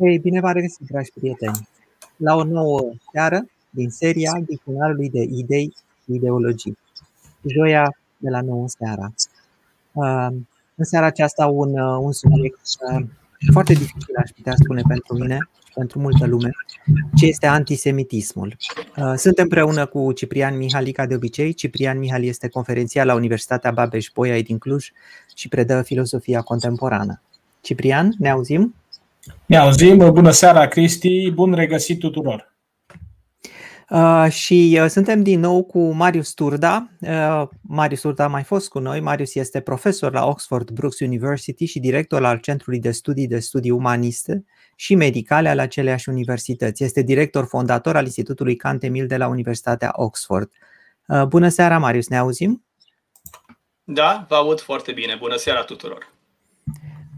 Ei, bine v-am regăsit, dragi prieteni, la o nouă seară din seria Dicționarului de Idei și Ideologii. Joia de la 9 seara. În seara aceasta un, un subiect foarte dificil, aș putea spune pentru mine, pentru multă lume, ce este antisemitismul. Sunt împreună cu Ciprian Mihali, ca de obicei. Ciprian Mihali este conferențial la Universitatea Babeș-Bolyai din Cluj și predă filosofia contemporană. Ciprian, ne auzim? Ne auzim, bună seara Cristi, bun regăsit tuturor! Uh, și uh, suntem din nou cu Marius Turda. Uh, Marius Turda a mai fost cu noi. Marius este profesor la Oxford Brookes University și director al Centrului de Studii de Studii Umaniste și Medicale al aceleași universități. Este director fondator al Institutului Cantemil de la Universitatea Oxford. Uh, bună seara, Marius, ne auzim? Da, vă aud foarte bine. Bună seara tuturor!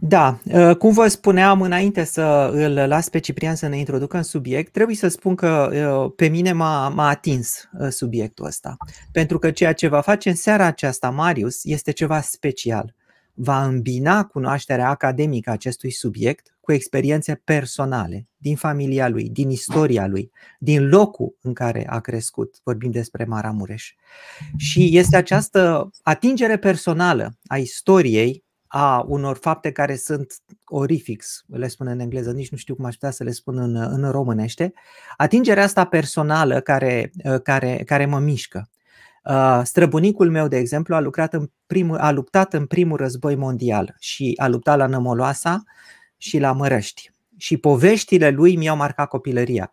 Da, uh, cum vă spuneam înainte să îl las pe Ciprian să ne introducă în subiect, trebuie să spun că uh, pe mine m-a, m-a atins uh, subiectul ăsta. Pentru că ceea ce va face în seara aceasta Marius este ceva special. Va îmbina cunoașterea academică a acestui subiect cu experiențe personale din familia lui, din istoria lui, din locul în care a crescut. Vorbim despre Maramureș. Și este această atingere personală a istoriei a unor fapte care sunt orifix, le spun în engleză, nici nu știu cum aș putea să le spun în, în românește, atingerea asta personală care, care, care mă mișcă. Străbunicul meu, de exemplu, a, lucrat în primul, a luptat în primul război mondial și a luptat la Nămoloasa și la Mărăști. Și poveștile lui mi-au marcat copilăria.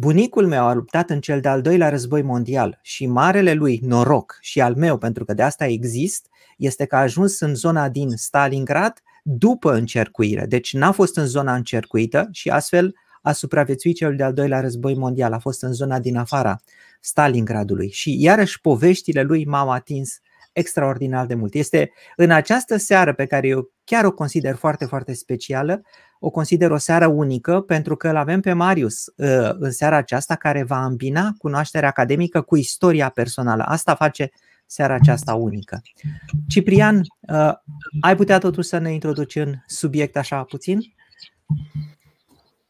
Bunicul meu a luptat în cel de-al doilea război mondial și marele lui noroc și al meu, pentru că de asta exist, este că a ajuns în zona din Stalingrad după încercuire. Deci n-a fost în zona încercuită și astfel a supraviețuit cel de-al doilea război mondial. A fost în zona din afara Stalingradului. Și iarăși poveștile lui m-au atins extraordinar de mult. Este în această seară pe care eu chiar o consider foarte, foarte specială, o consider o seară unică pentru că îl avem pe Marius uh, în seara aceasta care va îmbina cunoașterea academică cu istoria personală. Asta face seara aceasta unică. Ciprian, uh, ai putea totuși să ne introduci în subiect așa puțin?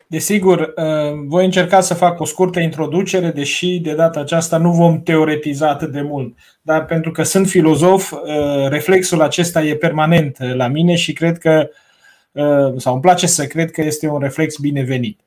Desigur, uh, voi încerca să fac o scurtă introducere, deși de data aceasta nu vom teoretiza atât de mult. Dar pentru că sunt filozof, uh, reflexul acesta e permanent la mine și cred că, sau îmi place să cred că este un reflex binevenit.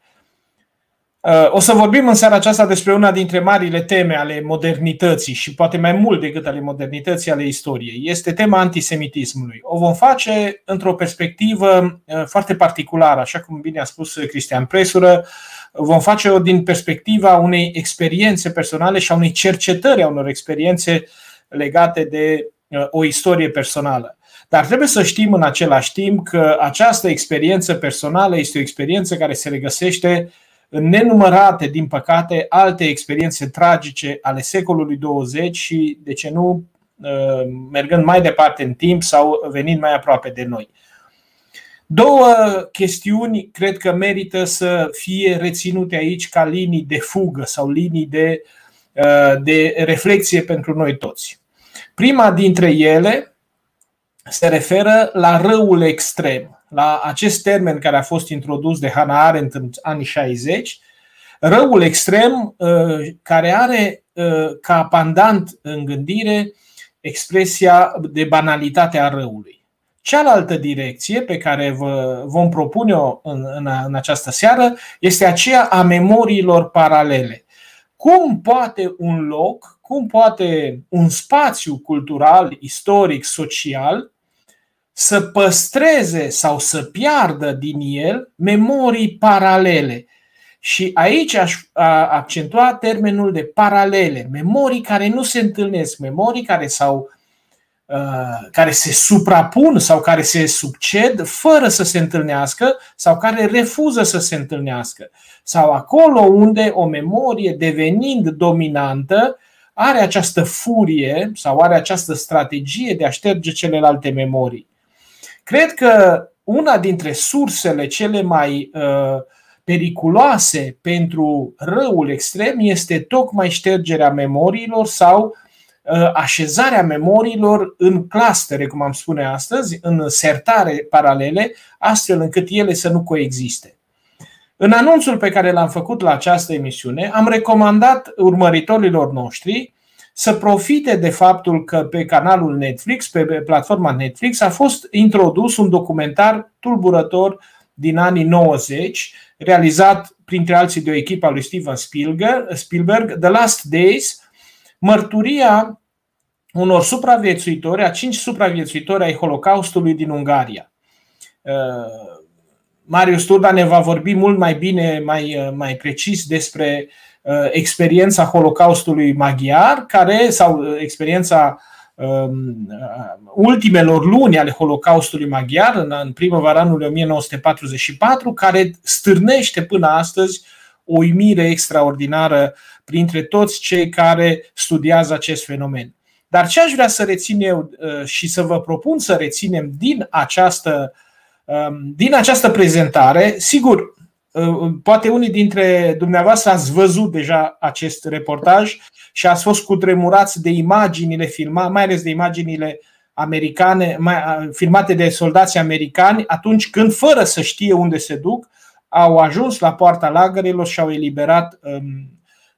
O să vorbim în seara aceasta despre una dintre marile teme ale modernității și poate mai mult decât ale modernității ale istoriei. Este tema antisemitismului. O vom face într-o perspectivă uh, foarte particulară, așa cum bine a spus Cristian Presură. Vom face-o din perspectiva unei experiențe personale și a unei cercetări a unor experiențe legate de uh, o istorie personală. Dar trebuie să știm în același timp că această experiență personală este o experiență care se regăsește în nenumărate, din păcate, alte experiențe tragice ale secolului 20 și, de ce nu, uh, mergând mai departe în timp sau venind mai aproape de noi. Două chestiuni cred că merită să fie reținute aici ca linii de fugă sau linii de, uh, de reflexie pentru noi toți. Prima dintre ele se referă la răul extrem la acest termen care a fost introdus de Hannah Arendt în anii 60, răul extrem uh, care are uh, ca pandant în gândire expresia de banalitate a răului. Cealaltă direcție pe care vă vom propune-o în, în, în această seară este aceea a memoriilor paralele. Cum poate un loc, cum poate un spațiu cultural, istoric, social să păstreze sau să piardă din el memorii paralele. Și aici aș accentua termenul de paralele, memorii care nu se întâlnesc, memorii care sau care se suprapun sau care se succed fără să se întâlnească sau care refuză să se întâlnească. Sau acolo unde o memorie devenind dominantă are această furie sau are această strategie de a șterge celelalte memorii. Cred că una dintre sursele cele mai uh, periculoase pentru răul extrem este tocmai ștergerea memoriilor sau uh, așezarea memoriilor în clustere, cum am spune astăzi, în sertare paralele, astfel încât ele să nu coexiste. În anunțul pe care l-am făcut la această emisiune, am recomandat urmăritorilor noștri să profite de faptul că pe canalul Netflix, pe platforma Netflix, a fost introdus un documentar tulburător din anii 90, realizat printre alții de o echipă a lui Steven Spielberg, The Last Days, mărturia unor supraviețuitori, a cinci supraviețuitori ai Holocaustului din Ungaria. Uh, Marius Turda ne va vorbi mult mai bine, mai, uh, mai precis despre uh, experiența Holocaustului maghiar, care, sau experiența um, ultimelor luni ale Holocaustului maghiar, în, în primăvara anului 1944, care stârnește până astăzi o uimire extraordinară printre toți cei care studiază acest fenomen. Dar ce aș vrea să rețin eu uh, și să vă propun să reținem din această, um, din această prezentare, sigur, uh, poate unii dintre dumneavoastră ați văzut deja acest reportaj și ați fost cutremurați de imaginile filmate, mai ales de imaginile americane, mai, filmate de soldați americani, atunci când, fără să știe unde se duc, au ajuns la poarta lagărilor și au eliberat um,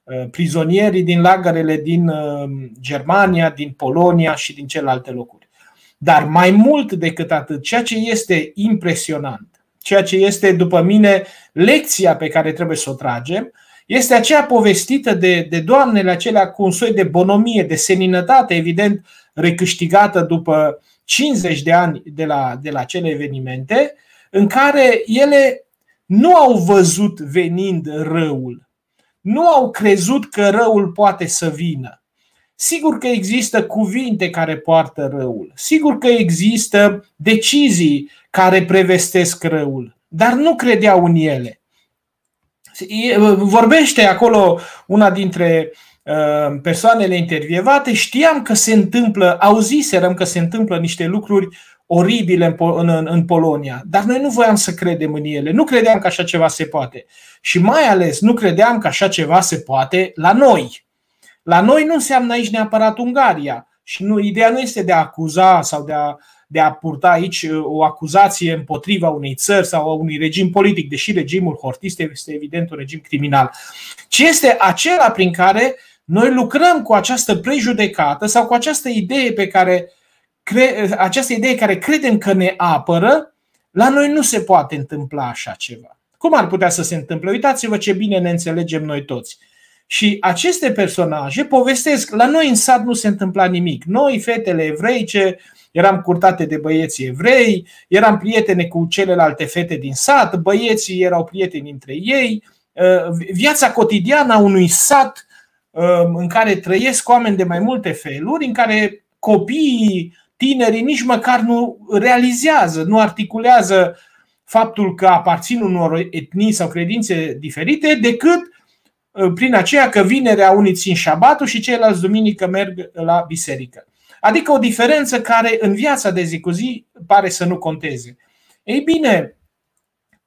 Uh, prizonierii din lagărele din uh, Germania, din Polonia și din celelalte locuri. Dar mai mult decât atât, ceea ce este impresionant, ceea ce este, după mine, lecția pe care trebuie să o tragem, este aceea povestită de, de doamnele acelea cu un soi de bonomie, de seninătate, evident, recâștigată după 50 de ani de la, de la acele evenimente, în care ele nu au văzut venind răul, nu au crezut că răul poate să vină. Sigur că există cuvinte care poartă răul, sigur că există decizii care prevestesc răul, dar nu credeau în ele. Vorbește acolo una dintre uh, persoanele intervievate, știam că se întâmplă, auziserăm că se întâmplă niște lucruri oribile în, în, în, în Polonia, dar noi nu voiam să credem în ele, nu credeam că așa ceva se poate. Și mai ales nu credeam că așa ceva se poate la noi. La noi nu înseamnă aici neapărat Ungaria. Și nu, ideea nu este de a acuza sau de a, de a purta aici uh, o acuzație împotriva unei țări sau a unui regim politic, deși regimul hortist este evident un regim criminal, ci este acela prin care noi lucrăm cu această prejudecată sau cu această idee pe care această idee care credem că ne apără, la noi nu se poate întâmpla așa ceva. Cum ar putea să se întâmple? Uitați-vă ce bine ne înțelegem noi toți. Și aceste personaje povestesc, la noi în sat nu se întâmpla nimic. Noi, fetele evreice, eram curtate de băieți evrei, eram prietene cu celelalte fete din sat, băieții erau prieteni între ei. Viața cotidiană a unui sat în care trăiesc oameni de mai multe feluri, în care copiii tinerii nici măcar nu realizează, nu articulează faptul că aparțin unor etnii sau credințe diferite, decât uh, prin aceea că vinerea unii țin șabatul și ceilalți duminică merg la biserică. Adică o diferență care în viața de zi cu zi pare să nu conteze. Ei bine,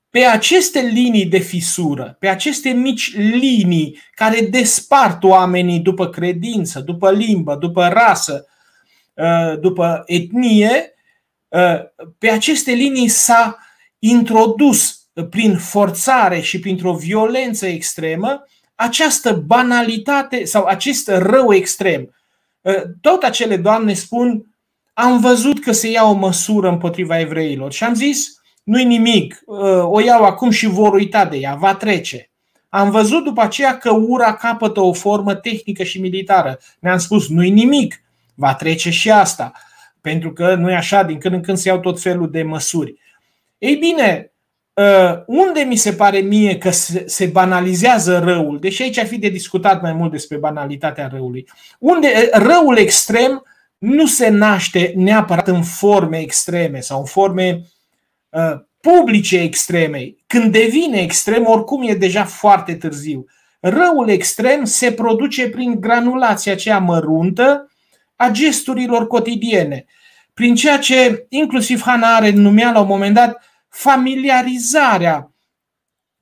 pe aceste linii de fisură, pe aceste mici linii care despart oamenii după credință, după limbă, după rasă, Uh, după etnie, uh, pe aceste linii s-a introdus prin forțare și printr-o violență extremă această banalitate sau acest rău extrem. Uh, tot acele doamne spun, am văzut că se ia o măsură împotriva evreilor și am zis, nu-i nimic, o iau acum și vor uita de ea, va trece. Am văzut după aceea că ura capătă o formă tehnică și militară. Ne-am spus, nu-i nimic, Va trece și asta, pentru că nu e așa, din când în când se iau tot felul de măsuri. Ei bine, ă, unde mi se pare mie că se banalizează răul, deși aici ar fi de discutat mai mult despre banalitatea răului, unde răul extrem nu se naște neapărat în forme extreme sau în forme uh, publice extreme. Când devine extrem, oricum e deja foarte târziu. Răul extrem se produce prin granulația aceea măruntă a gesturilor cotidiene, prin ceea ce inclusiv Hannah Arendt numea la un moment dat familiarizarea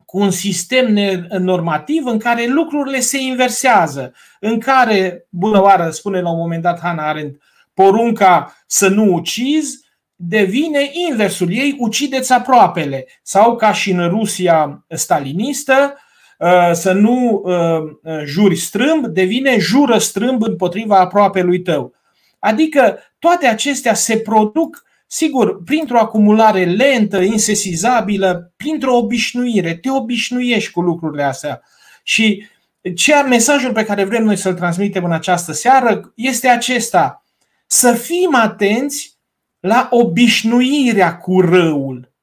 cu un sistem normativ în care lucrurile se inversează, în care, bună oară, spune la un moment dat Hannah Arendt, porunca să nu ucizi devine inversul. Ei ucideți aproapele. Sau ca și în Rusia stalinistă, uh, să nu uh, juri strâmb, devine jură strâmb împotriva aproapelui tău. Adică toate acestea se produc, sigur, printr-o acumulare lentă, insesizabilă, printr-o obișnuire. Te obișnuiești cu lucrurile astea. Și ce mesajul pe care vrem noi să-l transmitem în această seară este acesta. Să fim atenți la obișnuirea cu răul.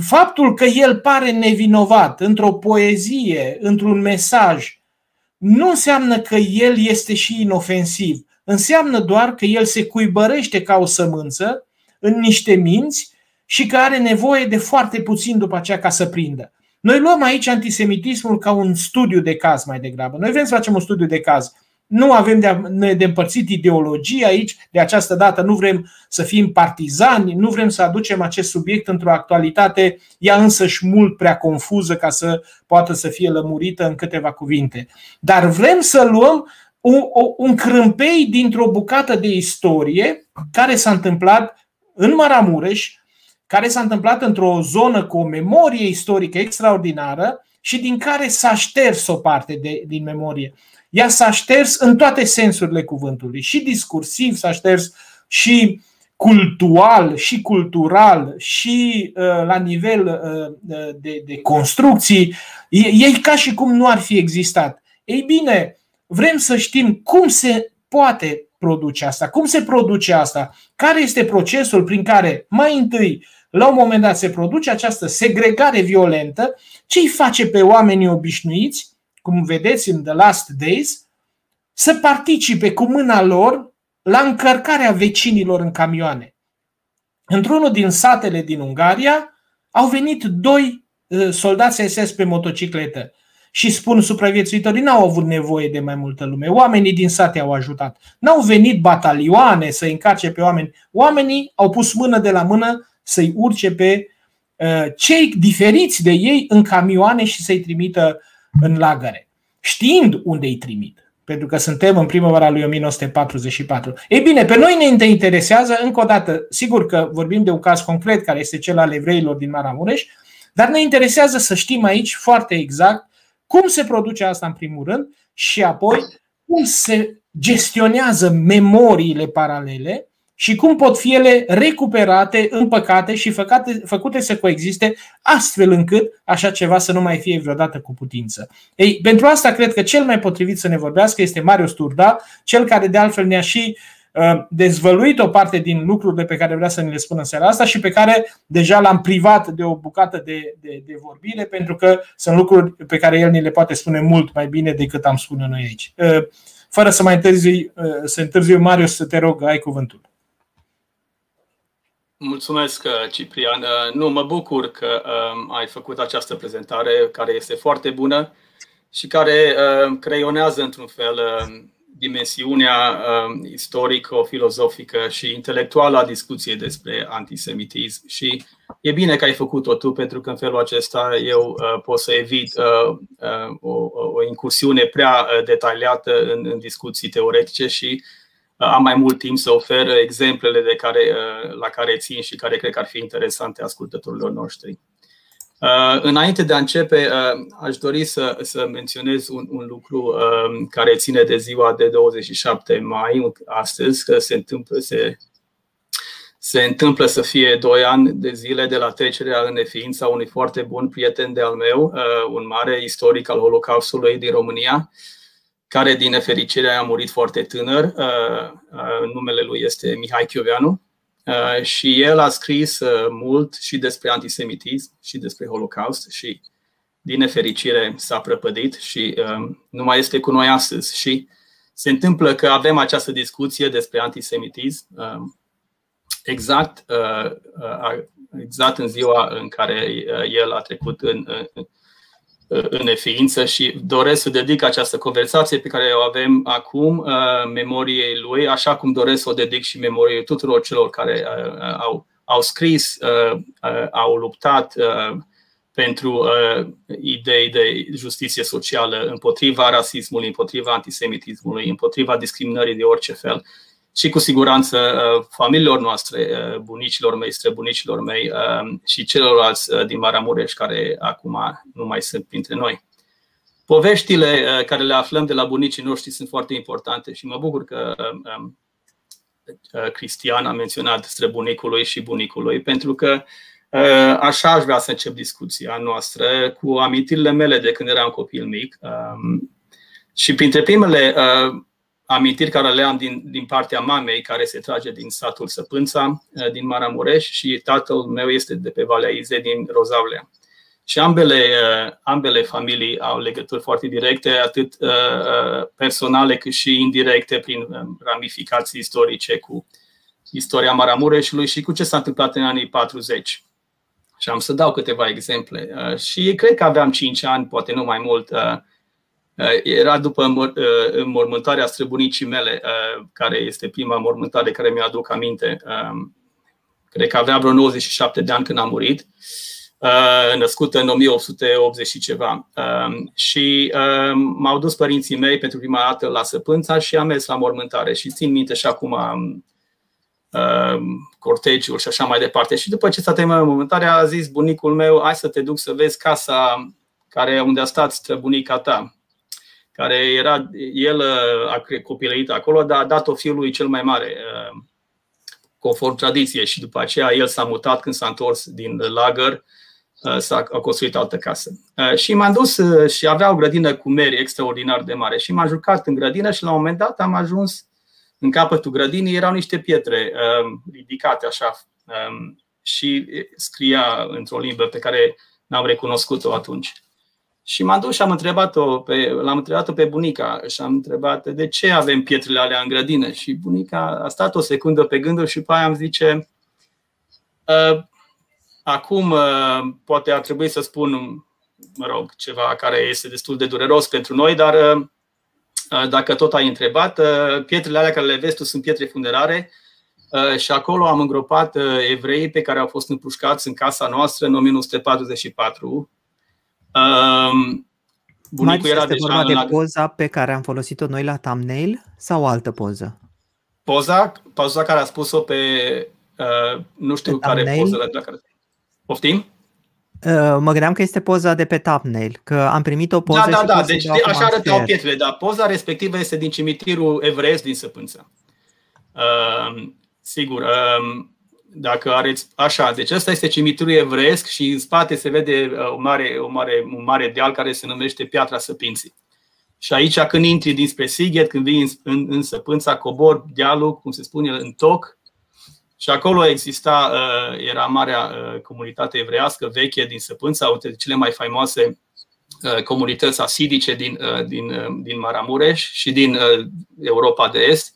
Faptul că el pare nevinovat într-o poezie, într-un mesaj, nu înseamnă că el este și inofensiv. Înseamnă doar că el se cuibărește ca o sămânță în niște minți și că are nevoie de foarte puțin după aceea ca să prindă. Noi luăm aici antisemitismul ca un studiu de caz mai degrabă. Noi vrem să facem un studiu de caz. Nu avem de, de împărțit ideologie aici, de această dată nu vrem să fim partizani, nu vrem să aducem acest subiect într-o actualitate, ea însăși mult prea confuză ca să poată să fie lămurită în câteva cuvinte. Dar vrem să luăm un, un crâmpei dintr-o bucată de istorie care s-a întâmplat în Maramureș, care s-a întâmplat într-o zonă cu o memorie istorică extraordinară și din care s-a șters o parte de, din memorie. Ea s-a șters în toate sensurile cuvântului, și discursiv s-a șters, și cultural, și cultural, și uh, la nivel uh, de, de construcții. E, e ca și cum nu ar fi existat. Ei bine, vrem să știm cum se poate produce asta, cum se produce asta, care este procesul prin care mai întâi la un moment dat se produce această segregare violentă, ce îi face pe oamenii obișnuiți, cum vedeți în The Last Days, să participe cu mâna lor la încărcarea vecinilor în camioane. Într-unul din satele din Ungaria au venit doi uh, soldați SS pe motocicletă și spun supraviețuitorii n-au avut nevoie de mai multă lume. Oamenii din sate au ajutat. N-au venit batalioane să încarce pe oameni. Oamenii au pus mână de la mână să-i urce pe uh, cei diferiți de ei în camioane și să-i trimită în lagăre, știind unde îi trimit. Pentru că suntem în primăvara lui 1944. Ei bine, pe noi ne interesează, încă o dată, sigur că vorbim de un caz concret care este cel al evreilor din Maramureș, dar ne interesează să știm aici foarte exact cum se produce asta în primul rând și apoi cum se gestionează memoriile paralele și cum pot fi ele recuperate, împăcate și făcate, făcute să coexiste astfel încât așa ceva să nu mai fie vreodată cu putință. Ei, pentru asta cred că cel mai potrivit să ne vorbească este Marius Turda, cel care de altfel ne-a și uh, dezvăluit o parte din lucrurile pe care vrea să ne le spună în seara asta și pe care deja l-am privat de o bucată de, de, de vorbire, pentru că sunt lucruri pe care el ni le poate spune mult mai bine decât am spune noi aici. Uh, fără să mai întârzi, uh, să întârzi Marius, să te rog, ai cuvântul. Mulțumesc, uh, Ciprian. Uh, nu, mă bucur că um, ai făcut această prezentare care este foarte bună și care uh, creionează într-un fel dimensiunea um, istorico-filozofică și intelectuală a discuției despre antisemitism. Și e bine că ai făcut-o tu, pentru că în felul acesta eu pot să evit o, o incursiune prea detaliată în, în discuții teoretice și am mai mult timp să ofer exemplele de care, uh, la care țin și care cred că ar fi interesante ascultătorilor noștri. Uh, înainte de a începe, uh, aș dori să, să menționez un, un lucru care ține de ziua de 27 mai, astăzi, că se întâmplă, se, se întâmplă să fie doi ani de zile de la trecerea în neființa unui foarte bun prieten de al meu, un mare istoric al Holocaustului din România, care din nefericire a murit foarte tânăr. Uh, uh, numele lui este Mihai Chioveanu uh, și el a scris mult și despre antisemitism și despre Holocaust și din nefericire s-a prăpădit și nu mai este cu noi astăzi. Și se întâmplă că avem această discuție despre antisemitism exact, exact în ziua în care el a trecut în, în neființă și doresc să dedic această conversație pe care o avem acum uh, memoriei lui, așa cum doresc să o dedic și memoriei tuturor celor care uh, au, au scris, uh, au luptat pentru idei de justiție socială împotriva rasismului, împotriva antisemitismului, împotriva discriminării de orice fel. Și cu siguranță familiilor noastre, bunicilor mei, străbunicilor mei și celorlalți din Maramureș care acum nu mai sunt printre noi. Poveștile care le aflăm de la bunicii noștri sunt foarte importante și mă bucur că Cristian a menționat străbunicului și bunicului, pentru că așa aș vrea să încep discuția noastră cu amintirile mele de când eram copil mic. Și printre primele amintiri care le am din, din partea mamei, care se trage din satul Săpânța, din Maramureș, și tatăl meu este de pe Valea Ize, din Rozavlea. Și ambele, ambele familii au legături foarte directe, atât personale cât și indirecte, prin ramificații istorice cu istoria Maramureșului și cu ce s-a întâmplat în anii 40. Și am să dau câteva exemple. Și cred că aveam 5 ani, poate nu mai mult, era după mormântarea străbunicii mele, care este prima mormântare care mi-aduc aminte. Cred că avea vreo 97 de ani când a murit, născută în 1880 și ceva. Și m-au dus părinții mei pentru prima dată la Săpânța și am mers la mormântare. Și țin minte și acum cortegiul și așa mai departe. Și după ce s-a terminat mormântarea, a zis bunicul meu, hai să te duc să vezi casa care unde a stat străbunica ta care era, el uh, a copilărit acolo, dar a dat-o fiului cel mai mare, uh, conform tradiției și după aceea el s-a mutat când s-a întors din lagăr, uh, s-a a construit altă casă. Și m-am dus și avea o grădină cu meri extraordinar de mare și m-am jucat în grădină și la un moment dat am ajuns în capătul grădinii, erau niște pietre ridicate așa um, și scria într-o limbă pe care n-am recunoscut-o atunci. Și m-am dus și am întrebat-o pe, l-am întrebat-o pe bunica și am întrebat de ce avem pietrele alea în grădină. Și bunica a stat o secundă pe gânduri și pe aia îmi zice ă, acum ă, poate ar trebui să spun, mă rog, ceva care este destul de dureros pentru noi, dar ă, dacă tot ai întrebat, pietrele alea care le vezi tu sunt pietre funerare și acolo am îngropat evrei pe care au fost împușcați în casa noastră în 1944 Um, bunicul era este deja vorba de poza pe care am folosit-o noi la thumbnail sau altă poză? Poza, poza care a spus-o pe, uh, nu știu pe care thumbnail? poză la care... Poftim? Uh, mă gândeam că este poza de pe thumbnail, că am primit o poză Da, da, da, deci de, așa arătau pietrele, dar poza respectivă este din cimitirul evreiesc din Săpânță. Uh, sigur, uh, dacă areți așa, deci ăsta este cimitirul evreiesc și în spate se vede uh, o mare, o mare, un mare deal care se numește Piatra Săpinții. Și aici când intri dinspre Sighet, când vii în, în, în Săpânța, cobor dealul, cum se spune, în toc, și acolo exista, uh, era marea uh, comunitate evreiască veche din Săpânța, una dintre cele mai faimoase comunități asidice din, din, din Maramureș și din Europa de Est.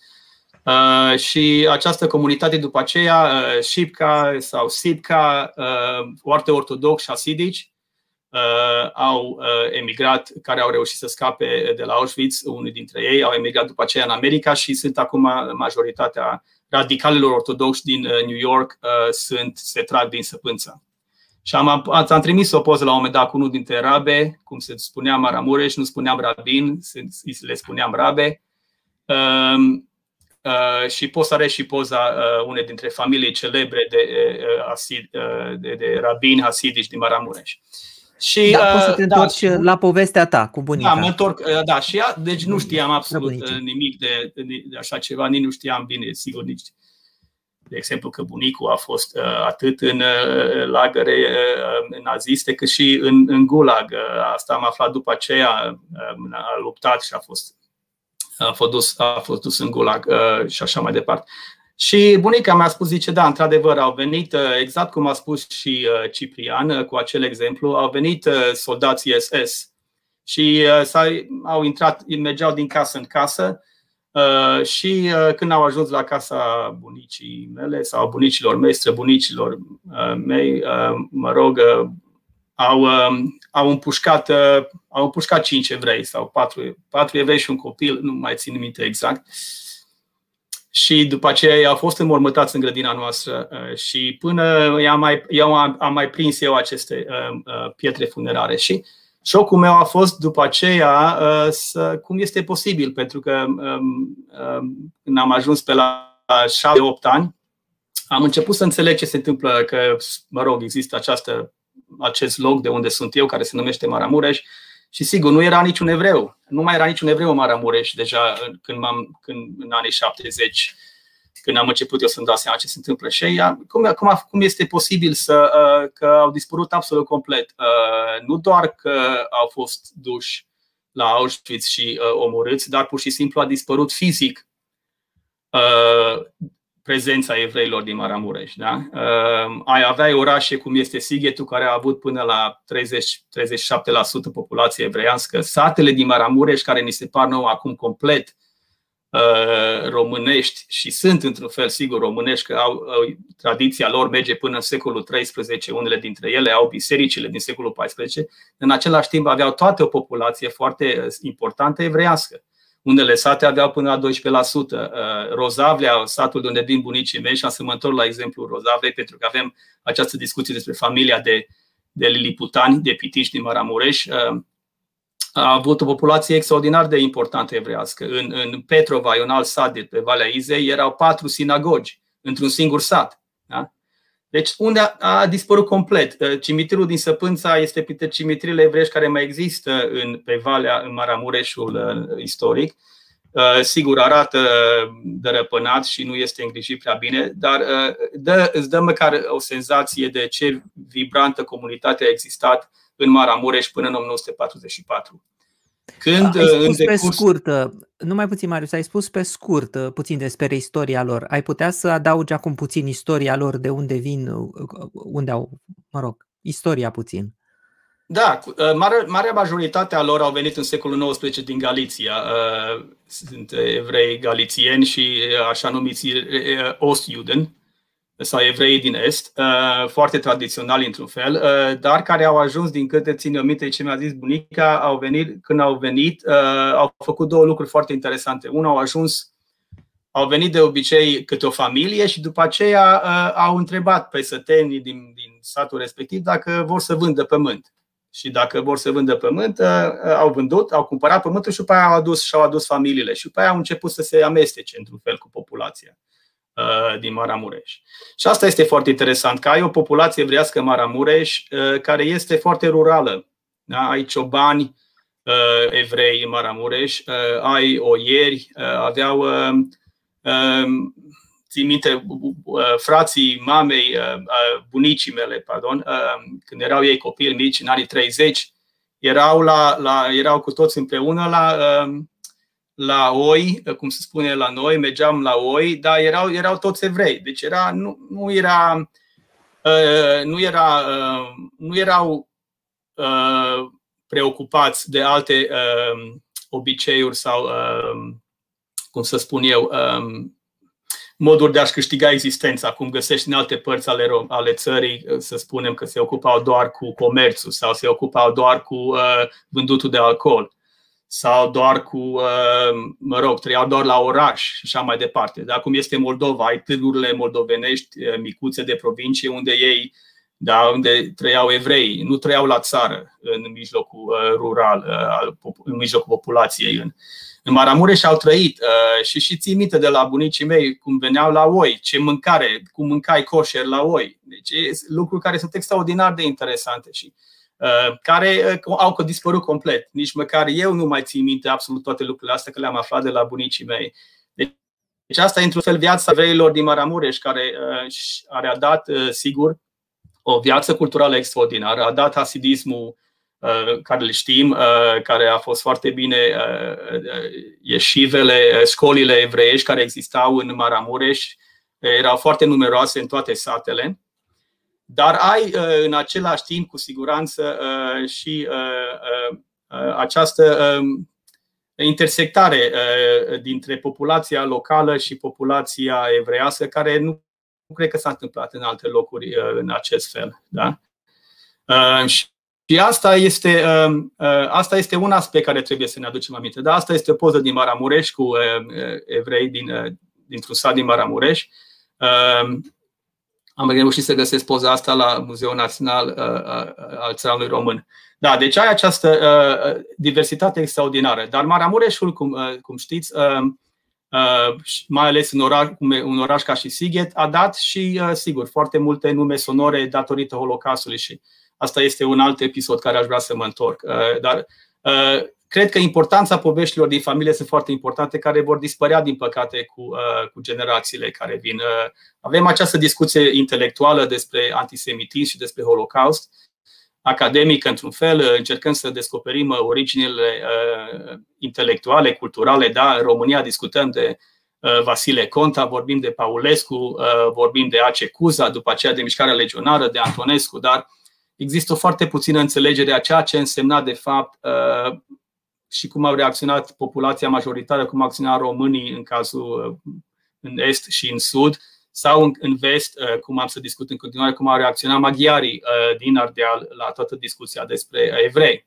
Uh, și această comunitate după aceea, uh, Shipka sau Sipka, uh, foarte ortodoxi asidici, uh, au uh, emigrat, care au reușit să scape de la Auschwitz, unii dintre ei au emigrat după aceea în America și sunt acum majoritatea radicalilor ortodoxi din uh, New York uh, sunt, se trag din săpânță. Și am, am trimis o poză la un moment dat cu unul dintre rabe, cum se spunea Maramureș, nu spuneam rabin, le spuneam rabe. Uh, Uh, și poți să are și poza uh, unei dintre familii celebre de, uh, asid, uh, de, de rabini hasidici din Maramureș. Și, da, poți să te da, întorci da, la povestea ta cu bunica. Da, mă întorc, da, și ea, deci nu știam absolut nimic de, de, de așa ceva, nici nu știam bine, sigur, nici de exemplu că bunicul a fost uh, atât în uh, lagăre uh, naziste cât și în, în gulag. Uh, asta am aflat după aceea, uh, a luptat și a fost a fost dus, a fost dus în gulag uh, și așa mai departe. Și bunica mi-a spus, zice, da, într-adevăr, au venit, uh, exact cum a spus și uh, Ciprian cu acel exemplu, au venit soldații SS și au intrat, mergeau din casă în casă și când au ajuns la casa bunicii mele sau bunicilor mei, străbunicilor mei, mă rog, au, um, au, împușcat, uh, au împușcat cinci evrei sau patru, patru evrei și un copil, nu mai țin minte exact. Și după aceea ei au fost înmormătați în grădina noastră uh, și până i-am mai, eu am, am mai prins eu aceste uh, pietre funerare. Și șocul meu a fost după aceea să, cum este posibil, pentru că um, um, când am ajuns pe la 7-8 ani, am început să înțeleg ce se întâmplă, că, mă rog, există această, acest loc de unde sunt eu, care se numește Maramureș, și sigur, nu era niciun evreu. Nu mai era niciun evreu în Maramureș deja când, m-am, când în anii 70, când am început eu să-mi dau seama ce se întâmplă. Și cum, cum, cum este posibil să, că au dispărut absolut complet? Nu doar că au fost duși la Auschwitz și omorâți, dar pur și simplu a dispărut fizic prezența evreilor din Maramureș. Da? Uh, ai avea orașe cum este Sighetu, care a avut până la 30-37% populație evreiască, satele din Maramureș, care ni se par nou acum complet uh, românești și sunt într-un fel sigur românești, că au, au tradiția lor merge până în secolul 13, unele dintre ele au bisericile din secolul 14, în același timp aveau toate o populație foarte importantă evreiască. Unele sate aveau până la 12%. Uh, Rozavlea, satul de unde vin bunicii mei, și am să mă întorc la exemplu Rozavlei, pentru că avem această discuție despre familia de, de liliputani, de pitici din Maramureș, uh, a avut o populație extraordinar de importantă evrească. În, în Petrova, un alt sat de pe Valea Izei, erau patru sinagogi într-un singur sat. Da? Deci unde a, a dispărut complet. Uh, cimitirul din Săpânța este printre cimitirile evreiești care mai există în, pe Valea, în Maramureșul uh, istoric. Uh, sigur, arată dărăpânat și nu este îngrijit prea bine, dar dă, îți dă măcar o senzație de ce vibrantă comunitate a existat în Maramureș până în 1944. Când, ai spus pe decurs... scurt, nu mai puțin, Marius, ai spus pe scurt uh, puțin despre istoria lor. Ai putea să adaugi acum puțin istoria lor, de unde vin, uh, unde au, mă rog, istoria puțin. Da, uh, mare, marea majoritate a lor au venit în secolul XIX din Galiția. Sunt evrei galițieni și așa numiți Ostjuden, sau evrei din Est, uh, foarte tradiționali într-un fel, uh, dar care au ajuns, din câte țin eu minte ce mi-a zis bunica, au venit, când au venit, uh, au făcut două lucruri foarte interesante. Unul, au ajuns, au venit de obicei câte o familie și după aceea au întrebat pe sătenii din, din satul respectiv dacă vor să vândă pământ. Și dacă vor să vândă pământ, au vândut, au cumpărat pământul și după aia au adus și au adus familiile. Și după aia au început să se amestece într-un fel cu populația. Uh, din Maramureș. Și asta este foarte interesant, că ai o populație evrească Maramureș uh, care este foarte rurală. Da? Ai ciobani uh, evrei în Maramureș, ai oieri, aveau țin minte, frații mamei, bunicii mele, pardon, când erau ei copii mici, în anii 30, erau, la, la, erau cu toți împreună la la oi, cum se spune la noi, mergeam la oi, dar erau, erau toți evrei. Deci era, nu, nu era, uh, nu, era, uh, nu erau uh, preocupați de alte uh, obiceiuri sau, uh, cum să spun eu, uh, moduri de a-și câștiga existența, cum găsești în alte părți ale, ale țării, să spunem că se ocupau doar cu comerțul sau se ocupau doar cu uh, vândutul de alcool sau doar cu, uh, mă rog, trăiau doar la oraș și așa mai departe. Dar cum este Moldova, ai târgurile moldovenești, uh, micuțe de provincie, unde ei, da, unde trăiau evrei, nu trăiau la țară, în mijlocul uh, rural, în mijlocul populației. În, în Maramureș au trăit și și ții minte de la bunicii mei cum veneau la oi, ce mâncare, cum mâncai coșer la oi. Deci lucruri care sunt extraordinar de interesante și uh, Uh, care uh, au dispărut complet. Nici măcar eu nu mai țin minte absolut toate lucrurile astea, că le-am aflat de la bunicii mei. Deci asta e într-un fel viața evreilor din Maramureș, care uh, a dat, sigur, o viață culturală extraordinară, a dat hasidismul care le știm, care a fost foarte bine ieșivele, școlile evreiești care existau în Maramureș, erau foarte numeroase în toate satele dar ai uh, în același timp, cu siguranță, uh, și uh, această um, intersectare dintre populația locală și populația evreiască, care nu cred că s-a întâmplat în alte locuri în acest fel. Da? Și asta este, um, asta este un aspect care trebuie să ne aducem aminte. Da, asta este o poză din Maramureș cu evrei din, dintr-un sat din Maramureș. Um, am reușit să găsesc poza asta la Muzeul Național uh, uh, al Țăranului Român. Da, deci ai această uh, diversitate extraordinară. Dar Maramureșul, cum, cum știți, mai ales în oraș, un oraș ca și Sighet, a dat și, sigur, foarte multe nume sonore datorită Holocaustului și asta este un alt episod care aș vrea să mă întorc. Dar cred că importanța poveștilor din familie sunt foarte importante, care vor dispărea, din păcate, cu, uh, cu generațiile care vin. Uh, avem această discuție intelectuală despre antisemitism și despre Holocaust, academic, într-un fel, uh, încercăm să descoperim uh, originile uh, intelectuale, culturale. Da, în România discutăm de uh, Vasile Conta, vorbim de Paulescu, uh, vorbim de Ace Cuza, după aceea de Mișcarea Legionară, de Antonescu, dar există o foarte puțină înțelegere a ceea ce însemna, de fapt, uh, și cum au reacționat populația majoritară, cum au reacționat românii în cazul în est și în sud, sau în vest, cum am să discut în continuare, cum au reacționat maghiarii din Ardeal la toată discuția despre evrei.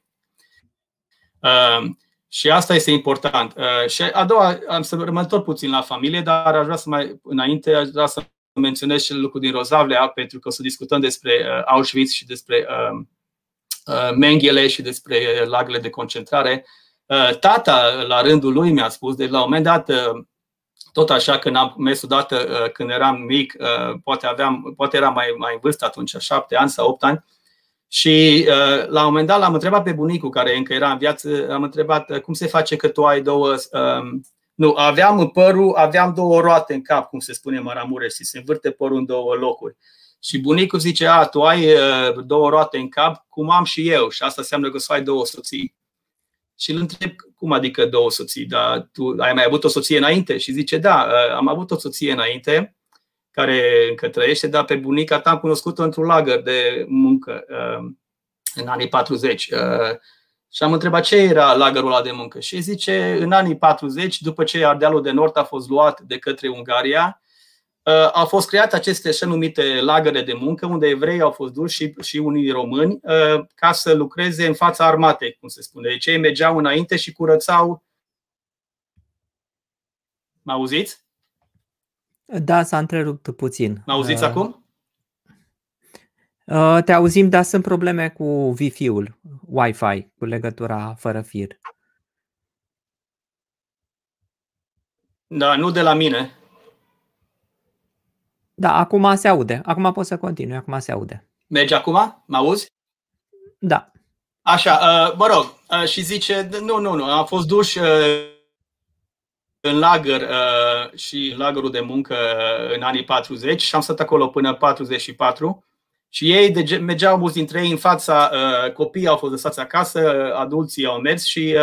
Și asta este important. Și a doua, am să mă întorc puțin la familie, dar aș vrea să mai, înainte, aș vrea să menționez și lucrul din Rozavlea, pentru că o să discutăm despre Auschwitz și despre Mengele și despre lagările de concentrare. Uh, tata, la rândul lui, mi-a spus, de la un moment dat, uh, tot așa, când am mers odată, uh, când eram mic, poate, aveam, poate eram mai, mai în vârstă atunci, șapte ani sau opt ani, și la un moment dat l-am întrebat pe bunicul, care încă era în viață, am întrebat cum se face că tu ai două. Um, nu, aveam în părul, aveam două roate în cap, cum se spune Maramureș, și se învârte părul în două locuri. Și bunicul zice, a, tu ai două roate în cap, cum am și eu, și asta înseamnă că să ai două soții și îl întreb, cum adică două soții? Dar tu ai mai avut o soție înainte? Și zice, da, ă, am avut o soție înainte, care încă trăiește, dar pe bunica ta am cunoscut-o într-un lagăr de muncă ă, în anii 40. Ă, și am întrebat ce era lagărul ăla de muncă. Și zice, în anii 40, după ce Ardealul de Nord a fost luat de către Ungaria, Uh, au fost create aceste așa numite lagăre de muncă, unde evrei au fost duși și, și unii români uh, ca să lucreze în fața armatei, cum se spune. Deci ei mergeau înainte și curățau. Mă auziți? Da, s-a întrerupt puțin. Mă auziți uh, acum? Uh, te auzim, dar sunt probleme cu Wi-Fi-ul, Wi-Fi, cu legătura fără fir. Da, nu de la mine. Da, acum se aude. Acum poți să continui, acum se aude. Merge acum? Mă auzi? Da. Așa, uh, mă rog, uh, și zice, nu, nu, nu, am fost duși uh, în lagăr și în lagărul de muncă în anii 40 și am stat acolo până 44 și ei de, mergeau mulți dintre ei în fața, copiii au fost lăsați acasă, adulții au mers și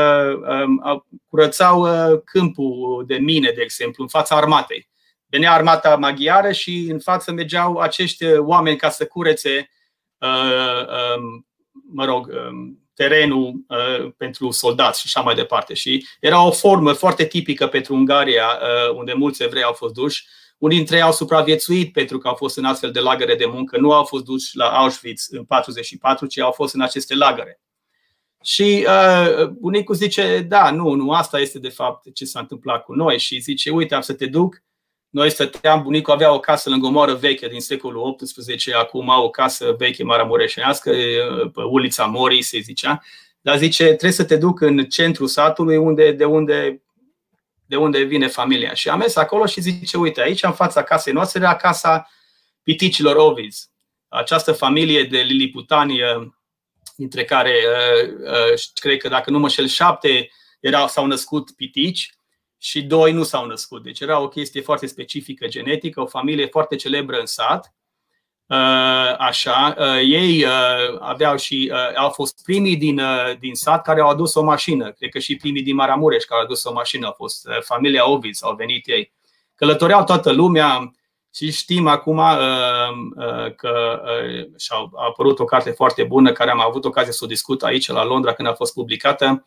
um, curățau câmpul de mine, de exemplu, în fața armatei venea armata maghiară și în față mergeau acești oameni ca să curețe, uh, um, mă rog, um, terenul uh, pentru soldați și așa mai departe. Și era o formă foarte tipică pentru Ungaria, uh, unde mulți evrei au fost duși. Unii dintre ei au supraviețuit pentru că au fost în astfel de lagăre de muncă. Nu au fost duși la Auschwitz în 44, ci au fost în aceste lagăre. Și uh, bunicul zice, da, nu, nu, asta este de fapt ce s-a întâmplat cu noi. Și zice, uite, am să te duc noi stăteam, bunicul avea o casă lângă o moară veche din secolul XVIII, acum au o casă veche maramureșenească, pe ulița Morii, se zicea. Dar zice, trebuie să te duc în centrul satului unde, de, unde, de unde vine familia. Și am mers acolo și zice, uite, aici în fața casei noastre era casa piticilor Oviz. Această familie de liliputani, dintre care cred că dacă nu mă șel șapte erau, s-au născut pitici, și doi nu s-au născut. Deci era o chestie foarte specifică genetică, o familie foarte celebră în sat. Uh, așa, uh, ei uh, aveau și au fost primii din, din sat care au adus o mașină. Cred că și primii din Maramureș care au adus o mașină au fost familia Ovids, au venit ei. Călătoreau toată lumea și știm acum că și-a apărut o carte foarte bună care am avut ocazia să o discut aici la Londra când a fost publicată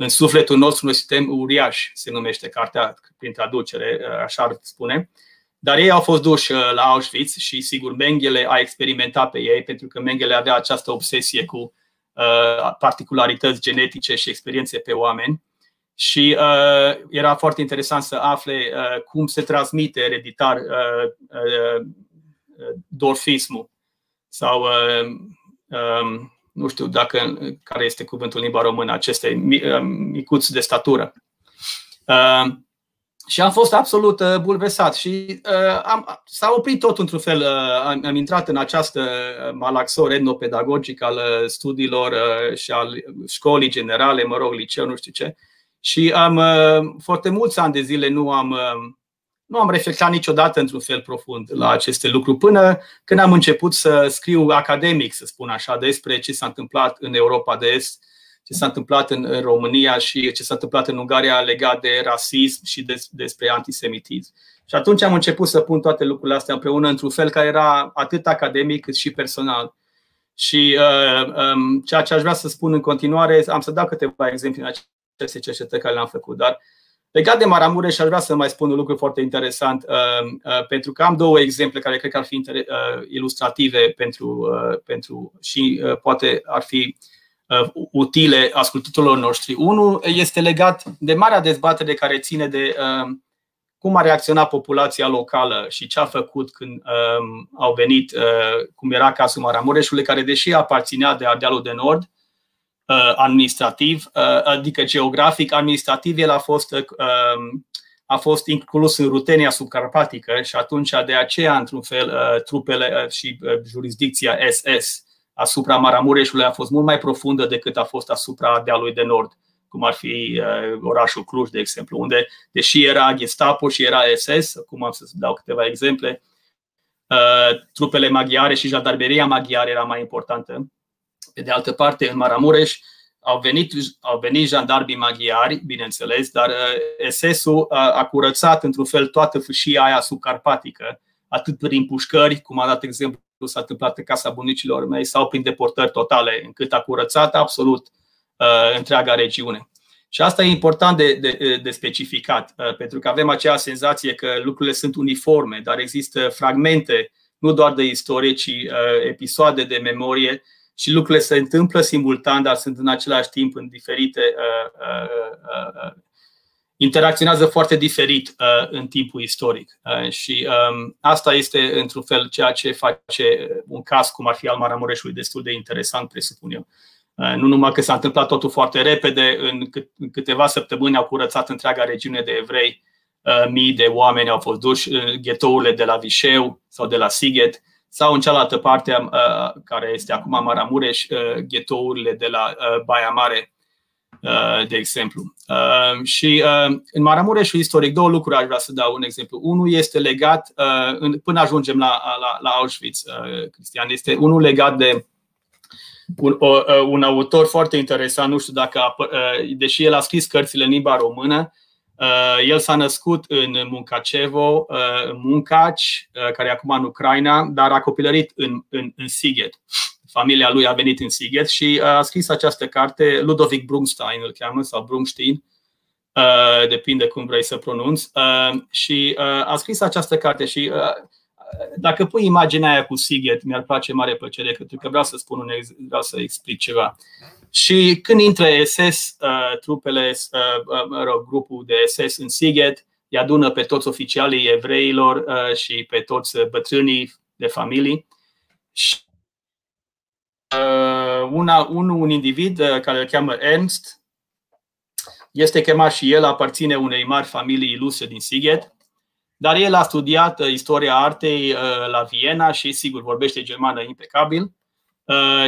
în sufletul nostru un sistem uriaș, se numește cartea prin traducere, așa ar spune. Dar ei au fost duși uh, la Auschwitz și sigur Mengele a experimentat pe ei pentru că Mengele avea această obsesie cu uh, particularități genetice și experiențe pe oameni. Și uh, era foarte interesant să afle uh, cum se transmite ereditar uh, uh, dorfismul sau uh, um, nu știu dacă care este cuvântul în limba română, aceste uh, micuți de statură. Uh, și am fost absolut uh, bulversat și uh, am, s-a oprit tot într-un fel. Uh, am, am intrat în această uh, malaxor etnopedagogic al uh, studiilor uh, și al școlii generale, mă rog, liceu, nu știu ce. Și am uh, foarte mulți ani de zile nu am, uh, nu am reflectat niciodată într-un fel profund la aceste lucruri, până când am început să scriu academic, să spun așa, despre ce s-a întâmplat în Europa de Est ce s-a întâmplat în, în România și ce s-a întâmplat în Ungaria legat de rasism și des, despre antisemitism. Și atunci am început să pun toate lucrurile astea împreună într-un fel care era atât academic cât și personal. Și uh, um, ceea ce aș vrea să spun în continuare, am să dau câteva exemple în aceste cercetări care le-am făcut, dar legat de Maramureș aș vrea să mai spun un lucru foarte interesant, uh, uh, pentru că am două exemple care cred că ar fi uh, ilustrative pentru, uh, pentru și uh, poate ar fi uh, Uh, utile ascultătorilor noștri. Unul este legat de marea dezbatere care ține de uh, cum a reacționat populația locală și ce a făcut când um, au venit, uh, cum era cazul Maramureșului, care deși aparținea de Ardealul de Nord, administrativ, adică geografic, administrativ, el a fost, um, a fost inclus în rutenia subcarpatică și atunci de aceea, într-un fel, trupele și jurisdicția SS asupra Maramureșului a fost mult mai profundă decât a fost asupra dealului de nord, cum ar fi uh, orașul Cluj, de exemplu, unde, deși era Gestapo și era SS, cum am să dau câteva exemple, uh, trupele maghiare și jandarmeria maghiară era mai importantă. Pe de altă parte, în Maramureș au venit, au venit jandarmii maghiari, bineînțeles, dar uh, SS-ul a, a curățat într-un fel toată fâșia aia subcarpatică, atât prin pușcări, cum a dat exemplu s-a întâmplat în casa bunicilor mei sau prin deportări totale, încât a curățat absolut uh, întreaga regiune. Și asta e important de, de, de specificat, uh, pentru că avem acea senzație că lucrurile sunt uniforme, dar există fragmente, nu doar de istorie, ci uh, episoade de memorie și lucrurile se întâmplă simultan, dar sunt în același timp în diferite uh, uh, uh, interacționează foarte diferit uh, în timpul istoric. Uh, și um, asta este, într-un fel, ceea ce face un caz cum ar fi al Maramureșului destul de interesant, presupun eu. Uh, nu numai că s-a întâmplat totul foarte repede, în, cât, în câteva săptămâni au curățat întreaga regiune de evrei, uh, mii de oameni au fost duși în ghetourile de la Vișeu sau de la Sighet, sau în cealaltă parte, uh, care este acum Maramureș, uh, ghetourile de la uh, Baia Mare, Uh, de exemplu. Uh, și uh, în Maramureșul istoric, două lucruri aș vrea să dau un exemplu. Unul este legat, până ajungem la, la, la Auschwitz, Cristian, este unul legat de un, un autor foarte interesant, nu știu dacă, deși el a scris cărțile în limba română, el s-a născut în Muncacevo, în Muncaci, care e acum în Ucraina, dar a copilărit în, în, în Sighet familia lui a venit în Sighet și uh, a scris această carte, Ludovic Brumstein îl cheamă, sau Brumstein, uh, depinde cum vrei să pronunți, uh, și a scris această carte și dacă pui imaginea aia cu Sighet, mi-ar place mare plăcere, pentru că vreau să spun un ex- vreau să explic ceva. Și când intră SS, trupele, mă rog, grupul de SS în Sighet, îi adună pe toți oficialii evreilor și pe toți bătrânii de familii. Uh, una, un, un individ uh, care îl cheamă Ernst, este chemat și el, aparține unei mari familii ilustre din Sighet, dar el a studiat uh, istoria artei la Viena și, sigur, vorbește germană impecabil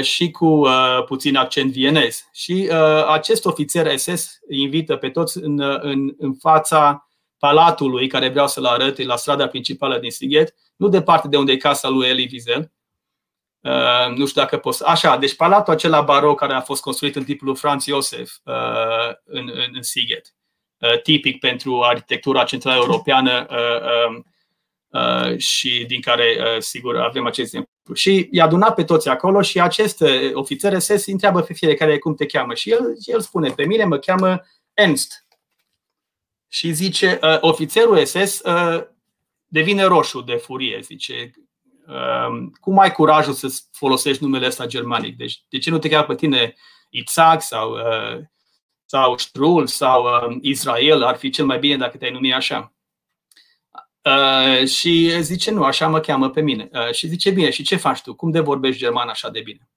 și cu puțin accent vienez. Și acest ofițer SS invită pe toți în, în, în fața palatului care vreau să-l arăt, la strada principală din Sighet, nu departe de unde e casa lui Elie Wiesel, Uh, nu știu dacă poți. Așa, deci palatul acela baroc care a fost construit în timpul lui Franz Josef uh, în, în, în Sighet, uh, tipic pentru arhitectura centrală europeană uh, um, uh, și din care, uh, sigur, avem acest exemplu. Și i-a adunat pe toți acolo și acest uh, ofițer SS întreabă pe fiecare cum te cheamă. Și el, el spune, pe mine mă cheamă Ernst. Și zice, uh, ofițerul SS uh, devine roșu de furie, zice, Um, cum ai curajul să folosești numele ăsta germanic? Deci, de ce nu te cheamă pe tine Itzhak sau, uh, sau Strul sau uh, Israel? Ar fi cel mai bine dacă te-ai numi așa. Uh, și zice, nu, așa mă cheamă pe mine. Uh, și zice, bine, și ce faci tu? Cum de vorbești german așa de bine?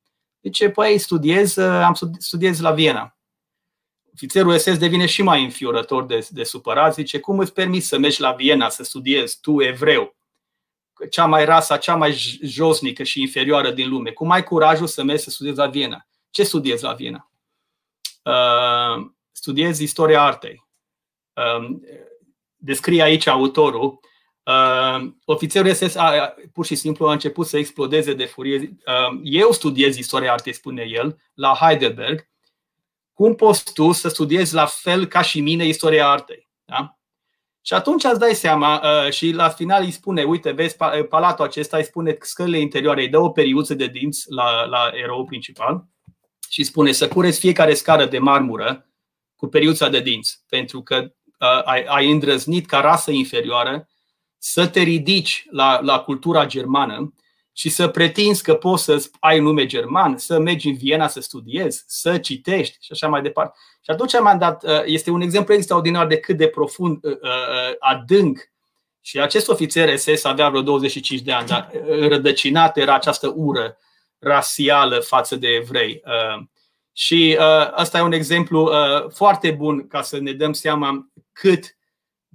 Zice, păi studiez, uh, am studiez la Viena. ofițerul SS devine și mai înfiorător de, de supărat, zice, cum îți permiți să mergi la Viena să studiezi, tu evreu, cea mai rasa, cea mai josnică și inferioară din lume, cum ai curajul să mergi să studiezi la Viena? Ce studiezi la Viena? Uh, studiezi istoria artei. Uh, descrie aici autorul. Uh, ofițerul SS a, pur și simplu a început să explodeze de furie. Uh, eu studiez istoria artei, spune el, la Heidelberg. Cum poți tu să studiezi la fel ca și mine istoria artei? Da? Și atunci îți dai seama uh, și la final îi spune, uite, vezi palatul acesta, îi spune scările interioare, îi dă o periuță de dinți la, la erou principal și spune să cureți fiecare scară de marmură cu periuța de dinți, pentru că uh, ai, ai îndrăznit ca rasă inferioară să te ridici la, la cultura germană și să pretinzi că poți să ai nume german, să mergi în Viena să studiezi, să citești și așa mai departe. Și atunci am dat, uh, este un exemplu extraordinar de cât de profund, uh, adânc și acest ofițer SS avea vreo 25 de ani, dar rădăcinat era această ură rasială față de evrei. Uh, și ăsta uh, e un exemplu uh, foarte bun ca să ne dăm seama cât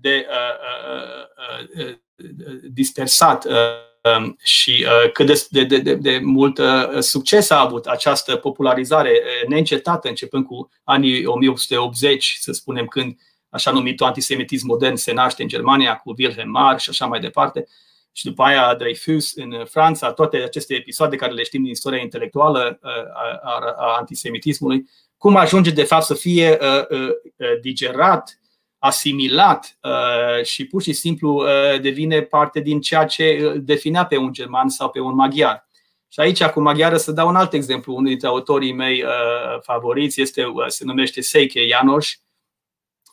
de dispersat um, și cât de, de, de, de mult succes a avut această popularizare neîncetată, începând cu anii 1880, să spunem, când așa numitul antisemitism modern se naște în Germania cu Wilhelm Marr și așa mai departe. Și după aia Dreyfus în Franța, toate aceste episoade care le știm din istoria intelectuală uh, a, a, a antisemitismului, cum ajunge de fapt să fie uh, uh, digerat, asimilat și pur și simplu devine parte din ceea ce definea pe un german sau pe un maghiar. Și aici, cu maghiară, să dau un alt exemplu. Unul dintre autorii mei favoriți este, se numește Seike Janosch,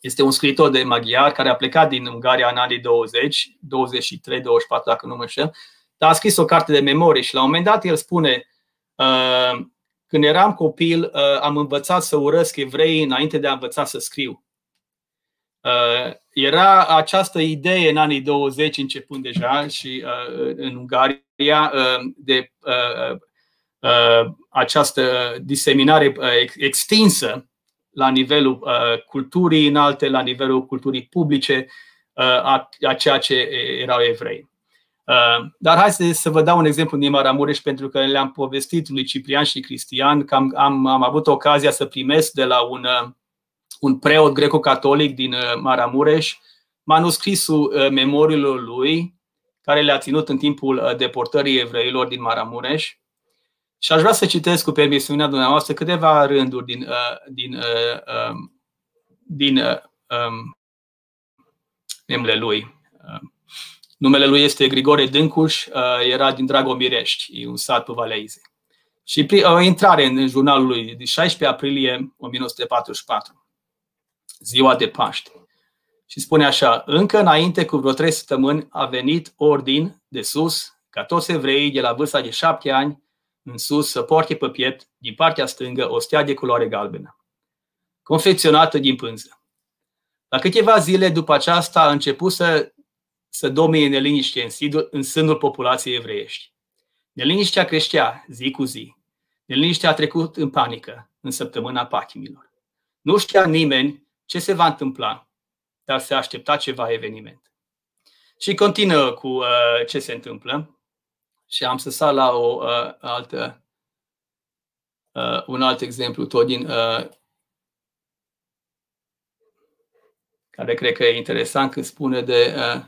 este un scriitor de maghiar care a plecat din Ungaria în anii 20, 23, 24 dacă nu mă înșel, dar a scris o carte de memorie și la un moment dat el spune uh, când eram copil uh, am învățat să urăsc evrei înainte de a învăța să scriu. Uh, era această idee în anii 20 începând deja și în Ungaria de această diseminare extinsă la nivelul uh, culturii înalte, la nivelul culturii publice uh, a, a ceea ce erau evrei. Uh, dar hai să, să vă dau un exemplu din Maramureș pentru că le-am povestit lui Ciprian și Cristian că am, am, am avut ocazia să primesc de la un, uh, un preot greco-catolic din uh, Maramureș manuscrisul uh, memoriilor lui care le-a ținut în timpul uh, deportării evreilor din Maramureș și aș vrea să citesc cu permisiunea dumneavoastră câteva rânduri din, uh, din, uh, um, din uh, um, numele lui. Uh, numele lui este Grigore Dâncuș, uh, era din Dragomirești, e un sat pe Valeize. Și o intrare în, în jurnalul lui de 16 aprilie 1944, ziua de Paște. Și spune așa, încă înainte cu vreo trei săptămâni a venit ordin de sus ca toți evreii de la vârsta de șapte ani în sus să poarte pe piept, din partea stângă, o stea de culoare galbenă, confecționată din pânză. La câteva zile după aceasta a început să, să domine neliniște în, sidul, în sânul populației evreiești. Neliniștea creștea zi cu zi. Neliniștea a trecut în panică în săptămâna patimilor. Nu știa nimeni ce se va întâmpla, dar se aștepta ceva eveniment. Și continuă cu uh, ce se întâmplă. Și am să sar la o uh, altă, uh, un alt exemplu tot din uh, care cred că e interesant când spune de uh,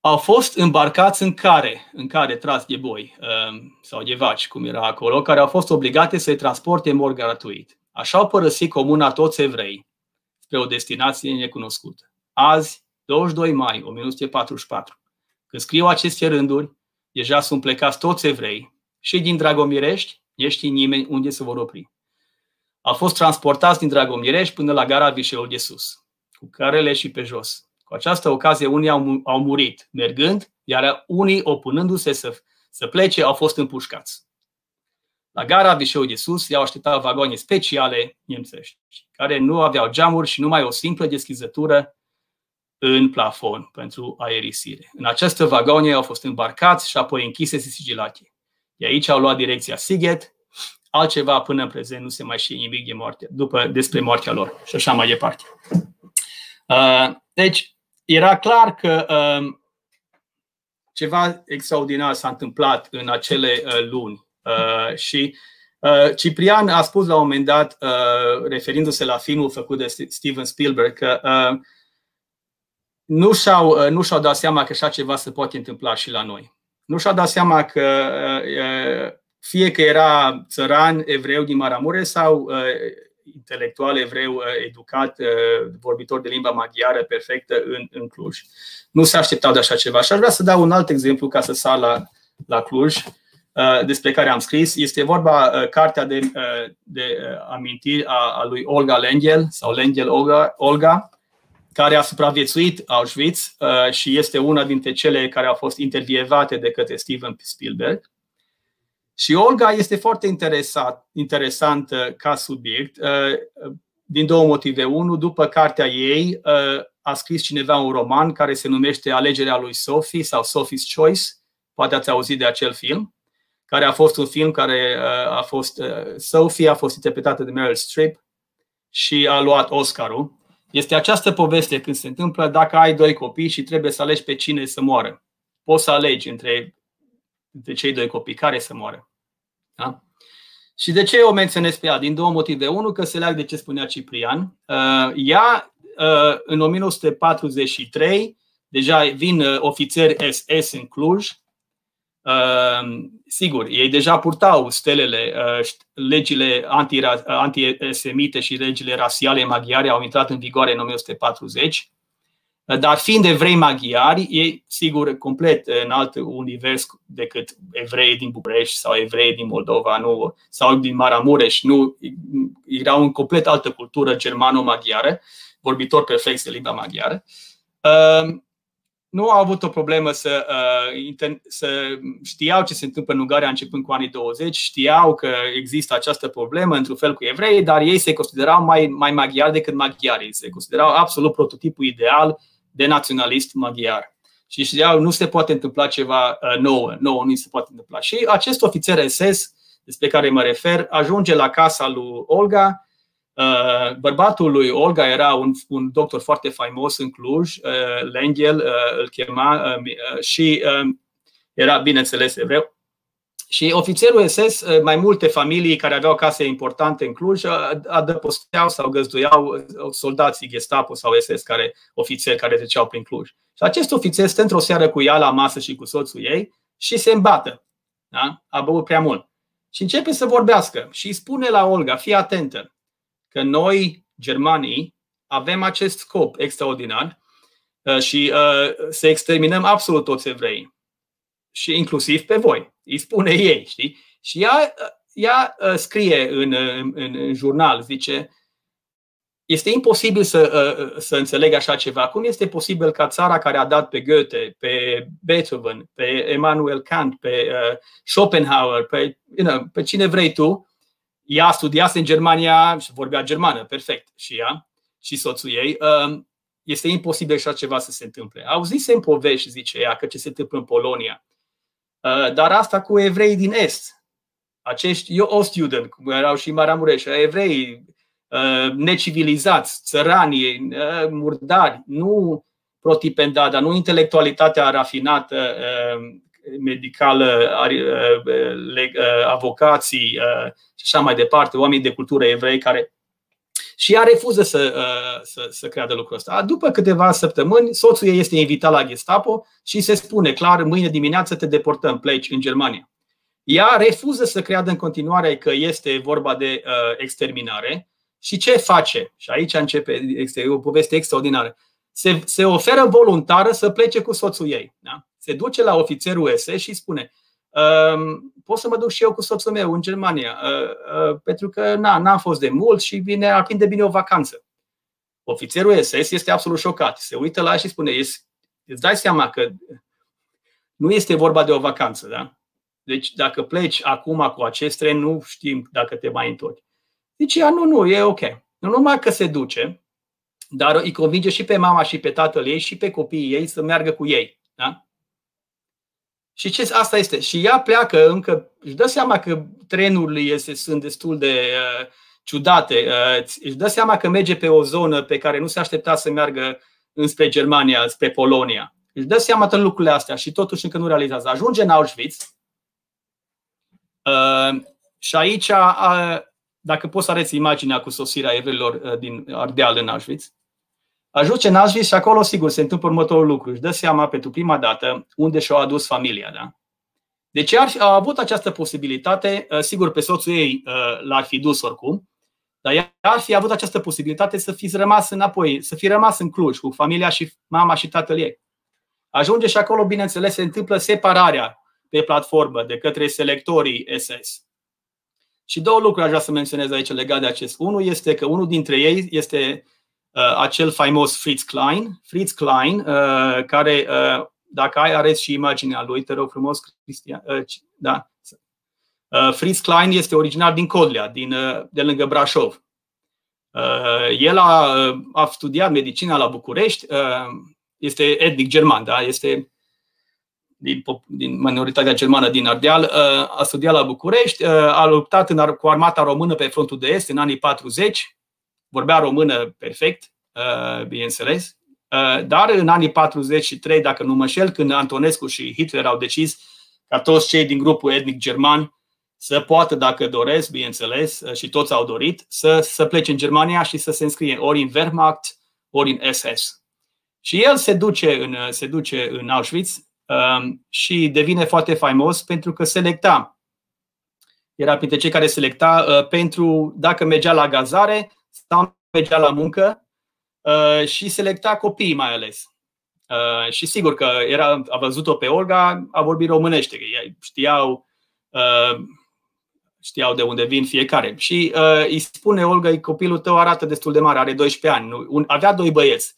au fost îmbarcați în care, în care tras de boi uh, sau de vaci, cum era acolo, care au fost obligate să-i transporte în mod gratuit. Așa au părăsit comuna toți evrei spre o destinație necunoscută. Azi, 22 mai 1944, când scriu aceste rânduri, deja sunt plecați toți evrei și din Dragomirești, ești nimeni unde se vor opri. Au fost transportați din Dragomirești până la gara Vișeul de Sus, cu carele și pe jos. Cu această ocazie unii au, au murit mergând, iar unii, opunându-se să, să plece, au fost împușcați. La gara Vișeul de Sus i-au așteptat vagoane speciale nemțești, care nu aveau geamuri și numai o simplă deschizătură în plafon pentru aerisire. În aceste vagoane au fost îmbarcați și apoi închise și sigilate. De aici au luat direcția Siget, altceva până în prezent nu se mai știe nimic de moarte, după, despre moartea lor și așa mai departe. Uh, deci, era clar că uh, ceva extraordinar s-a întâmplat în acele uh, luni uh, și uh, Ciprian a spus la un moment dat, uh, referindu-se la filmul făcut de Steven Spielberg, că uh, nu și-au, uh, nu și-au dat seama că așa ceva se poate întâmpla și la noi. Nu și-au dat seama că uh, fie că era țăran evreu din Maramureș sau uh, intelectual evreu uh, educat, uh, vorbitor de limba maghiară perfectă în, în Cluj. Nu se așteptau de așa ceva. Și aș vrea să dau un alt exemplu ca să sar la, la Cluj, uh, despre care am scris. Este vorba cartea de, de amintiri a, a lui Olga Lengel sau Lengel Olga, Olga care a supraviețuit Auschwitz și este una dintre cele care au fost intervievate de către Steven Spielberg. Și Olga este foarte interesat, interesantă ca subiect uh, din două motive. Unu, după cartea ei uh, a scris cineva un roman care se numește Alegerea lui Sophie sau Sophie's Choice. Poate ați auzit de acel film, care a fost un film care uh, a fost Sophie a fost interpretată de Meryl Streep și a luat Oscarul. Este această poveste când se întâmplă dacă ai doi copii și trebuie să alegi pe cine să moară. Poți să alegi între de cei doi copii care să moară. Da? Și de ce o menționez pe ea? Din două motive. Unul, că se leagă de ce spunea Ciprian. Uh, ea, uh, în 1943, deja vin uh, ofițeri SS în Cluj. Sigur, ei deja purtau stelele, legile anti-semite și legile rasiale maghiare au intrat în vigoare în 1940 dar fiind evrei maghiari, ei, sigur, complet în alt univers decât evrei din București sau evrei din Moldova nu, sau din Maramureș, nu, erau în complet altă cultură germano-maghiară, vorbitor perfect de limba maghiară. Uh, nu au avut o problemă să, uh, să știau ce se întâmplă în Ungaria începând cu anii 20, știau că există această problemă într-un fel cu evrei, dar ei se considerau mai, mai maghiari decât maghiari. Se considerau absolut prototipul ideal de naționalist maghiar. Și știau, nu se poate întâmpla ceva uh, nou, nou nu se poate întâmpla. Și acest ofițer SS, despre care mă refer, ajunge la casa lui Olga. Uh, bărbatul lui Olga era un, un doctor foarte faimos în Cluj, uh, Lengel îl chema, și era, bineînțeles, evreu. Și ofițerul SS, uh, mai multe familii care aveau case importante în Cluj, uh, adăposteau sau găzduiau uh, soldații Gestapo sau SS, care, ofițeri care treceau prin Cluj. Și acest ofițer stă într-o seară cu ea la masă și cu soțul ei și se îmbată. Da? A băut prea mult. Și începe să vorbească și îi spune la Olga, fii atentă, că noi, germanii, avem acest scop extraordinar și să exterminăm absolut toți evrei și inclusiv pe voi. Îi spune ei, știi? Și ea, ea uh, scrie în, în, în jurnal, zice, este imposibil să, uh, să înțeleg așa ceva. Cum este posibil ca țara care a dat pe Goethe, pe Beethoven, pe Emmanuel Kant, pe uh, Schopenhauer, pe, you know, pe cine vrei tu, ea studiase în Germania și vorbea germană, perfect, și ea și soțul ei, este imposibil așa ceva să se întâmple. Auzise în povești, zice ea, că ce se întâmplă în Polonia. Uh, dar asta cu evrei din Est. Acești eu student, cum erau și Maramureș, evrei uh, necivilizați, țărani, uh, murdari, nu protipendada, nu intelectualitatea rafinată, medicală, avocații și așa mai departe, oameni de cultură evrei care și ea refuză să, uh, să, să creadă lucrul ăsta. După câteva săptămâni, soțul ei este invitat la Gestapo și se spune clar, mâine dimineață te deportăm, pleci în Germania. Ea refuză să creadă în continuare că este vorba de uh, exterminare și ce face? Și aici începe este o poveste extraordinară. Se, se oferă voluntară să plece cu soțul ei. Da? Se duce la ofițerul SS și spune Ehm, pot să mă duc și eu cu soțul meu în Germania, uh, uh, pentru că na, n-am fost de mult și vine, ar prinde bine o vacanță. Ofițerul SS este absolut șocat. Se uită la ea și spune, îți dai seama că nu este vorba de o vacanță, da? Deci dacă pleci acum cu acest tren, nu știm dacă te mai întorci. Deci ea, nu, nu, e ok. Nu numai că se duce, dar îi convinge și pe mama și pe tatăl ei și pe copiii ei să meargă cu ei. Da? Și ce asta este? Și ea pleacă încă, își dă seama că trenurile este, sunt destul de uh, ciudate. Uh, își dă seama că merge pe o zonă pe care nu se aștepta să meargă înspre Germania, spre Polonia. Își dă seama de lucrurile astea și totuși încă nu realizează. Ajunge în Auschwitz uh, și aici, uh, dacă poți să arăți imaginea cu sosirea evreilor uh, din Ardeal în Auschwitz, ajunge în Auschwitz și acolo, sigur, se întâmplă următorul lucru. Își dă seama pentru prima dată unde și-a adus familia. Da? Deci ar, a avut această posibilitate, uh, sigur, pe soțul ei uh, l-ar fi dus oricum, dar ea ar fi avut această posibilitate să fi rămas înapoi, să fi rămas în Cluj cu familia și mama și tatăl ei. Ajunge și acolo, bineînțeles, se întâmplă separarea pe platformă de către selectorii SS. Și două lucruri aș vrea să menționez aici legat de acest. Unul este că unul dintre ei este uh, acel faimos Fritz Klein. Fritz Klein, uh, care, uh, dacă ai, arăți și imaginea lui, te rog frumos, Cristian. Uh, da. Uh, Fritz Klein este originar din Codlea, din, uh, de lângă Brașov. Uh, el a, uh, a studiat medicina la București, uh, este etnic german, da? este din, din minoritatea germană din Ardeal, uh, a studiat la București, uh, a luptat în, cu armata română pe frontul de est în anii 40, vorbea română perfect, uh, bineînțeles, dar în anii 43, dacă nu mă șel, când Antonescu și Hitler au decis ca toți cei din grupul etnic german să poată, dacă doresc, bineînțeles, și toți au dorit, să, să plece în Germania și să se înscrie ori în Wehrmacht, ori în SS. Și el se duce în, se duce în Auschwitz um, și devine foarte faimos pentru că selecta. Era printre cei care selecta uh, pentru dacă mergea la gazare sau mergea la muncă uh, și selecta copiii mai ales. Uh, și sigur că era, a văzut-o pe Olga, a vorbit românește, că ei știau, știau de unde vin fiecare. Și îi spune Olga, copilul tău arată destul de mare, are 12 ani, avea doi băieți.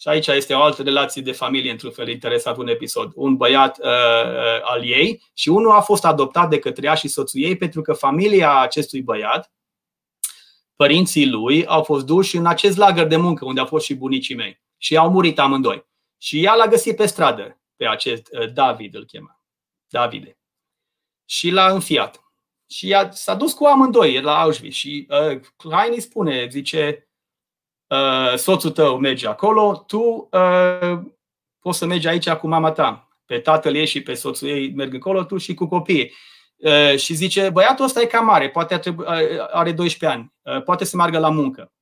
Și aici este o altă relație de familie, într-un fel interesat un episod. Un băiat uh, uh, al ei și unul a fost adoptat de către ea și soțul ei pentru că familia acestui băiat, părinții lui, au fost duși în acest lagăr de muncă unde au fost și bunicii mei. Și au murit amândoi. Și ea l-a găsit pe stradă, pe acest uh, David îl chema. Davide. Și l-a înfiat. Și ea s-a dus cu amândoi la Auschwitz. Și uh, Klein îi spune, zice, uh, soțul tău merge acolo, tu uh, poți să mergi aici cu mama ta. Pe tatăl ei și pe soțul ei merg acolo, tu și cu copiii. Uh, și zice, băiatul ăsta e cam mare, poate uh, are 12 ani, uh, poate să meargă la muncă.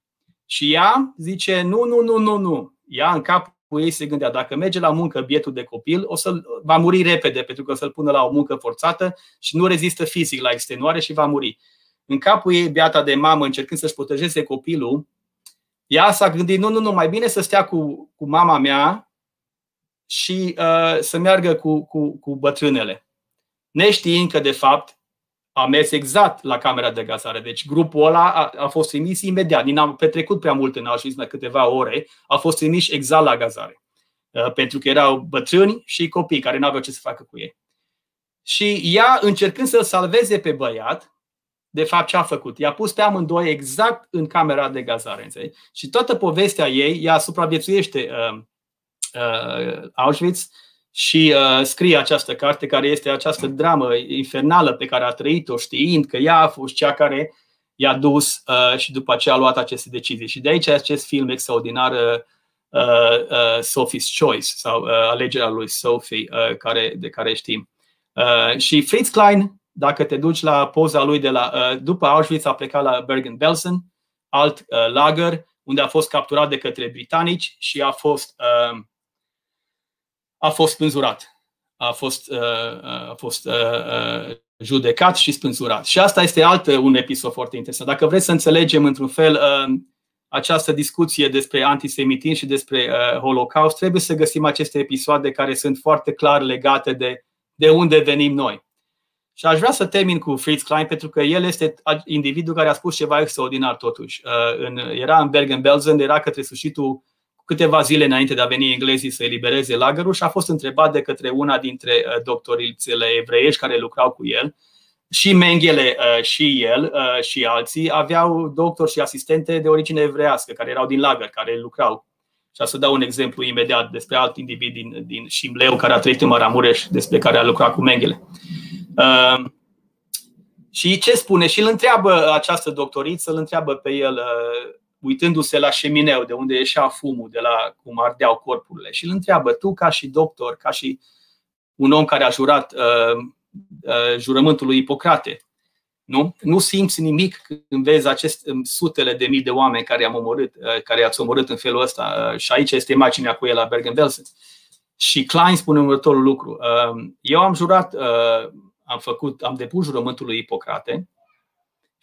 Și ea zice, nu, nu, nu, nu, nu. Ea în capul ei se gândea, dacă merge la muncă bietul de copil, o să va muri repede, pentru că o să-l pună la o muncă forțată și nu rezistă fizic la extenuare și va muri. În capul ei, beata de mamă, încercând să-și protejeze copilul, ea s-a gândit, nu, nu, nu, mai bine să stea cu, cu mama mea și uh, să meargă cu, cu, cu bătrânele. Neștiind că, de fapt, a mers exact la camera de gazare. Deci grupul ăla a, a fost trimis imediat. Din am petrecut prea mult în Auschwitz, mai câteva ore, a fost trimis exact la gazare. Uh, pentru că erau bătrâni și copii care nu aveau ce să facă cu ei. Și ea, încercând să-l salveze pe băiat, de fapt, ce a făcut? I-a pus pe amândoi exact în camera de gazare. Înțelegi? Și toată povestea ei, ea supraviețuiește uh, uh, Auschwitz și uh, scrie această carte, care este această dramă infernală pe care a trăit-o, știind că ea a fost cea care i-a dus uh, și după aceea a luat aceste decizii. Și de aici acest film extraordinar, uh, uh, Sophie's Choice, sau uh, alegerea lui Sophie, uh, care, de care știm. Uh, și Fritz Klein dacă te duci la poza lui de la, uh, după Auschwitz a plecat la Bergen-Belsen, alt uh, lager, unde a fost capturat de către britanici și a fost, uh, a fost spânzurat. A fost, a fost judecat și spânzurat. Și asta este alt un episod foarte interesant. Dacă vreți să înțelegem într-un fel această discuție despre antisemitism și despre Holocaust, trebuie să găsim aceste episoade care sunt foarte clar legate de, de unde venim noi. Și aș vrea să termin cu Fritz Klein pentru că el este individul care a spus ceva extraordinar totuși. Uh, era în Bergen-Belsen, era către sfârșitul câteva zile înainte de a veni englezii să elibereze lagărul și a fost întrebat de către una dintre uh, doctorițele evreiești care lucrau cu el. Și Mengele uh, și el și alții aveau doctori și asistente de origine evrească care erau din lagăr, care lucrau. Și să dau un exemplu imediat despre alt individ din, din Șimleu care a trăit în Maramureș, despre care a lucrat cu Mengele. Uh, și ce spune? Și îl întreabă această doctoriță, îl întreabă pe el, uh, uitându-se la șemineu, de unde ieșea fumul, de la cum ardeau corpurile. Și îl întreabă, tu ca și doctor, ca și un om care a jurat uh, uh, jurământul lui Ipocrate, nu? nu simți nimic când vezi aceste um, sutele de mii de oameni care am omorât, uh, care i-ați omorât în felul ăsta. Uh, și aici este imaginea cu el la Bergen-Belsen. Și Klein spune următorul lucru. Uh, eu am jurat, uh, am făcut, am depus jurământul lui Ipocrate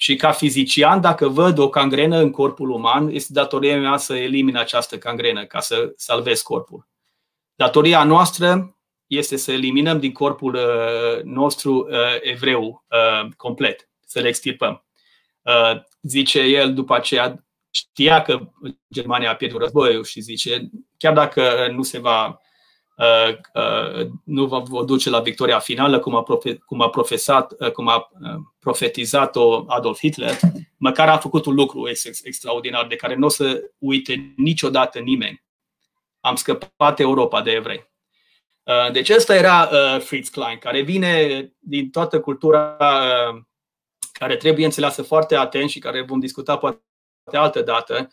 și ca fizician, dacă văd o cangrenă în corpul uman, este datoria mea să elimin această cangrenă ca să salvez corpul. Datoria noastră este să eliminăm din corpul uh, nostru uh, evreu uh, complet, să le extirpăm. Zice el după aceea, știa că Germania a pierdut războiul și zice, chiar dacă nu se va nu va duce la victoria finală, cum a, profe, cum a, profesat, cum a profetizat-o Adolf Hitler, măcar a făcut un lucru extraordinar de care nu o să uite niciodată nimeni. Am scăpat Europa de evrei. Uh, deci ăsta era uh, Fritz Klein, care vine din toată cultura uh, care trebuie înțeleasă foarte atent și care vom discuta poate altă dată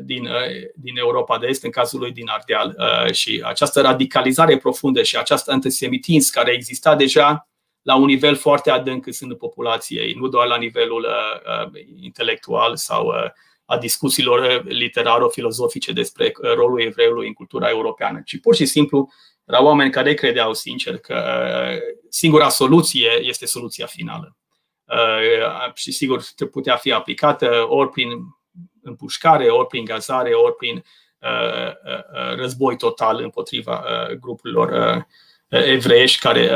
din, din Europa de Est, în cazul lui din Ardeal. Și această radicalizare profundă și această antisemitism care exista deja la un nivel foarte adânc în sânul populației, nu doar la nivelul intelectual sau a discuțiilor literaro-filozofice despre rolul evreului în cultura europeană, ci pur și simplu erau oameni care credeau sincer că uh, singura soluție este soluția finală. Uh, și sigur putea fi aplicată ori prin împușcare, ori prin gazare, ori prin uh, război total împotriva grupurilor evreiești care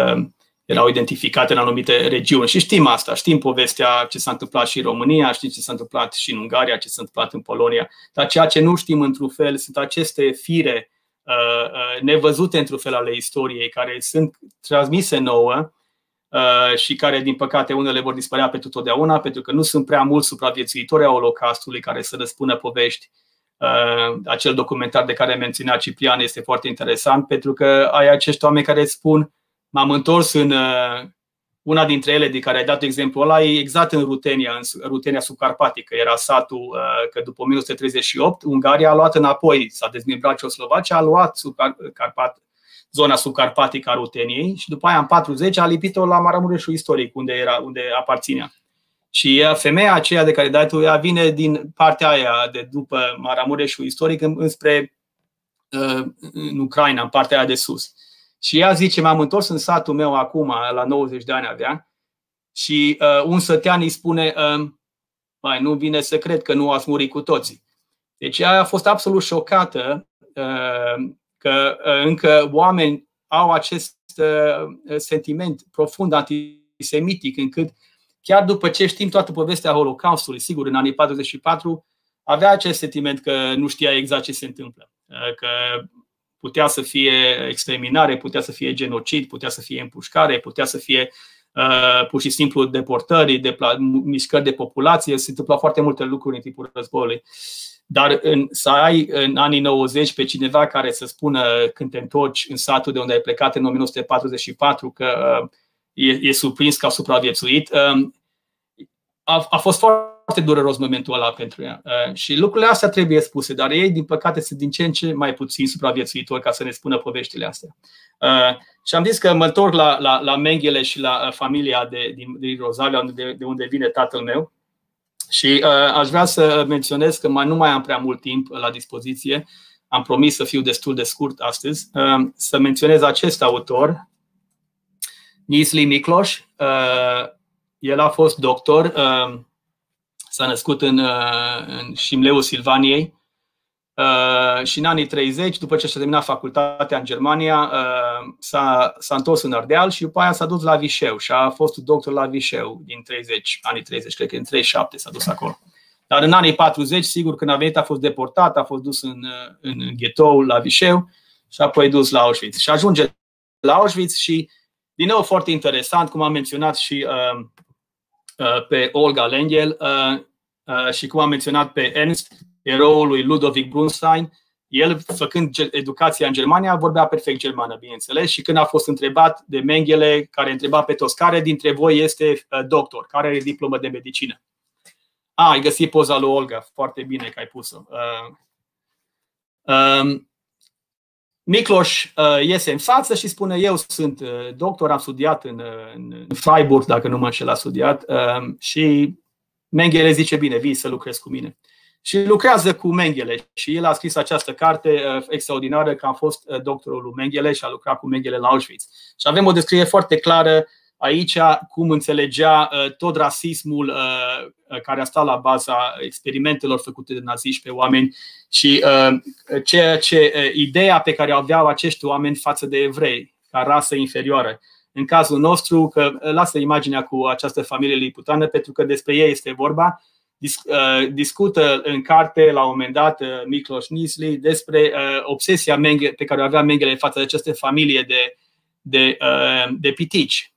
erau identificate în anumite regiuni. Și știm asta, știm povestea ce s-a întâmplat și în România, știm ce s-a întâmplat și în Ungaria, ce s-a întâmplat în Polonia. Dar ceea ce nu știm într-un fel sunt aceste fire Uh, uh, nevăzute într-un fel ale istoriei, care sunt transmise nouă uh, și care, din păcate, unele vor dispărea pentru totdeauna, pentru că nu sunt prea mulți supraviețuitori a Holocaustului care să răspună povești. Acel documentar de care menționa Ciprian este foarte interesant, pentru că ai acești oameni care îți spun m-am întors în una dintre ele de care ai dat exemplu ăla e exact în Rutenia, în Rutenia subcarpatică. Era satul uh, că după 1938 Ungaria a luat înapoi, s-a dezmembrat Ceoslovacia, a luat subcarpat, zona subcarpatică a Ruteniei și după aia în 40 a lipit-o la Maramureșul istoric, unde, era, unde aparținea. Și femeia aceea de care dai tu, ea vine din partea aia de după Maramureșul istoric înspre uh, în Ucraina, în partea aia de sus. Și ea zice, m-am întors în satul meu acum, la 90 de ani avea, și uh, un sătean îi spune, uh, mai nu vine să cred că nu ați murit cu toții. Deci ea a fost absolut șocată uh, că uh, încă oameni au acest uh, sentiment profund antisemitic, încât chiar după ce știm toată povestea Holocaustului, sigur, în anii 44, avea acest sentiment că nu știa exact ce se întâmplă. Uh, că putea să fie exterminare, putea să fie genocid, putea să fie împușcare, putea să fie uh, pur și simplu deportări, depla- mișcări de populație. Se întâmpla foarte multe lucruri în timpul războiului. Dar în, să ai în anii 90 pe cineva care să spună când te întorci în satul de unde ai plecat în 1944 că uh, e, e surprins că a supraviețuit, uh, a, a fost foarte foarte dureros momentul ăla pentru ea. Uh, și lucrurile astea trebuie spuse, dar ei, din păcate, sunt din ce în ce mai puțin supraviețuitori ca să ne spună poveștile astea. Uh, și am zis că mă întorc la, la, la Menghele și la uh, familia de, din, din Rosalia, de, de unde vine tatăl meu. Și uh, aș vrea să menționez că mai nu mai am prea mult timp la dispoziție. Am promis să fiu destul de scurt astăzi. Uh, să menționez acest autor, Nisli Miklos. Uh, el a fost doctor. Uh, S-a născut în, uh, în Șimleu Silvaniei uh, și în anii 30, după ce și-a terminat facultatea în Germania, uh, s-a, s-a întors în Ardeal și după aia s-a dus la Vișeu și a fost doctor la Vișeu din 30, anii 30, cred că în 37 s-a dus acolo. Dar în anii 40, sigur, când a venit, a fost deportat, a fost dus în, în ghetou la Vișeu și apoi dus la Auschwitz. Și ajunge la Auschwitz și, din nou, foarte interesant, cum am menționat și uh, Uh, pe Olga Lengel uh, uh, și cum am menționat pe Ernst, eroul lui Ludovic Brunstein, El, făcând educația în Germania, vorbea perfect germană, bineînțeles, și când a fost întrebat de Mengele, care întreba pe toți, care dintre voi este doctor, care are diplomă de medicină? A, ai găsit poza lui Olga, foarte bine că ai pus-o. Uh, um, Micloș uh, iese în față și spune eu sunt uh, doctor, am studiat în, uh, în Freiburg, dacă nu mă înșel, a studiat uh, și Mengele zice bine, vii să lucrezi cu mine. Și lucrează cu Mengele și el a scris această carte uh, extraordinară că am fost uh, doctorul lui Mengele și a lucrat cu Mengele la Auschwitz. Și avem o descriere foarte clară aici cum înțelegea uh, tot rasismul uh, uh, care a stat la baza experimentelor făcute de naziști pe oameni și ceea ce ideea pe care o aveau acești oameni față de evrei ca rasă inferioară. În cazul nostru, că lasă imaginea cu această familie liputană pentru că despre ei este vorba, discută în carte la un moment dat Miklos Nisli despre obsesia pe care o avea Mengele față de această familie de, de, de pitici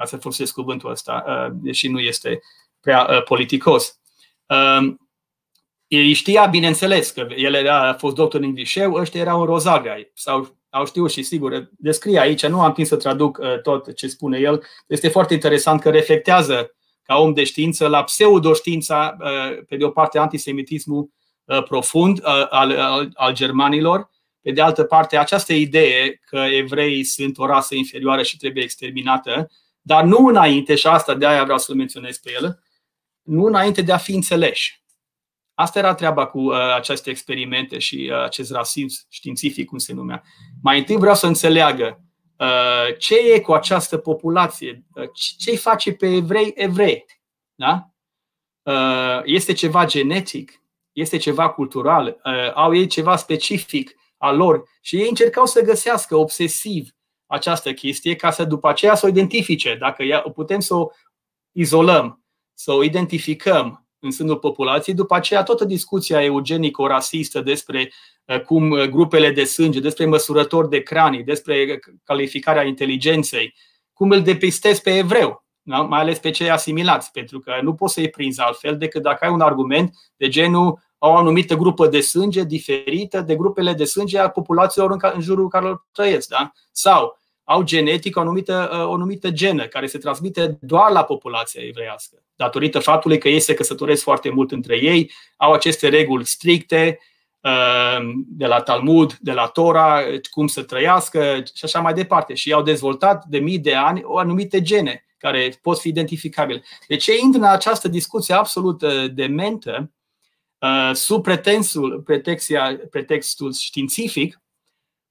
ca să folosesc cuvântul ăsta, uh, deși nu este prea uh, politicos. Um, ei știa, bineînțeles, că el era, a fost doctor în Vișeu, ăștia erau în Rozaga sau au știut și sigur, descrie aici, nu am timp să traduc uh, tot ce spune el. Este foarte interesant că reflectează ca om de știință la pseudoștiința, pe de o parte antisemitismul profund al, al, al germanilor, pe de altă parte această idee că evreii sunt o rasă inferioară și trebuie exterminată, dar nu înainte, și asta de aia vreau să-l menționez pe el, nu înainte de a fi înțeleși. Asta era treaba cu uh, aceste experimente și uh, acest rasism științific, cum se numea. Mai întâi vreau să înțeleagă uh, ce e cu această populație, uh, ce îi face pe evrei evrei. Da? Uh, este ceva genetic, este ceva cultural, uh, au ei ceva specific al lor și ei încercau să găsească obsesiv această chestie ca să după aceea să o identifice. Dacă putem să o izolăm, să o identificăm în sânul populației, după aceea toată discuția eugenico-rasistă despre uh, cum uh, grupele de sânge, despre măsurători de cranii, despre calificarea inteligenței, cum îl depistezi pe evreu, da? mai ales pe cei asimilați, pentru că nu poți să-i prinzi altfel decât dacă ai un argument de genul au o anumită grupă de sânge diferită de grupele de sânge a populațiilor în jurul care trăiesc. Da? Sau au genetic o anumită, uh, o anumită genă care se transmite doar la populația evreiască, datorită faptului că ei se căsătoresc foarte mult între ei, au aceste reguli stricte uh, de la Talmud, de la Tora, cum să trăiască și așa mai departe. Și au dezvoltat de mii de ani o anumite gene care pot fi identificabile. Deci ei intră în această discuție absolut uh, dementă sub pretensul, pretexia, pretextul științific,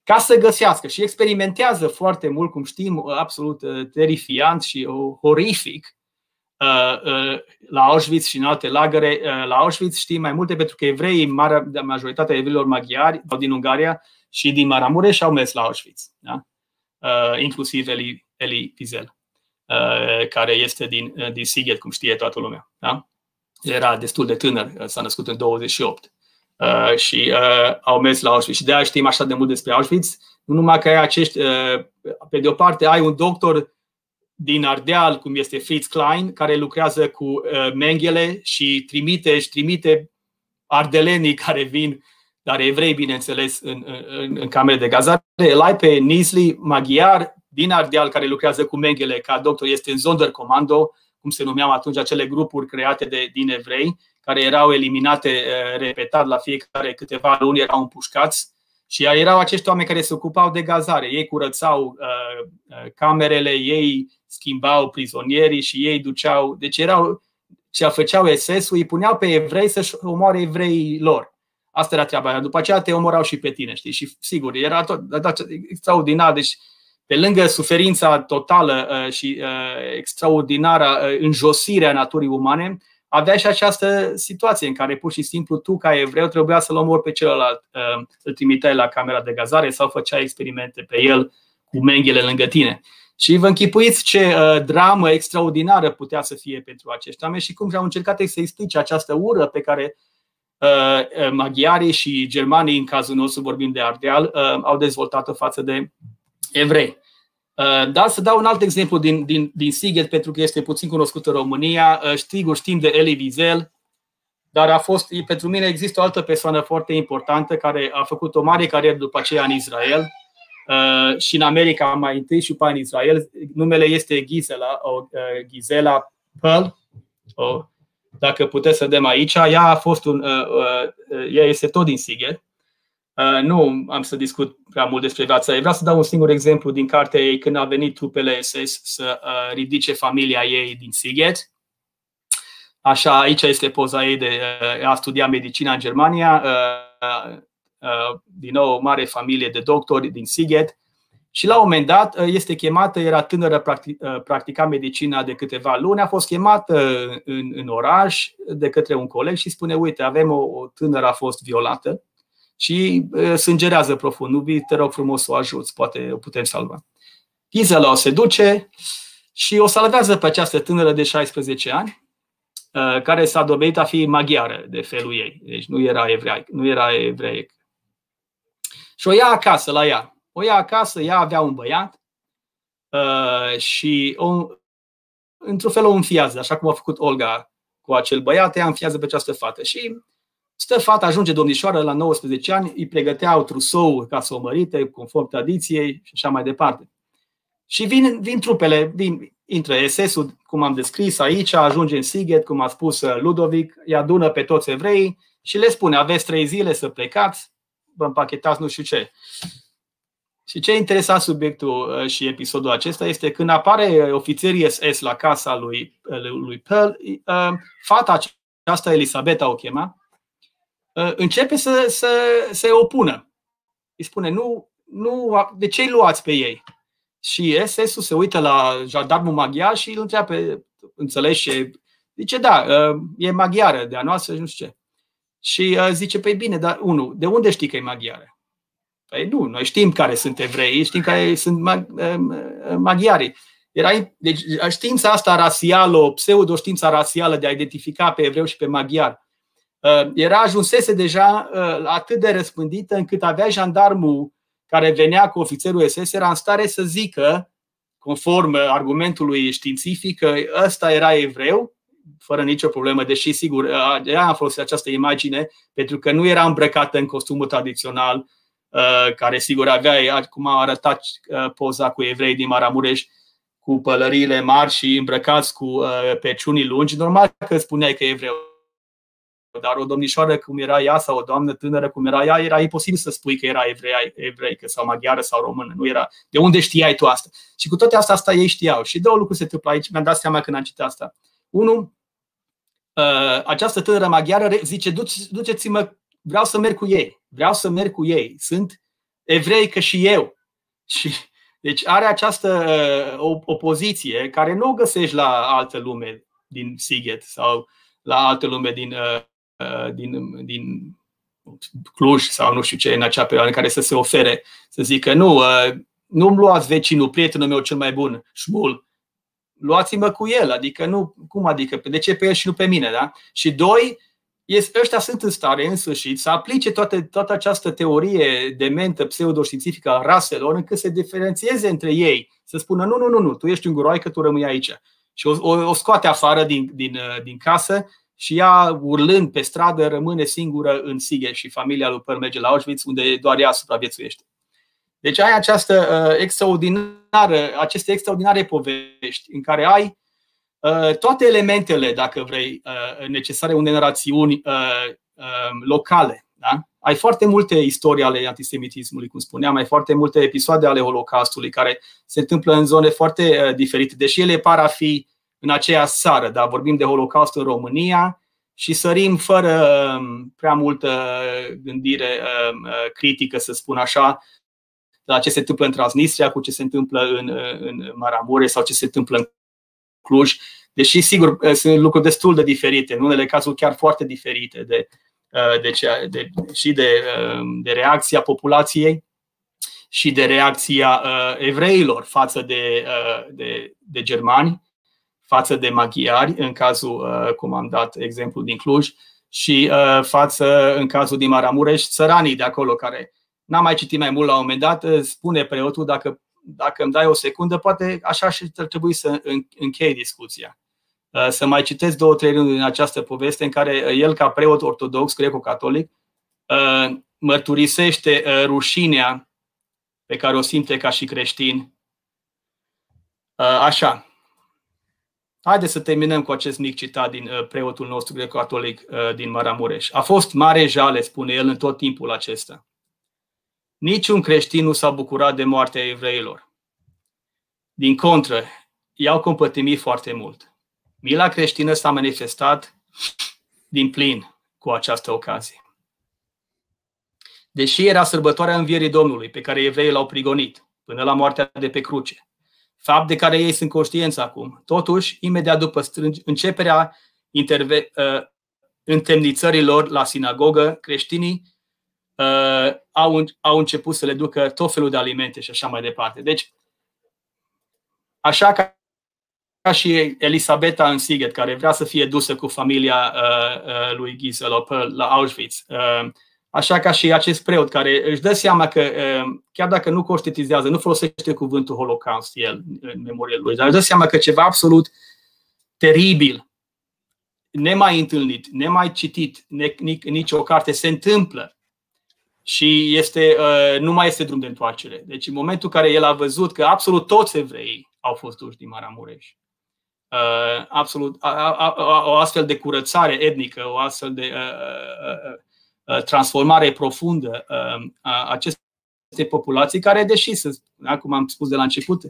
ca să găsească și experimentează foarte mult, cum știm, absolut uh, terifiant și uh, horific uh, la Auschwitz și în alte lagăre. La Auschwitz știm mai multe pentru că evreii, marea, majoritatea evreilor maghiari din Ungaria și din Maramureș au mers la Auschwitz, da? inclusiv Eli, Eli Pizel, care este din, din Sighet, cum știe toată lumea. Da? Era destul de tânăr, s-a născut în 28. Uh, și uh, au mers la Auschwitz. Și de aia știm așa de mult despre Auschwitz. Nu numai că ai acești, uh, pe de o parte, ai un doctor din Ardeal, cum este Fritz Klein, care lucrează cu uh, Mengele și trimite, își trimite ardelenii care vin, dar evrei, bineînțeles, în, în, în camere de gazare. El ai pe Nisli Maghiar din Ardeal, care lucrează cu Mengele ca doctor, este în Sonderkommando, cum se numeau atunci acele grupuri create de, din evrei, care erau eliminate eh, repetat la fiecare câteva luni, erau împușcați și erau acești oameni care se ocupau de gazare. Ei curățau uh, camerele, ei schimbau prizonierii și ei duceau. Deci erau ce făceau SS-ul, îi puneau pe evrei să-și omoare evreii lor. Asta era treaba. După aceea te omorau și pe tine, știi? Și sigur, era tot da, da, extraordinar. Deci, pe lângă suferința totală uh, și uh, extraordinară uh, înjosire a naturii umane, avea și această situație în care pur și simplu tu, ca evreu, trebuia să-l omori pe celălalt, uh, îl trimiteai la camera de gazare sau făceai experimente pe el cu menghele lângă tine. Și vă închipuiți ce uh, dramă extraordinară putea să fie pentru acești oameni și cum au încercat să explice această ură pe care uh, maghiarii și germanii, în cazul nostru vorbim de Ardeal, au dezvoltat-o față de evrei. Uh, da, să dau un alt exemplu din, din, din Sighet, pentru că este puțin cunoscut în România. Uh, știu, știm de Eli Wiesel, dar a fost, pentru mine există o altă persoană foarte importantă care a făcut o mare carieră după aceea în Israel uh, și în America mai întâi și după în Israel. Numele este Gisela, o, uh, Gisela Pearl. O, dacă puteți să vedem aici, ea a fost un, uh, uh, ea este tot din Siget. Uh, nu am să discut prea mult despre viața ei. Vreau să dau un singur exemplu din cartea ei când a venit trupele SS să uh, ridice familia ei din Siget Așa, aici este poza ei de uh, a studia medicina în Germania, uh, uh, din nou o mare familie de doctori din Siget. Și la un moment dat este chemată, era tânără, practica medicina de câteva luni, a fost chemată în, în oraș de către un coleg și spune, uite, avem o, o tânără a fost violată și sângerează profund, nu vii, te rog frumos să o ajuți, poate o putem salva. Gisela o se duce și o salvează pe această tânără de 16 ani Uh, care s-a dovedit a fi maghiară de felul ei. Deci nu era evreic, nu era evreic. Și o ia acasă la ea. O ia acasă, ea avea un băiat uh, și o, într-un fel o înfiază, așa cum a făcut Olga cu acel băiat, ea înfiază pe această fată. Și stă fata, ajunge domnișoară la 19 ani, îi pregăteau trusou ca să o mărite, conform tradiției și așa mai departe. Și vin, vin trupele, vin, intră SS-ul, cum am descris aici, ajunge în Siget, cum a spus uh, Ludovic, îi adună pe toți evrei și le spune, aveți trei zile să plecați, vă împachetați nu știu ce. Și ce interesa subiectul uh, și episodul acesta este când apare ofițerii SS la casa lui, uh, lui Pearl, fata aceasta, Elisabeta o chema, începe să, să se opună. Îi spune, nu, nu, de ce îi luați pe ei? Și SS-ul se uită la jandarmul maghiar și îl întreabă, înțelegi ce... Zice, da, ă, e maghiară de a noastră și nu știu ce. Și ă, zice, păi bine, dar unul, de unde știi că e maghiară? Păi nu, noi știm care sunt evrei, știm care sunt ă, maghiari. Era, deci știința asta rasială, o pseudo-știința rasială de a identifica pe evreu și pe maghiar, era ajunsese deja atât de răspândită încât avea jandarmul care venea cu ofițerul SS era în stare să zică, conform argumentului științific, că ăsta era evreu, fără nicio problemă, deși, sigur, ea a folosit această imagine pentru că nu era îmbrăcată în costumul tradițional, care, sigur, avea, cum a arătat poza cu evrei din Maramureș, cu pălăriile mari și îmbrăcați cu peciunii lungi, normal că spuneai că e evreu dar o domnișoară cum era ea sau o doamnă tânără cum era ea, era imposibil să spui că era evrei, evreică sau maghiară sau română. Nu era. De unde știai tu asta? Și cu toate astea, asta ei știau. Și două lucruri se întâmplă aici. Mi-am dat seama când am citit asta. Unu, uh, această tânără maghiară zice, duceți-mă, vreau să merg cu ei. Vreau să merg cu ei. Sunt evrei ca și eu. Și deci are această uh, opoziție care nu o găsești la altă lume din Siget sau la altă lume din uh, Uh, din, din Cluj sau nu știu ce, în acea perioadă în care să se ofere, să zică nu, uh, nu-mi luați vecinul, prietenul meu cel mai bun, șmul, luați-mă cu el, adică nu, cum adică, de ce pe el și nu pe mine, da? Și doi, este, ăștia sunt în stare în sfârșit să aplice toate, toată această teorie dementă pseudoștiințifică a raselor încât să diferențieze între ei, să spună nu, nu, nu, nu, tu ești un guroi că tu rămâi aici. Și o, o, o scoate afară din, din, uh, din casă și ea, urlând pe stradă, rămâne singură în Sighe și familia lui Păr merge la Auschwitz, unde doar ea supraviețuiește. Deci ai această uh, extraordinară, aceste extraordinare povești în care ai uh, toate elementele, dacă vrei, uh, necesare unei narațiuni uh, uh, locale. Da? Ai foarte multe istorii ale antisemitismului, cum spuneam, ai foarte multe episoade ale Holocaustului care se întâmplă în zone foarte uh, diferite, deși ele par a fi în aceea sară, dar vorbim de Holocaust în România și sărim fără um, prea multă gândire um, uh, critică, să spun așa, la ce se întâmplă în Transnistria, cu ce se întâmplă în, uh, în Maramureș sau ce se întâmplă în Cluj. Deși, sigur, uh, sunt lucruri destul de diferite, în unele cazuri chiar foarte diferite de, de, de, de, și de, um, de reacția populației și de reacția evreilor față de, de, de germani față de maghiari, în cazul, uh, cum am dat exemplu din Cluj, și uh, față, în cazul din Maramureș, țăranii de acolo, care n-am mai citit mai mult la un moment dat, uh, spune preotul, dacă, dacă îmi dai o secundă, poate așa și ar trebui să închei discuția. să mai citesc două, trei rânduri din această poveste în care el, ca preot ortodox, greco-catolic, mărturisește rușinea pe care o simte ca și creștin. Așa. Haideți să terminăm cu acest mic citat din preotul nostru greco-catolic din Maramureș. A fost mare jale, spune el, în tot timpul acesta. Niciun creștin nu s-a bucurat de moartea evreilor. Din contră, i-au compătimit foarte mult. Mila creștină s-a manifestat din plin cu această ocazie. Deși era sărbătoarea învierii Domnului, pe care evreii l-au prigonit până la moartea de pe cruce, fapt de care ei sunt conștienți acum, totuși, imediat după începerea interve- uh, întemnițărilor la sinagogă, creștinii uh, au, au început să le ducă tot felul de alimente și așa mai departe. Deci, așa ca, ca și Elisabeta în Siget, care vrea să fie dusă cu familia uh, uh, lui Gisela la Auschwitz, uh, așa ca și acest preot care își dă seama că, uh, chiar dacă nu conștientizează, nu folosește cuvântul Holocaust el în memoria lui, dar își dă seama că ceva absolut teribil, nemai întâlnit, nemai citit, nici o carte se întâmplă și este, uh, nu mai este drum de întoarcere. Deci în momentul în care el a văzut că absolut toți evrei au fost duși din Maramureș, uh, absolut, o astfel de curățare etnică, o astfel de uh, transformare profundă a acestei populații, care, deși, cum am spus de la început,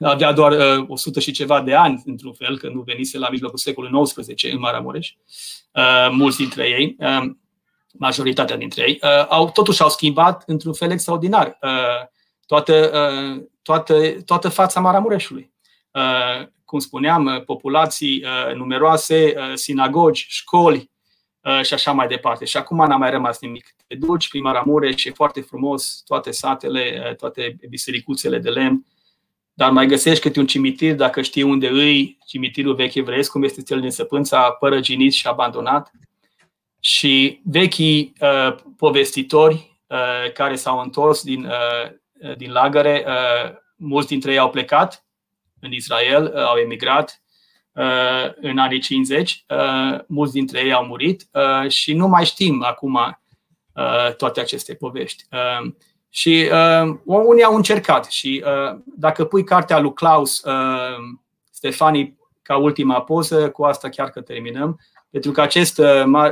avea doar 100 și ceva de ani, într-un fel, că nu venise la mijlocul secolului XIX în Maramureș, mulți dintre ei, majoritatea dintre ei, uh, au, totuși au schimbat într-un fel extraordinar uh, toată, uh, toată, toată fața Maramureșului. Uh, cum spuneam, uh, populații uh, numeroase, uh, sinagogi, școli uh, și așa mai departe. Și acum n-a mai rămas nimic. Te duci prin Maramureș, e foarte frumos, toate satele, uh, toate bisericuțele de lemn, dar mai găsești câte un cimitir, dacă știi unde îi, cimitirul vechi evreiesc, cum este cel din Săpânța, părăginit și abandonat și vechii uh, povestitori uh, care s-au întors din, uh, din lagăre, uh, mulți dintre ei au plecat în Israel, uh, au emigrat uh, în anii 50, uh, mulți dintre ei au murit uh, și nu mai știm acum uh, toate aceste povești. Uh, și uh, unii au încercat și uh, dacă pui cartea lui Klaus uh, Stefani ca ultima poză, cu asta chiar că terminăm, pentru că acest uh, uh,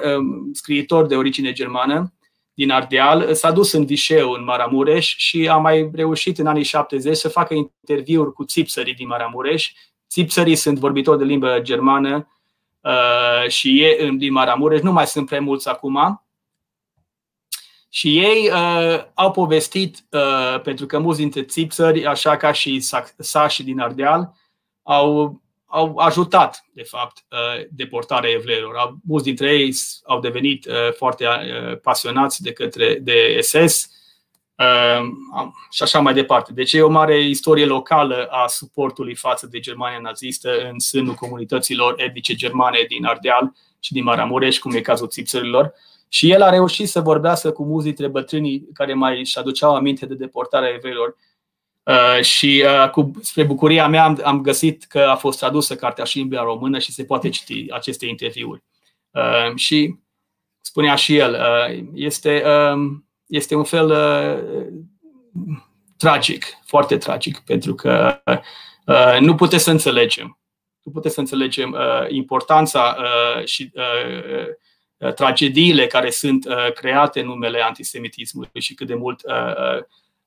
scriitor de origine germană din Ardeal s-a dus în Vișeu, în Maramureș și a mai reușit în anii 70 să facă interviuri cu țipsării din Maramureș. Țipsării sunt vorbitori de limbă germană uh, și ei din Maramureș, nu mai sunt prea mulți acum, și ei uh, au povestit, uh, pentru că mulți dintre țipsări, așa ca și sașii din Ardeal, au au ajutat, de fapt, uh, deportarea evreilor. Mulți dintre ei au devenit uh, foarte uh, pasionați de către de SS și așa mai departe. Deci e o mare istorie locală a suportului față de Germania nazistă în sânul comunităților etnice germane din Ardeal și din Maramureș, cum e cazul țipțărilor. Și el a reușit să vorbească cu mulți dintre bătrânii care mai își aduceau aminte de deportarea evreilor Uh, și uh, cu, spre bucuria mea am, am găsit că a fost tradusă cartea și în limba română și se poate citi aceste interviuri. Uh, și spunea și el, uh, este, uh, este un fel uh, tragic, foarte tragic, pentru că uh, nu puteți să înțelegem. Nu puteți să înțelegem uh, importanța uh, și uh, uh, tragediile care sunt uh, create în numele antisemitismului și cât de mult uh,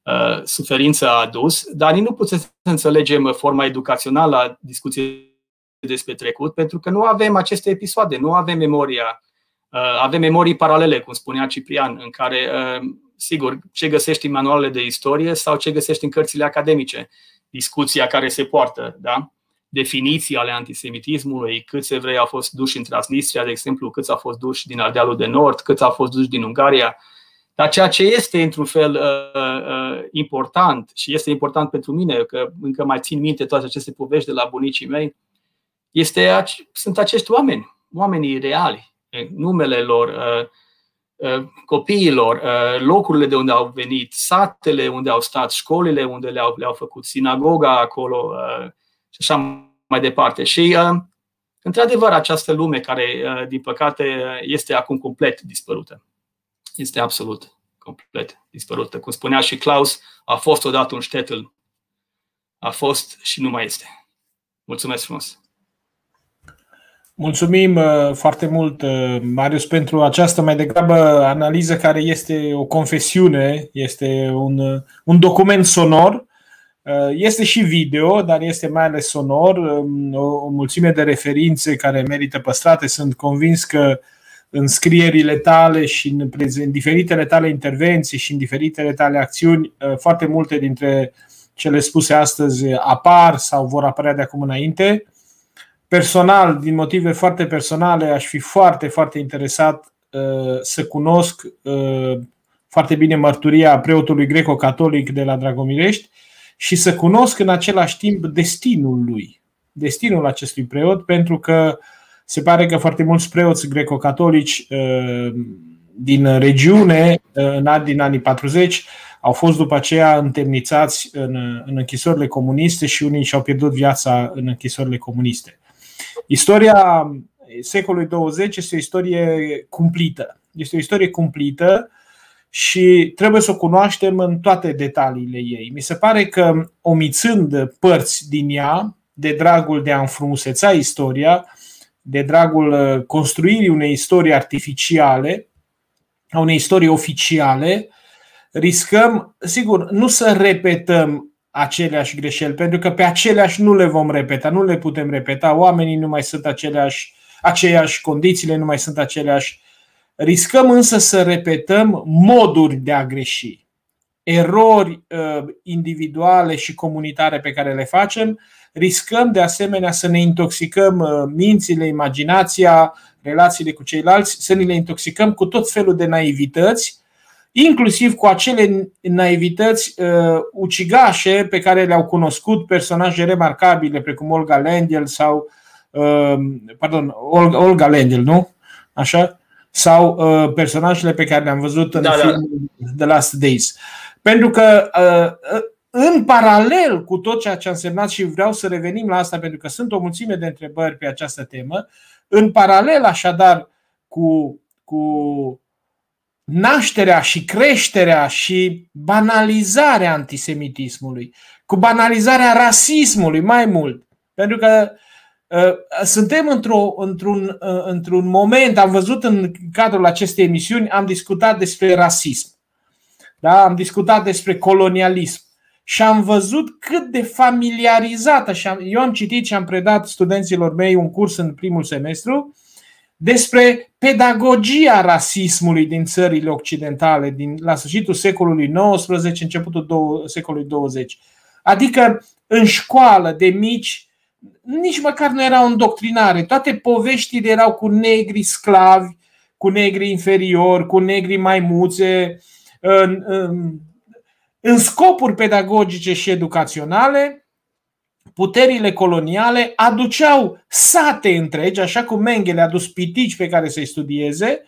Uh, suferință a adus, dar nu putem să înțelegem forma educațională a discuției despre trecut, pentru că nu avem aceste episoade, nu avem memoria, uh, avem memorii paralele, cum spunea Ciprian, în care, uh, sigur, ce găsești în manualele de istorie sau ce găsești în cărțile academice, discuția care se poartă, da? definiții ale antisemitismului, câți evrei au fost duși în Transnistria, de exemplu, câți au fost duși din Ardealul de Nord, câți au fost duși din Ungaria, dar ceea ce este, într-un fel, uh, uh, important și este important pentru mine, că încă mai țin minte toate aceste povești de la bunicii mei, este, sunt acești oameni, oamenii reali, numele lor, uh, copiilor, locurile de unde au venit, satele unde au stat, școlile unde le-au, le-au făcut, sinagoga acolo și așa mai departe. Și într-adevăr, această lume care, din păcate, este acum complet dispărută. Este absolut complet dispărută. Cum spunea și Klaus, a fost odată un ștetel. A fost și nu mai este. Mulțumesc frumos! Mulțumim uh, foarte mult, uh, Marius, pentru această mai degrabă analiză care este o confesiune, este un, uh, un document sonor. Este și video, dar este mai ales sonor, um, o, o mulțime de referințe care merită păstrate. Sunt convins că în scrierile tale și în, în diferitele tale intervenții și în diferitele tale acțiuni, foarte multe dintre cele spuse astăzi apar sau vor apărea de acum înainte personal, din motive foarte personale, aș fi foarte, foarte interesat uh, să cunosc uh, foarte bine mărturia preotului greco-catolic de la Dragomirești și să cunosc în același timp destinul lui, destinul acestui preot, pentru că se pare că foarte mulți preoți greco-catolici uh, din regiune, în din anii 40, au fost după aceea întemnițați în, în închisorile comuniste și unii și-au pierdut viața în închisorile comuniste. Istoria secolului 20 este o istorie cumplită. Este o istorie cumplită și trebuie să o cunoaștem în toate detaliile ei. Mi se pare că omițând părți din ea, de dragul de a înfrumuseța istoria, de dragul uh, construirii unei istorii artificiale, a unei istorii oficiale, riscăm, sigur, nu să repetăm aceleași greșeli, pentru că pe aceleași nu le vom repeta, nu le putem repeta, oamenii nu mai sunt aceleași, aceeași, condițiile nu mai sunt aceleași. Riscăm însă să repetăm moduri de a greși, erori uh, individuale și comunitare pe care le facem, riscăm de asemenea să ne intoxicăm uh, mințile, imaginația, relațiile cu ceilalți, să ne le intoxicăm cu tot felul de naivități inclusiv cu acele naivități uh, ucigașe pe care le-au cunoscut personaje remarcabile precum Olga Lendel sau uh, pardon, Olga, Olga Lendel, nu? Așa? Sau uh, personajele pe care le-am văzut în da, da. filmul da. The Last Days. Pentru că uh, uh, în paralel cu tot ceea ce a însemnat și vreau să revenim la asta pentru că sunt o mulțime de întrebări pe această temă, în paralel așadar cu, cu nașterea și creșterea și banalizarea antisemitismului, cu banalizarea rasismului mai mult. Pentru că uh, suntem într-o, într-un, uh, într-un moment, am văzut în cadrul acestei emisiuni, am discutat despre rasism. Da? Am discutat despre colonialism. Și am văzut cât de familiarizată. Și am, eu am citit și am predat studenților mei un curs în primul semestru despre pedagogia rasismului din țările occidentale, din, la sfârșitul secolului XIX, începutul do- secolului 20. Adică în școală de mici nici măcar nu erau îndoctrinare. Toate poveștile erau cu negri sclavi, cu negri inferiori, cu negri maimuțe, în, în, în scopuri pedagogice și educaționale puterile coloniale aduceau sate întregi, așa cum Mengele a adus pitici pe care să-i studieze,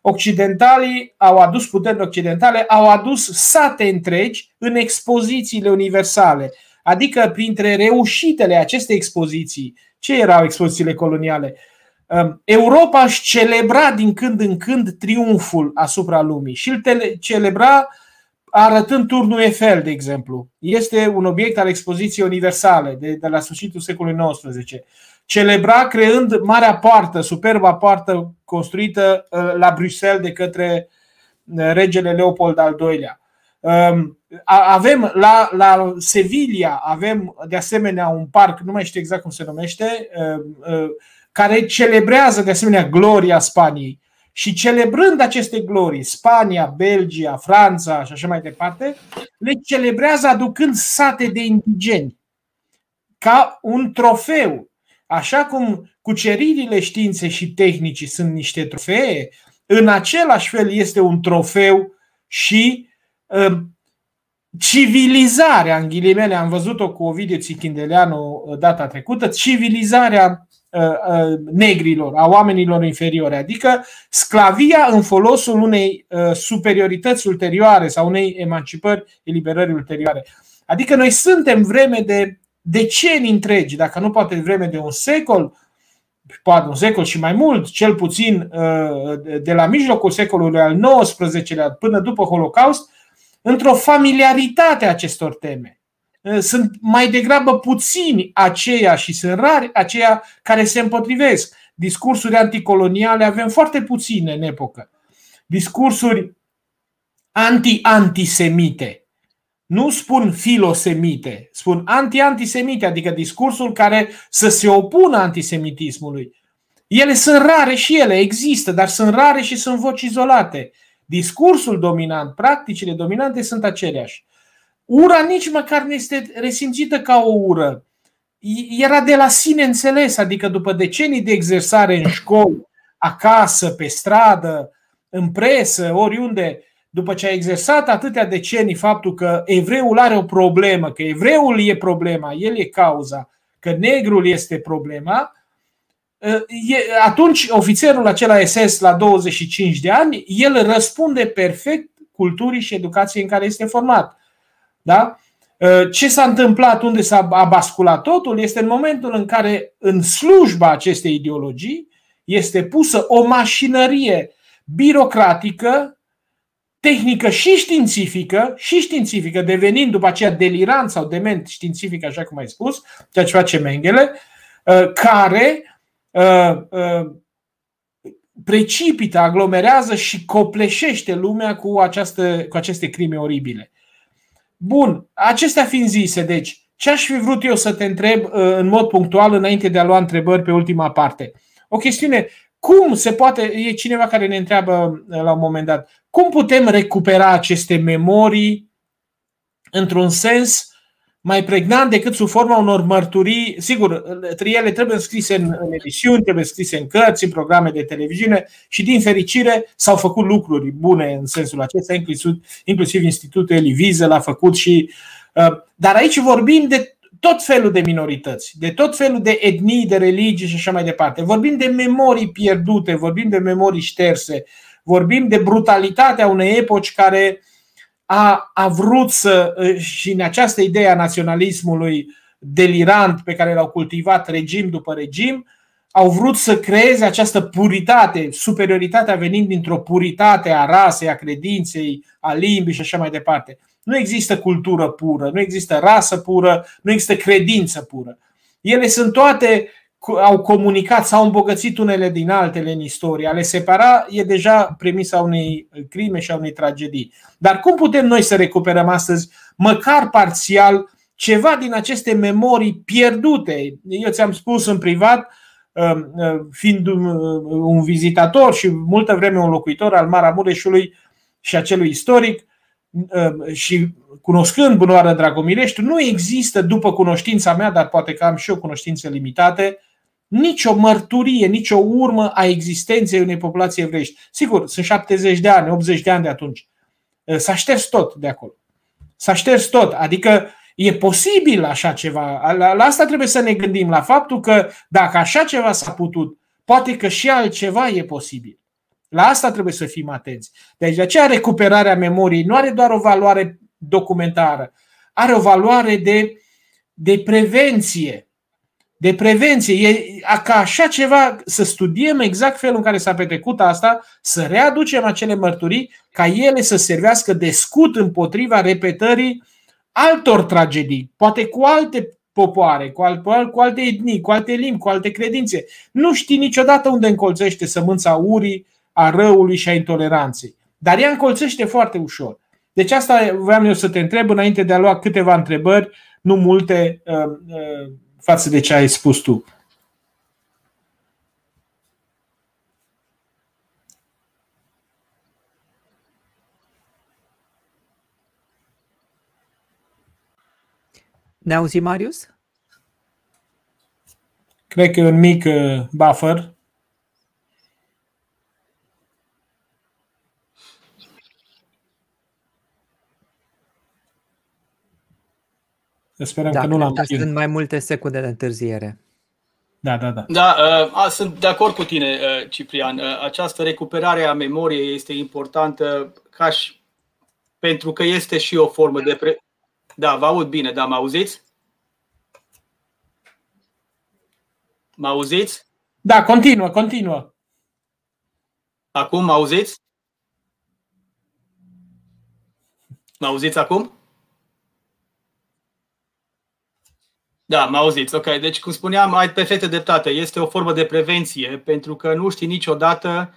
occidentalii au adus puterile occidentale, au adus sate întregi în expozițiile universale. Adică printre reușitele acestei expoziții, ce erau expozițiile coloniale? Um, Europa își celebra din când în când triumful asupra lumii și îl celebra arătând turnul Eiffel, de exemplu. Este un obiect al expoziției universale de, de la sfârșitul secolului XIX. Celebra creând marea poartă, superba poartă construită uh, la Bruxelles de către uh, regele Leopold al II-lea. Um, avem la, la Sevilla, avem de asemenea un parc, nu mai știu exact cum se numește, uh, care celebrează de asemenea gloria Spaniei. Și celebrând aceste glorii, Spania, Belgia, Franța și așa mai departe, le celebrează aducând sate de indigeni ca un trofeu. Așa cum cuceririle științei și tehnicii sunt niște trofee, în același fel este un trofeu și uh, civilizarea, în ghilimele, am văzut-o cu Ovidiu Țichindeleanu uh, data trecută, civilizarea Uh, uh, negrilor, a oamenilor inferiori, adică sclavia în folosul unei uh, superiorități ulterioare sau unei emancipări, eliberări ulterioare. Adică noi suntem vreme de decenii întregi, dacă nu poate vreme de un secol, poate un secol și mai mult, cel puțin de la mijlocul secolului al XIX-lea până după Holocaust, într-o familiaritate a acestor teme. Sunt mai degrabă puțini aceia și sunt rari aceia care se împotrivesc. Discursuri anticoloniale avem foarte puține în epocă. Discursuri anti-antisemite. Nu spun filosemite, spun anti-antisemite, adică discursul care să se opună antisemitismului. Ele sunt rare și ele, există, dar sunt rare și sunt voci izolate. Discursul dominant, practicile dominante sunt aceleași. Ura nici măcar nu este resimțită ca o ură. Era de la sine înțeles, adică după decenii de exersare în școli, acasă, pe stradă, în presă, oriunde, după ce a exersat atâtea decenii faptul că evreul are o problemă, că evreul e problema, el e cauza, că negrul este problema, atunci ofițerul acela SS la 25 de ani, el răspunde perfect culturii și educației în care este format. Da? Ce s-a întâmplat, unde s-a basculat totul, este în momentul în care, în slujba acestei ideologii, este pusă o mașinărie birocratică, tehnică și științifică, și științifică, devenind după aceea delirant sau dement științific, așa cum ai spus, ceea ce face Mengele, care Uh, uh, precipită, aglomerează și copleșește lumea cu, această, cu aceste crime oribile. Bun, acestea fiind zise, deci, ce aș fi vrut eu să te întreb uh, în mod punctual înainte de a lua întrebări pe ultima parte? O chestiune, cum se poate, e cineva care ne întreabă la un moment dat, cum putem recupera aceste memorii într-un sens mai pregnant decât sub forma unor mărturii. Sigur, ele trebuie scrise în, în emisiuni, trebuie scrise în cărți, în programe de televiziune și, din fericire, s-au făcut lucruri bune în sensul acesta, inclusiv, inclusiv Institutul Elivize l-a făcut și. Uh, dar aici vorbim de tot felul de minorități, de tot felul de etnii, de religii și așa mai departe. Vorbim de memorii pierdute, vorbim de memorii șterse, vorbim de brutalitatea unei epoci care uh, a, a vrut să, și în această idee a naționalismului delirant pe care l-au cultivat regim după regim, au vrut să creeze această puritate, superioritatea venind dintr-o puritate a rasei, a credinței, a limbii și așa mai departe. Nu există cultură pură, nu există rasă pură, nu există credință pură. Ele sunt toate au comunicat, s-au îmbogățit unele din altele în istorie. A le separa e deja premisa unei crime și a unei tragedii. Dar cum putem noi să recuperăm astăzi, măcar parțial, ceva din aceste memorii pierdute? Eu ți-am spus în privat, um, uh, fiind un vizitator și multă vreme un locuitor al Maramureșului și acelui istoric, um, și cunoscând bunoară Dragomirești, nu există, după cunoștința mea, dar poate că am și eu cunoștințe limitate, nicio mărturie, nicio urmă a existenței unei populații evreiești. Sigur, sunt 70 de ani, 80 de ani de atunci. S-a șters tot de acolo. S-a șters tot. Adică e posibil așa ceva. La, la asta trebuie să ne gândim, la faptul că dacă așa ceva s-a putut, poate că și altceva e posibil. La asta trebuie să fim atenți. Deci de aceea recuperarea memoriei nu are doar o valoare documentară, are o valoare de, de prevenție de prevenție, e ca așa ceva, să studiem exact felul în care s-a petrecut asta, să readucem acele mărturii, ca ele să servească de scut împotriva repetării altor tragedii, poate cu alte popoare, cu, alte, cu alte etnii, cu alte limbi, cu alte credințe. Nu știi niciodată unde încolțește sămânța urii, a răului și a intoleranței. Dar ea încolțește foarte ușor. Deci asta vreau eu să te întreb înainte de a lua câteva întrebări, nu multe, uh, uh, față de ce ai spus tu. Ne auzi, Marius? Cred că e un mic uh, buffer. Sperăm da, că nu l-am că Sunt mai multe secunde de întârziere. Da, da, da. Da, uh, a, sunt de acord cu tine, uh, Ciprian. Uh, această recuperare a memoriei este importantă ca și pentru că este și o formă de. Pre... Da, vă aud bine, da, mă auziți? Mă auziți? Da, continuă, continuă. Acum mă auziți? Mă auziți acum? Da, mă auziți. Ok, deci cum spuneam, ai perfectă dreptate. Este o formă de prevenție pentru că nu știi niciodată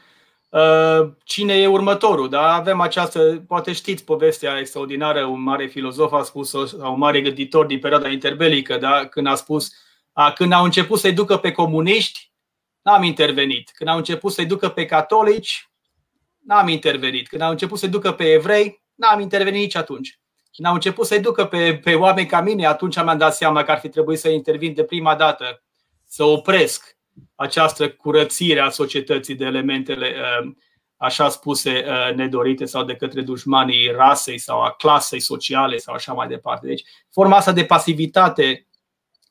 uh, cine e următorul. Da? Avem această, poate știți povestea extraordinară, un mare filozof a spus, sau un mare gânditor din perioada interbelică, da? când a spus, a, când au început să-i ducă pe comuniști, n-am intervenit. Când au început să-i ducă pe catolici, n-am intervenit. Când au început să-i ducă pe evrei, n-am intervenit nici atunci. Când au început să-i ducă pe, pe oameni ca mine, atunci mi-am dat seama că ar fi trebuit să intervin de prima dată, să opresc această curățire a societății de elementele uh, așa spuse uh, nedorite sau de către dușmanii rasei sau a clasei sociale sau așa mai departe. Deci forma asta de pasivitate,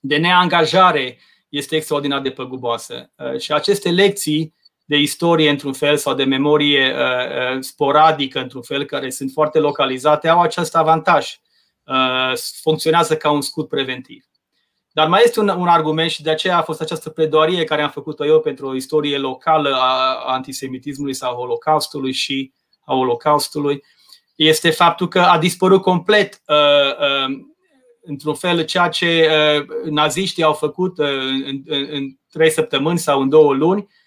de neangajare este extraordinar de păguboasă. Uh, și aceste lecții de istorie într-un fel sau de memorie uh, uh, sporadică într-un fel, care sunt foarte localizate, au acest avantaj. Uh, funcționează ca un scut preventiv. Dar mai este un, un argument și de aceea a fost această pledoarie care am făcut-o eu pentru o istorie locală a antisemitismului sau holocaustului și a holocaustului, este faptul că a dispărut complet uh, uh, într-un fel ceea ce uh, naziștii au făcut uh, în, în, în trei săptămâni sau în două luni, și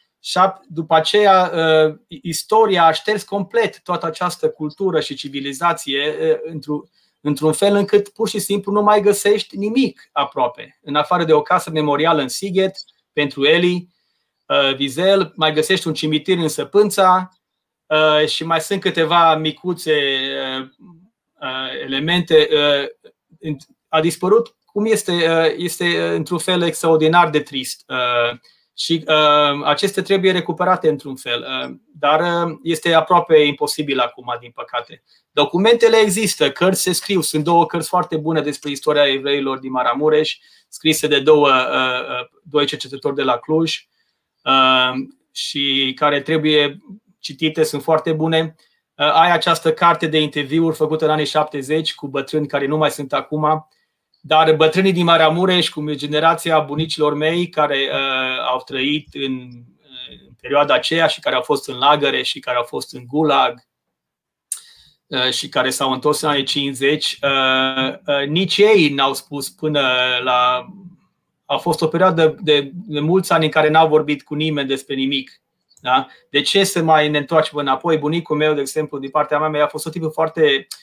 după aceea, uh, istoria a șters complet toată această cultură și civilizație uh, într-un fel încât pur și simplu nu mai găsești nimic aproape. În afară de o casă memorială în Sighet pentru Eli, Vizel, uh, mai găsești un cimitir în Săpânța și mai sunt câteva micuțe elemente. A dispărut cum este, este într-un fel extraordinar de trist și uh, acestea trebuie recuperate într-un fel, uh, dar uh, este aproape imposibil acum, din păcate. Documentele există, cărți se scriu, sunt două cărți foarte bune despre istoria evreilor din Maramureș, scrise de două, uh, uh, doi cercetători de la Cluj uh, și care trebuie citite, sunt foarte bune. Uh, ai această carte de interviuri făcută în anii 70 cu bătrâni care nu mai sunt acum, dar bătrânii din Maramureș, cum e generația bunicilor mei care uh, au trăit în, în perioada aceea și care au fost în lagăre și care au fost în gulag uh, și care s-au întors în anii 50, uh, uh, nici ei n-au spus până la. A fost o perioadă de, de mulți ani în care n-au vorbit cu nimeni despre nimic. Da? De ce să mai ne întoarcem înapoi? Bunicul meu, de exemplu, din partea mea, a fost o tipă foarte uh,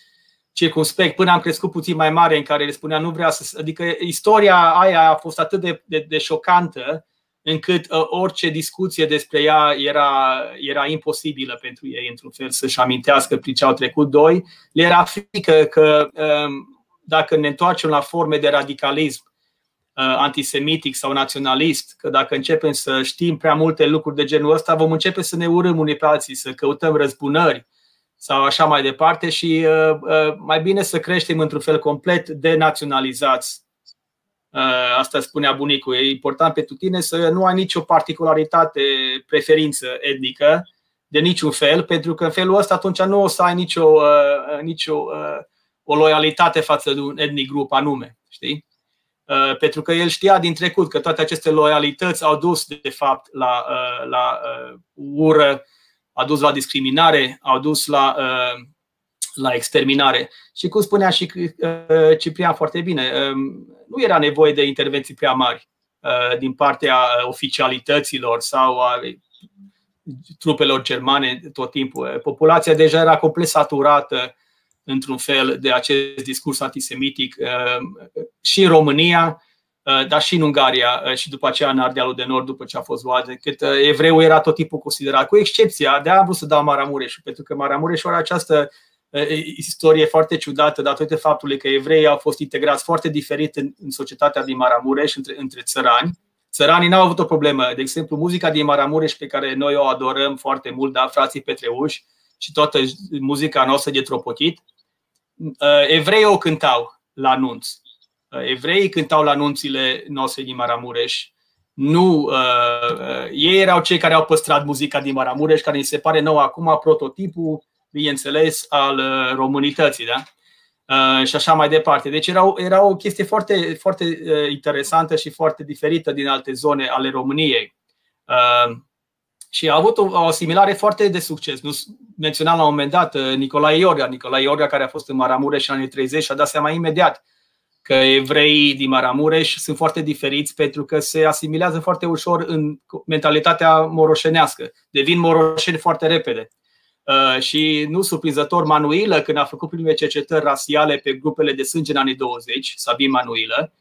circumspect până am crescut puțin mai mare în care le spunea nu vrea să... Adică istoria aia a fost atât de, de, de șocantă încât uh, orice discuție despre ea era, era imposibilă pentru ei, într-un fel, să-și amintească prin ce au trecut doi. Le era frică că um, dacă ne întoarcem la forme de radicalism uh, antisemitic sau naționalist, că dacă începem să știm prea multe lucruri de genul ăsta, vom începe să ne urâm unii pe alții, să căutăm răzbunări, sau așa mai departe și uh, uh, mai bine să creștem într-un fel complet denaționalizați. Uh, asta spunea bunicul. E important pentru tine să nu ai nicio particularitate, preferință etnică de niciun fel, pentru că în felul ăsta atunci nu o să ai nicio, nicio o loialitate față de un etnic grup anume. Știi? Pentru că el știa din trecut că toate aceste loialități au dus, de fapt, la, la ură a dus la discriminare, au dus la, uh, la exterminare. Și cum spunea și uh, Ciprian foarte bine, um, nu era nevoie de intervenții prea mari uh, din partea oficialităților sau a trupelor germane tot timpul. Populația deja era complet saturată într-un fel de acest discurs antisemitic și în România Uh, dar și în Ungaria uh, și după aceea în Ardealul de Nord, după ce a fost luat, decât uh, evreul era tot timpul considerat, cu excepția, de a vrut să dau Maramureșul, pentru că Maramureșul are această istorie foarte ciudată datorită faptului că evreii au fost integrați foarte diferit în, în societatea din Maramureș între, între țărani. Țăranii n-au avut o problemă. De exemplu, muzica din Maramureș pe care noi o adorăm foarte mult, da, frații Petreuși și toată muzica noastră de tropotit, evreii o cântau la nunți evreii cântau la nunțile noastre din Maramureș. Nu, uh, uh, ei erau cei care au păstrat muzica din Maramureș, care îi se pare nou acum prototipul, bineînțeles, al uh, românității. Da? Uh, și așa mai departe. Deci era, era o chestie foarte, foarte uh, interesantă și foarte diferită din alte zone ale României. Și a avut o, o asimilare foarte de succes. Nu menționam la un moment dat Nicolae Iorga. Nicolae Iorga, care a fost în Maramureș în anii 30 și a dat seama imediat că evreii din Maramureș sunt foarte diferiți pentru că se asimilează foarte ușor în mentalitatea moroșenească. Devin moroșeni foarte repede. Uh, și nu surprinzător, Manuilă, când a făcut primele cercetări rasiale pe grupele de sânge în anii 20, Sabin Manuilă,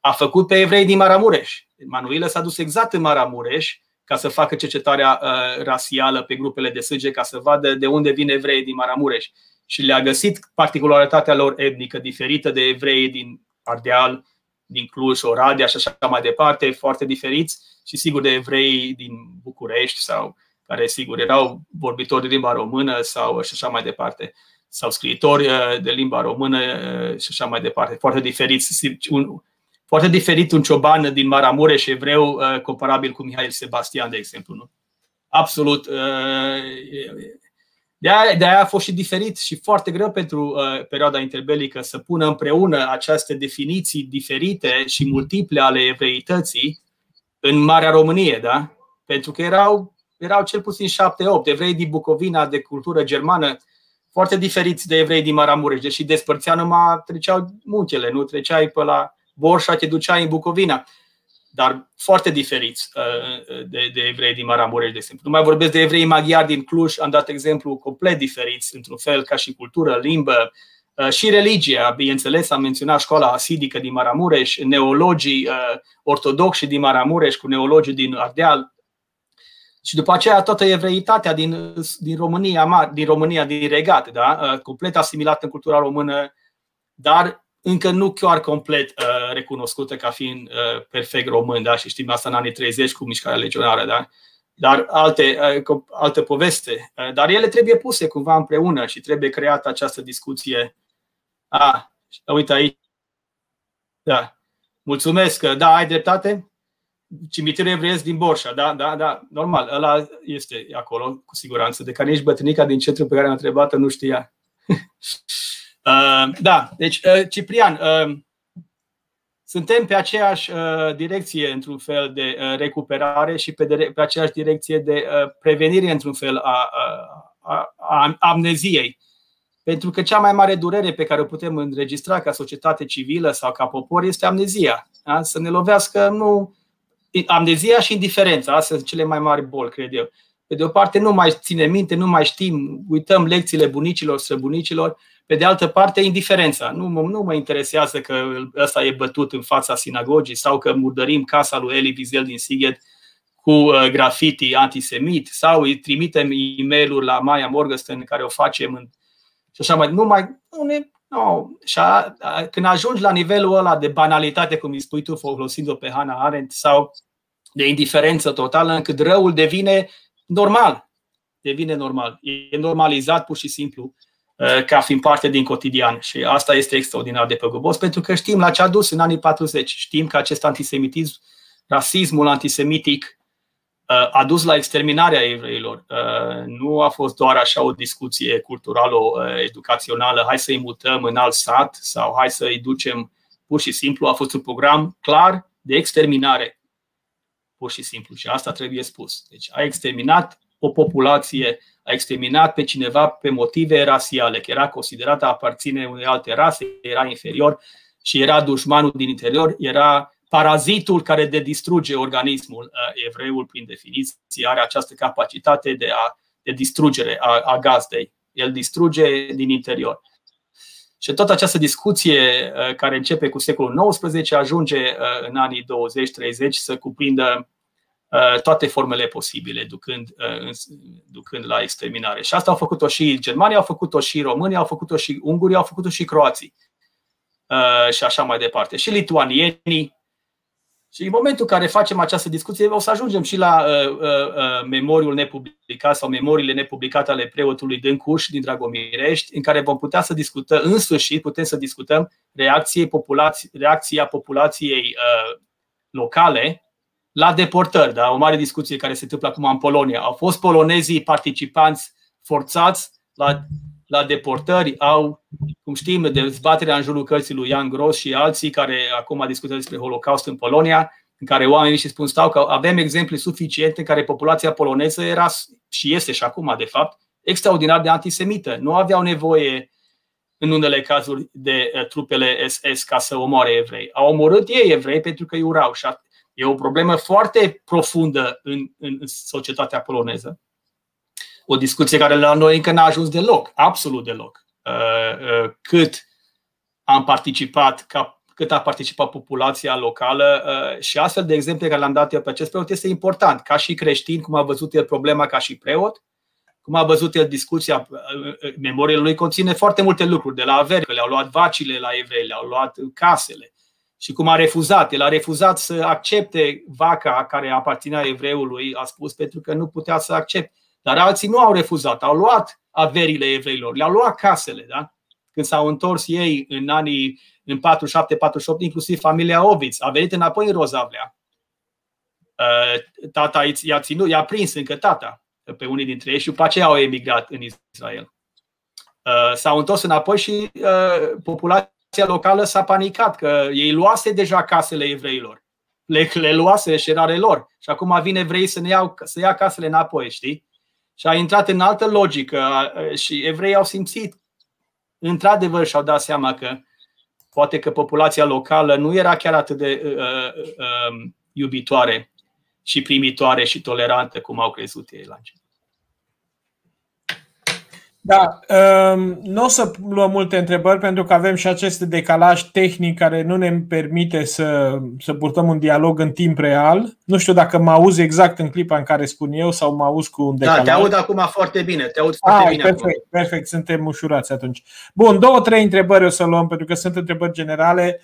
a făcut pe evrei din Maramureș. Manuilă s-a dus exact în Maramureș ca să facă cercetarea uh, rasială pe grupele de sânge, ca să vadă de unde vin evrei din Maramureș. Și le-a găsit particularitatea lor etnică diferită de evrei din Ardeal, din Cluj, Oradea și așa mai departe, foarte diferiți și sigur de evrei din București sau care sigur erau vorbitori de limba română sau și așa mai departe sau scriitori uh, de limba română uh, și așa mai departe. Foarte diferiți. Un, foarte diferit un cioban din Maramureș evreu uh, comparabil cu Mihail Sebastian, de exemplu. Nu? Absolut de aia, de aia a fost și diferit și foarte greu pentru uh, perioada interbelică să pună împreună aceste definiții diferite și multiple ale evreității în Marea Românie, da? Pentru că erau, erau cel puțin șapte-opt evrei din Bucovina de cultură germană foarte diferiți de evrei din Maramureș, deși despărțea numai treceau muntele, nu treceai pe la Borșa, te duceai în Bucovina dar foarte diferiți uh, de, de evrei din Maramureș, de exemplu. Nu mai vorbesc de evrei maghiari din Cluj, am dat exemplu complet diferiți, într-un fel, ca și cultură, limbă, uh, și religia, bineînțeles, am menționat școala asidică din Maramureș, neologii uh, ortodoxi din Maramureș cu neologii din Ardeal, și după aceea toată evreitatea din, din România, din România, din regat, da? complet asimilată în cultura română, dar încă nu chiar complet uh, recunoscută ca fiind uh, perfect român, da? și știm asta în anii 30 cu mișcarea legionară, da? dar alte, uh, alte poveste. Uh, dar ele trebuie puse cumva împreună și trebuie creată această discuție. Ah, uite aici. Da. Mulțumesc. Da, ai dreptate. Cimitirul evreiesc din Borșa, da, da, da, normal, ăla este acolo, cu siguranță, de care nici bătrânica din centru pe care am întrebat nu știa. Uh, da, deci, uh, Ciprian, uh, suntem pe aceeași direcție, într-un fel, de recuperare și pe, de, pe aceeași direcție de prevenire, într-un fel, a, a, a amneziei. Pentru că cea mai mare durere pe care o putem înregistra ca societate civilă sau ca popor este amnezia. Da? Să ne lovească nu amnezia și indiferența. Astea sunt cele mai mari boli, cred eu. Pe de o parte, nu mai ține minte, nu mai știm, uităm lecțiile bunicilor, străbunicilor, pe de altă parte, indiferența. Nu, nu mă interesează că ăsta e bătut în fața sinagogii sau că murdărim casa lui Eli Wiesel din Sighet cu uh, grafiti antisemit sau îi trimitem e mail la Maya Morgenstern care o facem în... și așa mai. Nu mai. Nu ne, no. Și a, a, când ajungi la nivelul ăla de banalitate, cum îi spui tu, folosind-o pe Hannah Arendt, sau de indiferență totală, încât răul devine normal. Devine normal. E normalizat pur și simplu Uh, ca fiind parte din cotidian. Și asta este extraordinar de păgubos, pentru că știm la ce a dus în anii 40. Știm că acest antisemitism, rasismul antisemitic, uh, a dus la exterminarea evreilor. Uh, nu a fost doar așa o discuție culturală, educațională, hai să-i mutăm în alt sat sau hai să-i ducem pur și simplu. A fost un program clar de exterminare, pur și simplu. Și asta trebuie spus. Deci a exterminat o populație a exterminat pe cineva pe motive rasiale, că era considerată a aparține unei alte rase, era inferior și era dușmanul din interior, era parazitul care de distruge organismul. Uh, evreul, prin definiție, are această capacitate de, a, de distrugere a, a gazdei. El distruge din interior. Și toată această discuție uh, care începe cu secolul XIX ajunge uh, în anii 20-30 să cuprindă Uh, toate formele posibile, ducând, uh, ducând la exterminare. Și asta au făcut-o și Germania, au făcut-o și România, au făcut-o și Ungurii, au făcut-o și Croații. Uh, și așa mai departe. Și lituanienii. Și în momentul în care facem această discuție, o să ajungem și la uh, uh, memoriul nepublicat sau memoriile nepublicate ale preotului Dâncuș din Dragomirești, în care vom putea să discutăm, în sfârșit, putem să discutăm reacției populați, reacția populației uh, locale la deportări, da? o mare discuție care se întâmplă acum în Polonia. Au fost polonezii participanți forțați la, la deportări, au, cum știm, dezbaterea în jurul cărții lui Jan Gross și alții care acum discută despre Holocaust în Polonia. în care oamenii și spun stau că avem exemple suficiente în care populația poloneză era și este și acum, de fapt, extraordinar de antisemită. Nu aveau nevoie în unele cazuri de uh, trupele SS ca să omoare evrei. Au omorât ei evrei pentru că îi urau și e o problemă foarte profundă în, în societatea poloneză. O discuție care la noi încă n-a ajuns deloc, absolut deloc. Uh, uh, cât am participat ca cât a participat populația locală și astfel de exemple care le-am dat eu pe acest preot este important. Ca și creștin, cum a văzut el problema ca și preot, cum a văzut el discuția, memoriile lui conține foarte multe lucruri, de la averi, că le-au luat vacile la evrei, le-au luat casele. Și cum a refuzat, el a refuzat să accepte vaca care aparținea evreului, a spus, pentru că nu putea să accepte. Dar alții nu au refuzat, au luat averile evreilor, le-au luat casele. Da? Când s-au întors ei în anii în 47-48, inclusiv familia Oviț, a venit înapoi în Rozavlea. Tata i-a ținut, i-a prins încă tata pe unii dintre ei și după aceea au emigrat în Israel. Uh, s-au întors înapoi și uh, populația locală s-a panicat că ei luase deja casele evreilor. Le, le luase și era lor. Și acum vin evrei să, ne iau, să ia casele înapoi, știi? Și a intrat în altă logică uh, și evrei au simțit, într-adevăr și-au dat seama că poate că populația locală nu era chiar atât de uh, uh, iubitoare și primitoare și tolerantă cum au crezut ei la început. Da, um, nu o să luăm multe întrebări pentru că avem și acest decalaj tehnic care nu ne permite să, să purtăm un dialog în timp real. Nu știu dacă mă auzi exact în clipa în care spun eu sau mă auzi cu un decalaj. Da, te aud acum foarte bine. Te aud foarte ah, bine perfect, acum. perfect, suntem ușurați atunci. Bun, două, trei întrebări o să luăm pentru că sunt întrebări generale.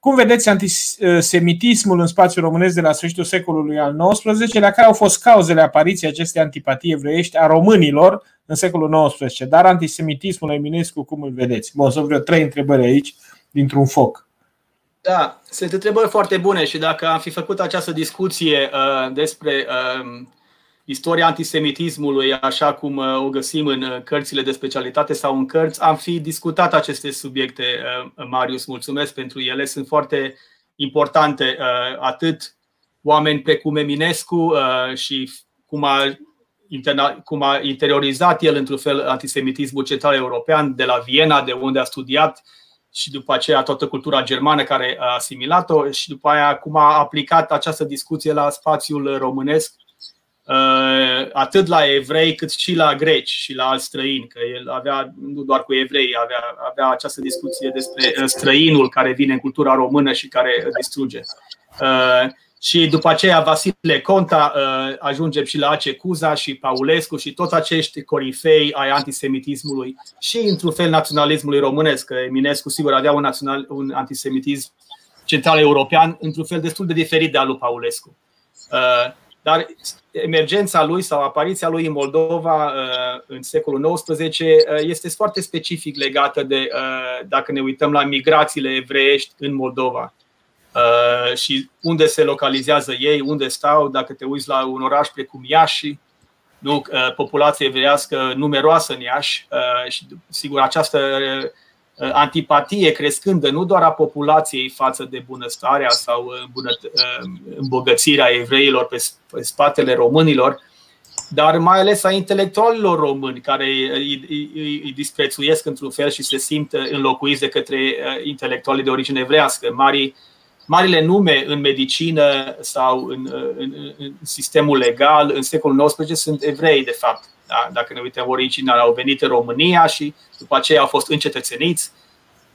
Cum vedeți antisemitismul în spațiul românesc de la sfârșitul secolului al XIX-lea? Care au fost cauzele apariției acestei antipatii evreiești a românilor în secolul XIX? Dar antisemitismul Eminescu, cum îl vedeți? Bun, sunt vreo trei întrebări aici, dintr-un foc. Da, sunt întrebări foarte bune și dacă am fi făcut această discuție uh, despre uh, istoria antisemitismului, așa cum uh, o găsim în uh, cărțile de specialitate sau în cărți, am fi discutat aceste subiecte, uh, Marius. Mulțumesc pentru ele, sunt foarte importante. Atât oameni precum Eminescu și cum a, interna, cum a interiorizat el într-un fel antisemitismul central european de la Viena, de unde a studiat și după aceea toată cultura germană care a asimilat-o și după aia cum a aplicat această discuție la spațiul românesc Uh, atât la evrei cât și la greci și la alți străini, că el avea, nu doar cu evrei, avea, avea această discuție despre uh, străinul care vine în cultura română și care distruge. Uh, și după aceea Vasile Conta ajungem și la Ace Cuza și Paulescu și toți acești corifei ai antisemitismului și într-un fel naționalismului românesc, că Eminescu sigur avea un, național, un antisemitism central european într-un fel destul de diferit de al lui Paulescu. Dar emergența lui sau apariția lui în Moldova uh, în secolul XIX uh, este foarte specific legată de, uh, dacă ne uităm la migrațiile evreiești în Moldova și unde se localizează ei, unde stau, dacă te uiți la un oraș precum Iași, nu, populație evreiască numeroasă în Iași și sigur această Uh, antipatie crescândă nu doar a populației față de bunăstarea sau uh, îmbogățirea evreilor pe spatele românilor, dar mai ales a intelectualilor români care îi disprețuiesc într-un fel și se simt înlocuiți de către uh, intelectualii de origine evrească. Mari, marile nume în medicină sau în, în, în sistemul legal în secolul XIX sunt evrei, de fapt. Da? Dacă ne uităm original, au venit în România și după aceea au fost încetățeniți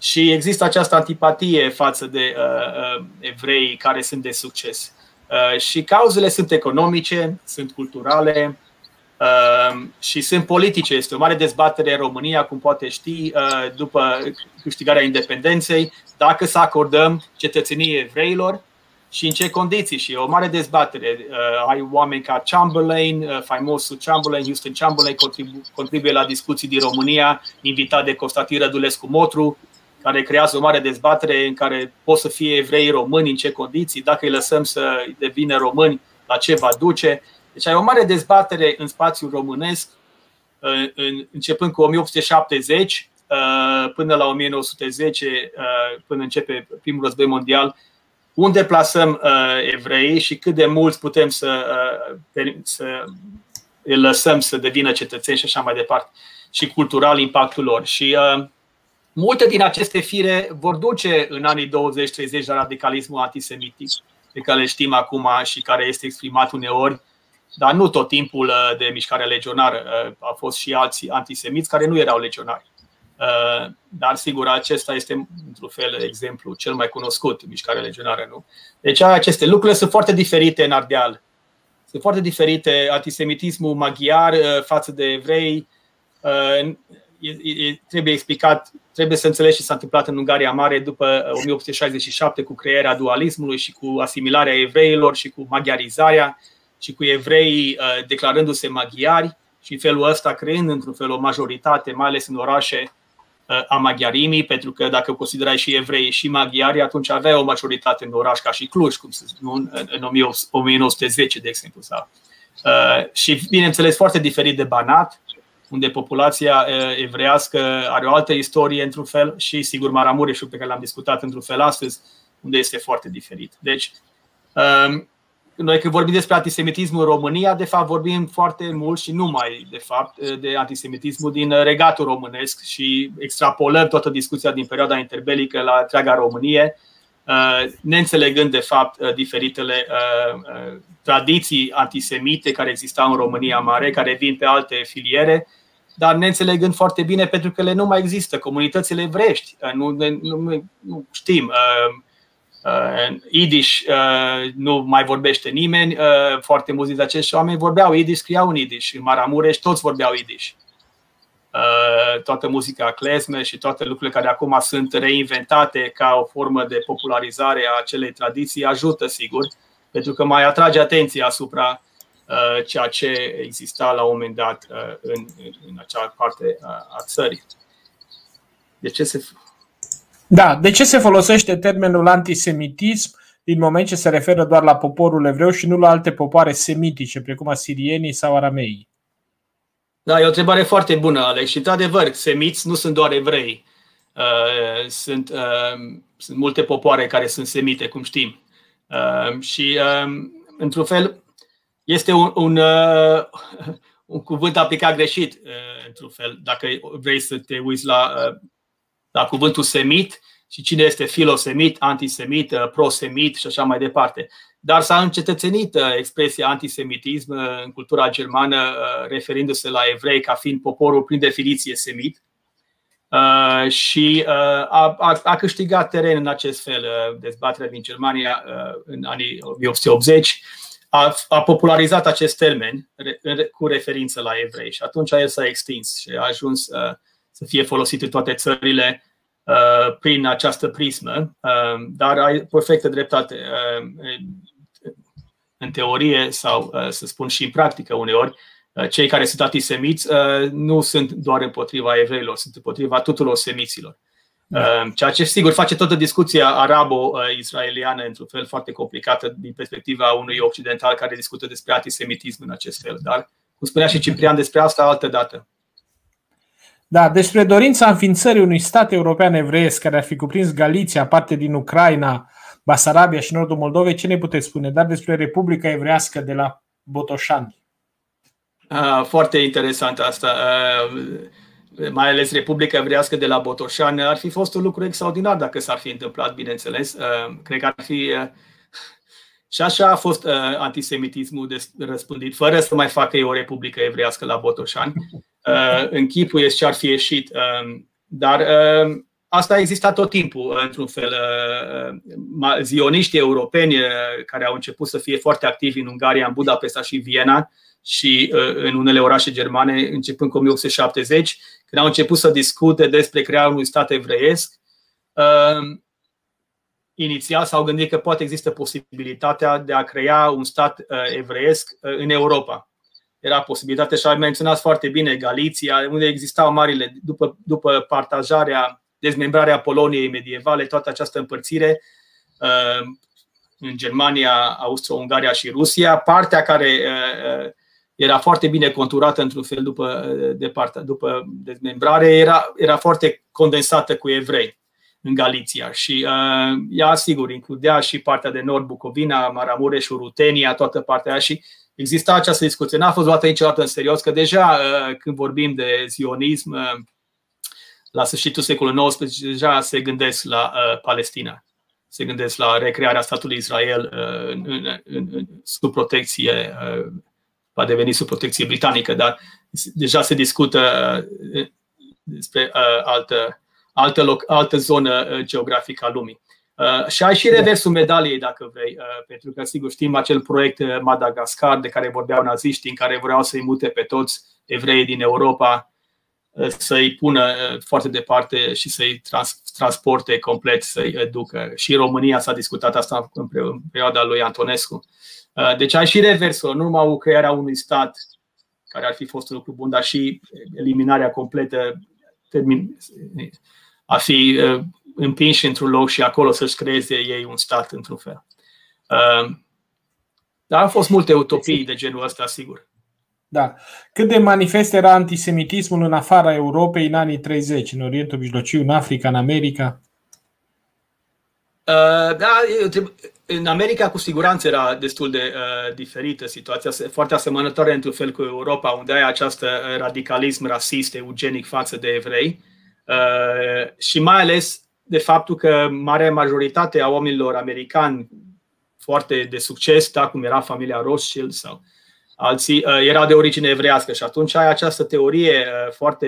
și există această antipatie față de uh, uh, evrei care sunt de succes. Uh, și cauzele sunt economice, sunt culturale uh, și sunt politice. Este o mare dezbatere în România, cum poate ști, uh, după câștigarea independenței, dacă să acordăm cetățenie evreilor și în ce condiții. Și e o mare dezbatere. Uh, ai oameni ca Chamberlain, uh, faimosul Chamberlain, Houston Chamberlain, contribu- contribuie la discuții din România, invitat de Constantin Rădulescu Motru, care creează o mare dezbatere în care pot să fie evrei români, în ce condiții, dacă îi lăsăm să devină români, la ce va duce. Deci ai o mare dezbatere în spațiul românesc, uh, începând cu 1870 până la 1910, până începe primul război mondial, unde plasăm evreii și cât de mulți putem să, să îl lăsăm să devină cetățeni și așa mai departe, și cultural impactul lor. Și uh, multe din aceste fire vor duce în anii 20-30 la radicalismul antisemitic, pe care le știm acum și care este exprimat uneori, dar nu tot timpul uh, de mișcare legionară. Uh, au fost și alții antisemiți care nu erau legionari. Uh, dar sigur, acesta este, într-un fel, exemplu cel mai cunoscut, mișcare legionară, nu? Deci aceste lucruri sunt foarte diferite în Ardeal sunt foarte diferite. Antisemitismul maghiar uh, față de evrei uh, trebuie explicat, trebuie să înțelegi ce s-a întâmplat în Ungaria Mare după 1867 uh, cu crearea dualismului și cu asimilarea evreilor și cu maghiarizarea și cu evreii declarându-se maghiari și în felul ăsta creând într-un fel o majoritate, mai ales în orașe a maghiarimii, pentru că dacă considerai și evrei și maghiari, atunci avea o majoritate în oraș ca și Cluj, cum să spun, în 1910, de exemplu. Sau. Uh, și, bineînțeles, foarte diferit de Banat, unde populația uh, evrească are o altă istorie într-un fel și, sigur, Maramureșul pe care l-am discutat într-un fel astăzi, unde este foarte diferit. Deci, um, noi când vorbim despre antisemitismul în România, de fapt vorbim foarte mult și numai de fapt de antisemitismul din regatul românesc și extrapolăm toată discuția din perioada interbelică la întreaga Românie, uh, neînțelegând de fapt uh, diferitele uh, tradiții antisemite care existau în România mare, care vin pe alte filiere, dar neînțelegând foarte bine pentru că le nu mai există. Comunitățile evrești, nu, nu, nu știm, Uh, Yiddish uh, nu mai vorbește nimeni, uh, foarte mulți dintre acești oameni vorbeau Yiddish, scriau în Yiddish. În Maramureș toți vorbeau Yiddish. Uh, toată muzica klezme și toate lucrurile care acum sunt reinventate ca o formă de popularizare a acelei tradiții ajută, sigur, pentru că mai atrage atenția asupra uh, ceea ce exista la un moment dat uh, în, în acea parte a țării. De ce se da, de ce se folosește termenul antisemitism din moment ce se referă doar la poporul evreu și nu la alte popoare semitice, precum asirienii sau arameii? Da, e o întrebare foarte bună, Alex. Și, într-adevăr, semiți nu sunt doar evrei. Uh, sunt, uh, sunt multe popoare care sunt semite, cum știm. Uh, și, uh, într-un fel, este un, un, uh, un cuvânt aplicat greșit, uh, într-un fel, dacă vrei să te uiți la uh, la cuvântul semit și cine este filosemit, antisemit, uh, prosemit și așa mai departe. Dar s-a încetățenit uh, expresia antisemitism uh, în cultura germană, referindu-se la evrei ca fiind poporul prin definiție semit. Și a, a, a câștigat teren în acest fel dezbaterea din Germania în anii 1880 a, a popularizat acest termen cu referință la evrei și atunci el s-a extins și a ajuns să fie folosit în toate țările uh, prin această prismă, uh, dar ai perfectă dreptate. Uh, în teorie sau, să spun, și în practică uneori, cei care sunt antisemiți nu sunt doar împotriva evreilor, sunt împotriva tuturor semiților. Da. Ceea ce, sigur, face toată discuția arabo-israeliană într-un fel foarte complicată din perspectiva unui occidental care discută despre antisemitism în acest fel. Dar, cum spunea și Ciprian despre asta, altă dată. Da, despre dorința înființării unui stat european evreiesc care ar fi cuprins Galiția, parte din Ucraina, Basarabia și nordul Moldovei, ce ne puteți spune? Dar despre Republica Evrească de la Botoșani. Foarte interesant asta. Mai ales Republica Evrească de la Botoșani ar fi fost un lucru extraordinar dacă s-ar fi întâmplat, bineînțeles. Cred că ar fi și așa a fost uh, antisemitismul răspândit, fără să mai facă ei o republică evrească la Botoșani. Uh, închipuiesc ce ar fi ieșit. Uh, dar uh, asta a existat tot timpul, uh, într-un fel. Uh, zioniștii europeni uh, care au început să fie foarte activi în Ungaria, în Budapesta și Viena și uh, în unele orașe germane, începând cu 1870, când au început să discute despre crearea unui stat evreiesc, uh, inițial s-au gândit că poate există posibilitatea de a crea un stat uh, evreiesc uh, în Europa. Era posibilitatea și a menționat foarte bine Galiția, unde existau marile, după, după partajarea, dezmembrarea Poloniei medievale, toată această împărțire uh, în Germania, Austro-Ungaria și Rusia, partea care era foarte bine conturată într-un fel după, de partea, după dezmembrare, era, era foarte condensată cu evrei în Galiția. Și uh, ea, sigur, includea și partea de nord, Bucovina, Maramureș, Urutenia, toată partea aia și exista această discuție. N-a fost luată niciodată în serios, că deja uh, când vorbim de zionism, uh, la sfârșitul secolului XIX, deja se gândesc la uh, Palestina. Se gândesc la recrearea statului Israel uh, în, în, în, sub protecție, uh, va deveni sub protecție britanică, dar deja se discută uh, despre uh, altă, altă, loc, altă zonă uh, geografică a lumii. Uh, și ai și reversul medaliei, dacă vrei, uh, pentru că, sigur, știm acel proiect uh, Madagascar de care vorbeau naziștii, în care vreau să-i mute pe toți evreii din Europa, uh, să-i pună uh, foarte departe și să-i trans- transporte complet, să-i ducă. Și în România s-a discutat asta în, în perioada lui Antonescu. Uh, deci ai și reversul, nu numai crearea unui stat care ar fi fost un lucru bun, dar și eliminarea completă termin, a fi uh, împinși într-un loc și acolo să-și creeze ei un stat într-un fel. Uh, dar au fost multe utopii de genul ăsta, sigur. Da. Cât de manifest era antisemitismul în afara Europei în anii 30, în Orientul Mijlociu, în Africa, în America? Uh, da, în America cu siguranță era destul de uh, diferită situația, foarte asemănătoare într-un fel cu Europa, unde ai această radicalism rasist, eugenic față de evrei uh, și mai ales de faptul că marea majoritate a oamenilor americani foarte de succes, da, cum era familia Rothschild sau alții, uh, erau de origine evrească și atunci ai această teorie uh, foarte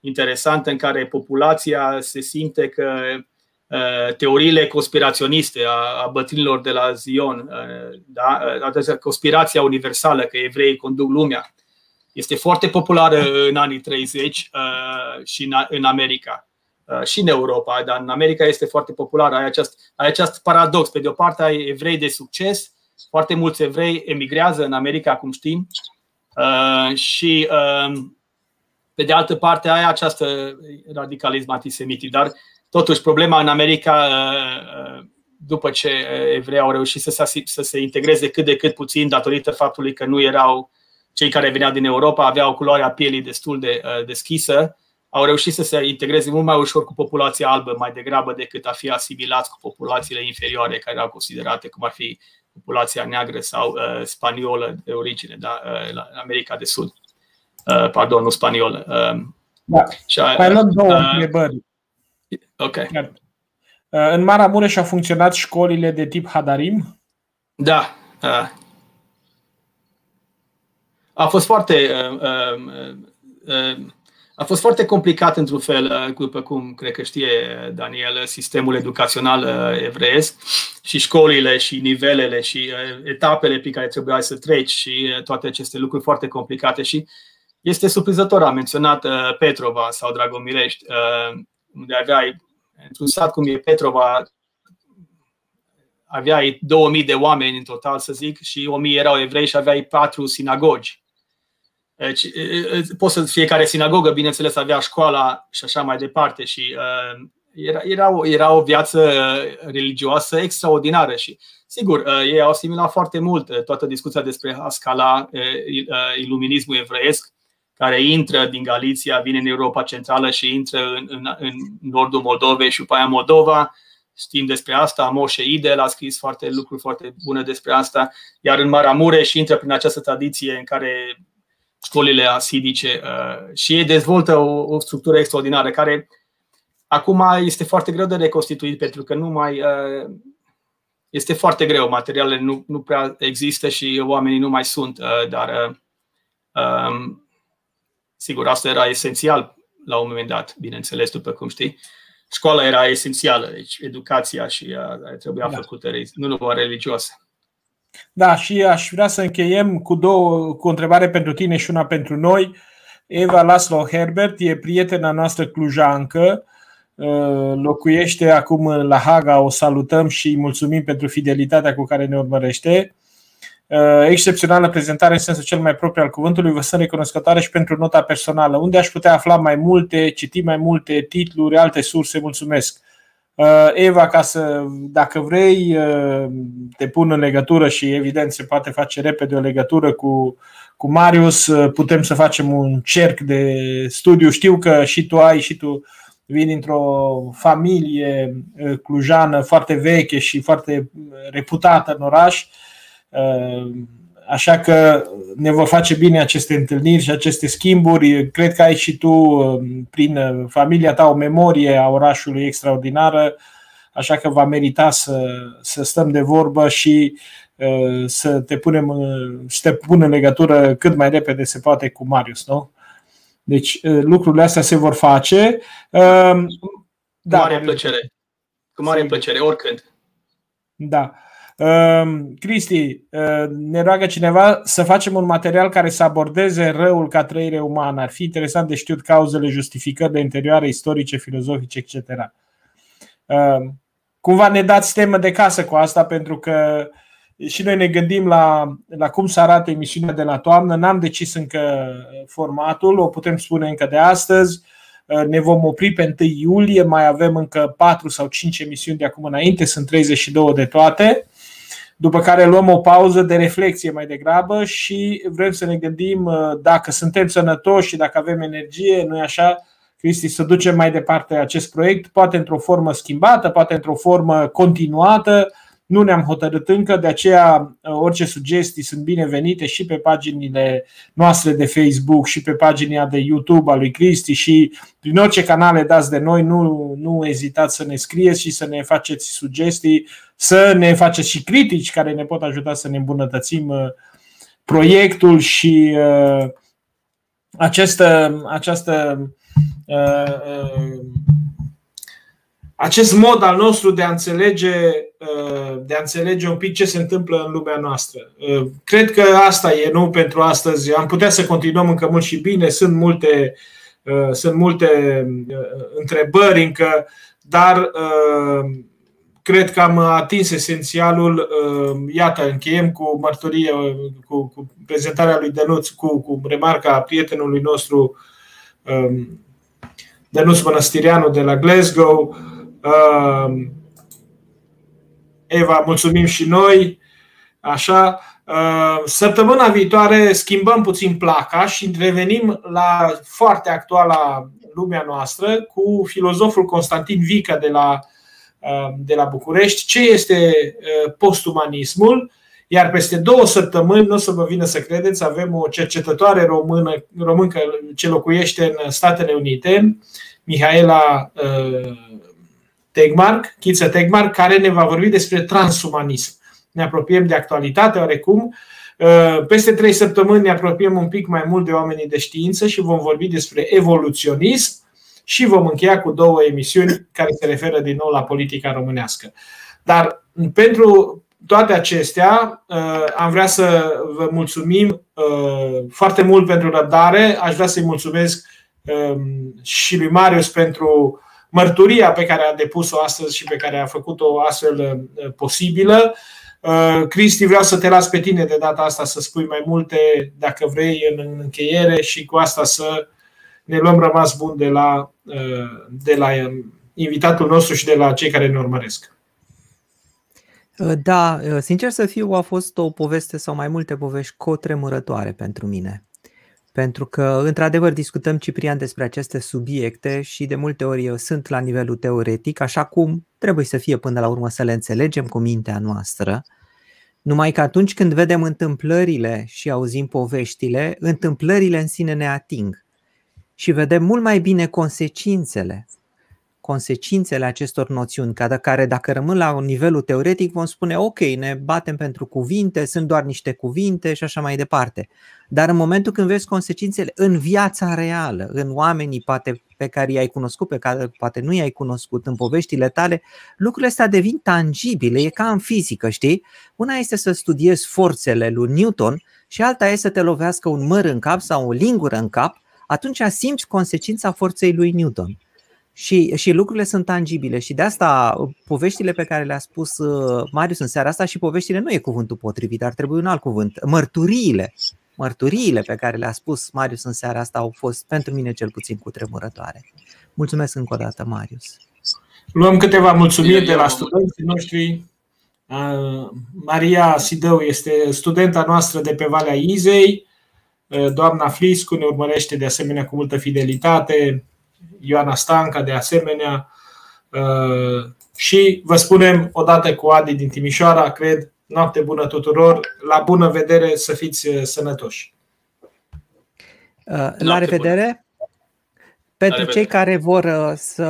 interesantă în care populația se simte că Uh, teoriile conspiraționiste a, a bătrânilor de la Zion, uh, da? Uh, conspirația universală că evreii conduc lumea, este foarte populară în anii 30 și în America și în Europa, dar în America este foarte populară. Ai acest, ai acest paradox. Pe de o parte ai evrei de succes, foarte mulți evrei emigrează în America, cum știm, și pe de altă parte ai această radicalism antisemitic. Dar Totuși, problema în America, uh, uh, după ce evrei au reușit să se, să se integreze cât de cât puțin, datorită faptului că nu erau cei care veneau din Europa, aveau culoarea pielii destul de uh, deschisă, au reușit să se integreze mult mai ușor cu populația albă, mai degrabă decât a fi asimilați cu populațiile inferioare care erau considerate cum ar fi populația neagră sau uh, spaniolă de origine, da, uh, la America de Sud. Uh, pardon, nu spaniolă. Uh, da. Și, uh, mai luăm două uh, întrebări. Ok. Uh, în Maramureș au funcționat școlile de tip Hadarim? Da. Uh, a fost foarte a fost foarte complicat într-un fel, după cum cred că știe Daniel, sistemul educațional evreiesc și școlile și nivelele și etapele pe care trebuia să treci și toate aceste lucruri foarte complicate și este surprinzător, am menționat Petrova sau Dragomirești, unde aveai într-un sat cum e Petrova, aveai 2000 de oameni în total, să zic, și 1000 erau evrei și aveai patru sinagogi. Deci, poți să fiecare sinagogă, bineînțeles, avea școala și așa mai departe și uh, era, era, o, era o viață religioasă extraordinară și, sigur, uh, ei au asimilat foarte mult uh, toată discuția despre Ascala, uh, iluminismul evreiesc, care intră din Galiția, vine în Europa Centrală și intră în, în, în nordul Moldovei și după aia Moldova. Știm despre asta, Moșe Idel a scris foarte lucruri foarte bune despre asta, iar în Maramureș intră prin această tradiție în care școlile asidice uh, și ei dezvoltă o, o structură extraordinară care acum este foarte greu de reconstituit pentru că nu mai uh, este foarte greu, materialele nu, nu prea există și oamenii nu mai sunt, uh, dar uh, um, Sigur, asta era esențial la un moment dat, bineînțeles, după cum știi. Școala era esențială, deci educația și uh, trebuia da. făcută, nu numai religioasă. Da, și aș vrea să încheiem cu, două, cu o întrebare pentru tine și una pentru noi. Eva Laslo Herbert e prietena noastră clujancă, uh, locuiește acum la Haga, o salutăm și îi mulțumim pentru fidelitatea cu care ne urmărește. Uh, excepțională prezentare în sensul cel mai propriu al cuvântului. Vă sunt recunoscătoare și pentru nota personală. Unde aș putea afla mai multe, citi mai multe titluri, alte surse? Mulțumesc! Uh, Eva, ca să, dacă vrei, uh, te pun în legătură și evident se poate face repede o legătură cu, cu Marius. Putem să facem un cerc de studiu. Știu că și tu ai și tu vin dintr-o familie clujană foarte veche și foarte reputată în oraș. Așa că ne vor face bine aceste întâlniri și aceste schimburi. Cred că ai și tu, prin familia ta, o memorie a orașului extraordinară, așa că va merita să, să stăm de vorbă și să te punem să te pun în legătură cât mai repede se poate cu Marius, nu? Deci lucrurile astea se vor face. Cu da, mare plăcere. Cu mare plăcere, oricând. Da. Cristi, ne roagă cineva să facem un material care să abordeze răul ca trăire umană. Ar fi interesant de știut cauzele, justificările interioare, istorice, filozofice, etc. Cumva ne dați temă de casă cu asta pentru că și noi ne gândim la, la cum să arate emisiunea de la toamnă. N-am decis încă formatul, o putem spune încă de astăzi. Ne vom opri pe 1 iulie, mai avem încă 4 sau 5 emisiuni de acum înainte, sunt 32 de toate. După care luăm o pauză de reflexie mai degrabă și vrem să ne gândim dacă suntem sănătoși și dacă avem energie, nu așa, Cristi, să ducem mai departe acest proiect, poate într-o formă schimbată, poate într-o formă continuată, nu ne-am hotărât încă, de aceea uh, orice sugestii sunt binevenite și pe paginile noastre de Facebook și pe pagina de YouTube a lui Cristi și prin orice canale dați de noi, nu, nu ezitați să ne scrieți și să ne faceți sugestii, să ne faceți și critici care ne pot ajuta să ne îmbunătățim uh, proiectul și uh, această, această acest mod al nostru de a înțelege, uh, de a înțelege un pic ce se întâmplă în lumea noastră. Uh, cred că asta e nu pentru astăzi. Am putea să continuăm încă mult și bine. Sunt multe, uh, sunt multe întrebări încă, dar cred că am atins esențialul. Iată, încheiem cu mărturie, cu, cu prezentarea lui Dănuț, cu, cu remarca prietenului nostru um, Dănuț Mănăstireanu de la Glasgow Um, Eva, mulțumim și noi. Așa, uh, săptămâna viitoare schimbăm puțin placa și revenim la foarte actuala lumea noastră cu filozoful Constantin Vică de la, uh, de la București. Ce este uh, postumanismul? Iar peste două săptămâni, nu o să vă vină să credeți, avem o cercetătoare română, româncă ce locuiește în Statele Unite, Mihaela Tegmark, Chiță Tegmark, care ne va vorbi despre transumanism. Ne apropiem de actualitate oarecum. Uh, peste trei săptămâni ne apropiem un pic mai mult de oamenii de știință și vom vorbi despre evoluționism și vom încheia cu două emisiuni care se referă din nou la politica românească. Dar pentru toate acestea, uh, am vrea să vă mulțumim uh, foarte mult pentru răbdare. Aș vrea să-i mulțumesc um, și lui Marius pentru mărturia pe care a depus-o astăzi și pe care a făcut-o astfel uh, posibilă. Uh, Cristi, vreau să te las pe tine de data asta să spui mai multe, dacă vrei, în încheiere și cu asta să ne luăm rămas bun de la, uh, de la invitatul nostru și de la cei care ne urmăresc. Da, sincer să fiu, a fost o poveste sau mai multe povești cotremurătoare pentru mine. Pentru că, într-adevăr, discutăm, Ciprian, despre aceste subiecte și de multe ori sunt la nivelul teoretic, așa cum trebuie să fie până la urmă să le înțelegem cu mintea noastră. Numai că atunci când vedem întâmplările și auzim poveștile, întâmplările în sine ne ating și vedem mult mai bine consecințele consecințele acestor noțiuni, care dacă rămân la un nivelul teoretic vom spune ok, ne batem pentru cuvinte, sunt doar niște cuvinte și așa mai departe. Dar în momentul când vezi consecințele în viața reală, în oamenii poate pe care i-ai cunoscut, pe care poate nu i-ai cunoscut, în poveștile tale, lucrurile astea devin tangibile, e ca în fizică, știi? Una este să studiezi forțele lui Newton și alta este să te lovească un măr în cap sau o lingură în cap, atunci simți consecința forței lui Newton. Și, și lucrurile sunt tangibile și de asta uh, poveștile pe care le-a spus uh, Marius în seara asta și poveștile nu e cuvântul potrivit, ar trebui un alt cuvânt. Mărturiile, mărturiile pe care le-a spus Marius în seara asta au fost pentru mine cel puțin cu tremurătoare. Mulțumesc încă o dată, Marius. Luăm câteva mulțumiri de la studenții noștri. Uh, Maria Sidău este studenta noastră de pe Valea Izei. Doamna Fliscu ne urmărește de asemenea cu multă fidelitate Ioana Stanca de asemenea. Și vă spunem odată cu Adi din Timișoara, cred, noapte bună tuturor, la bună vedere să fiți sănătoși. La revedere! Pentru cei care vor să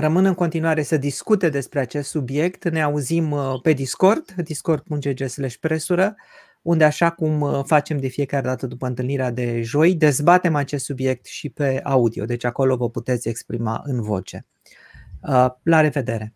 rămână în continuare să discute despre acest subiect, ne auzim pe Discord, discord.gg presură, unde așa cum facem de fiecare dată după întâlnirea de joi, dezbatem acest subiect și pe audio, deci acolo vă puteți exprima în voce. La revedere!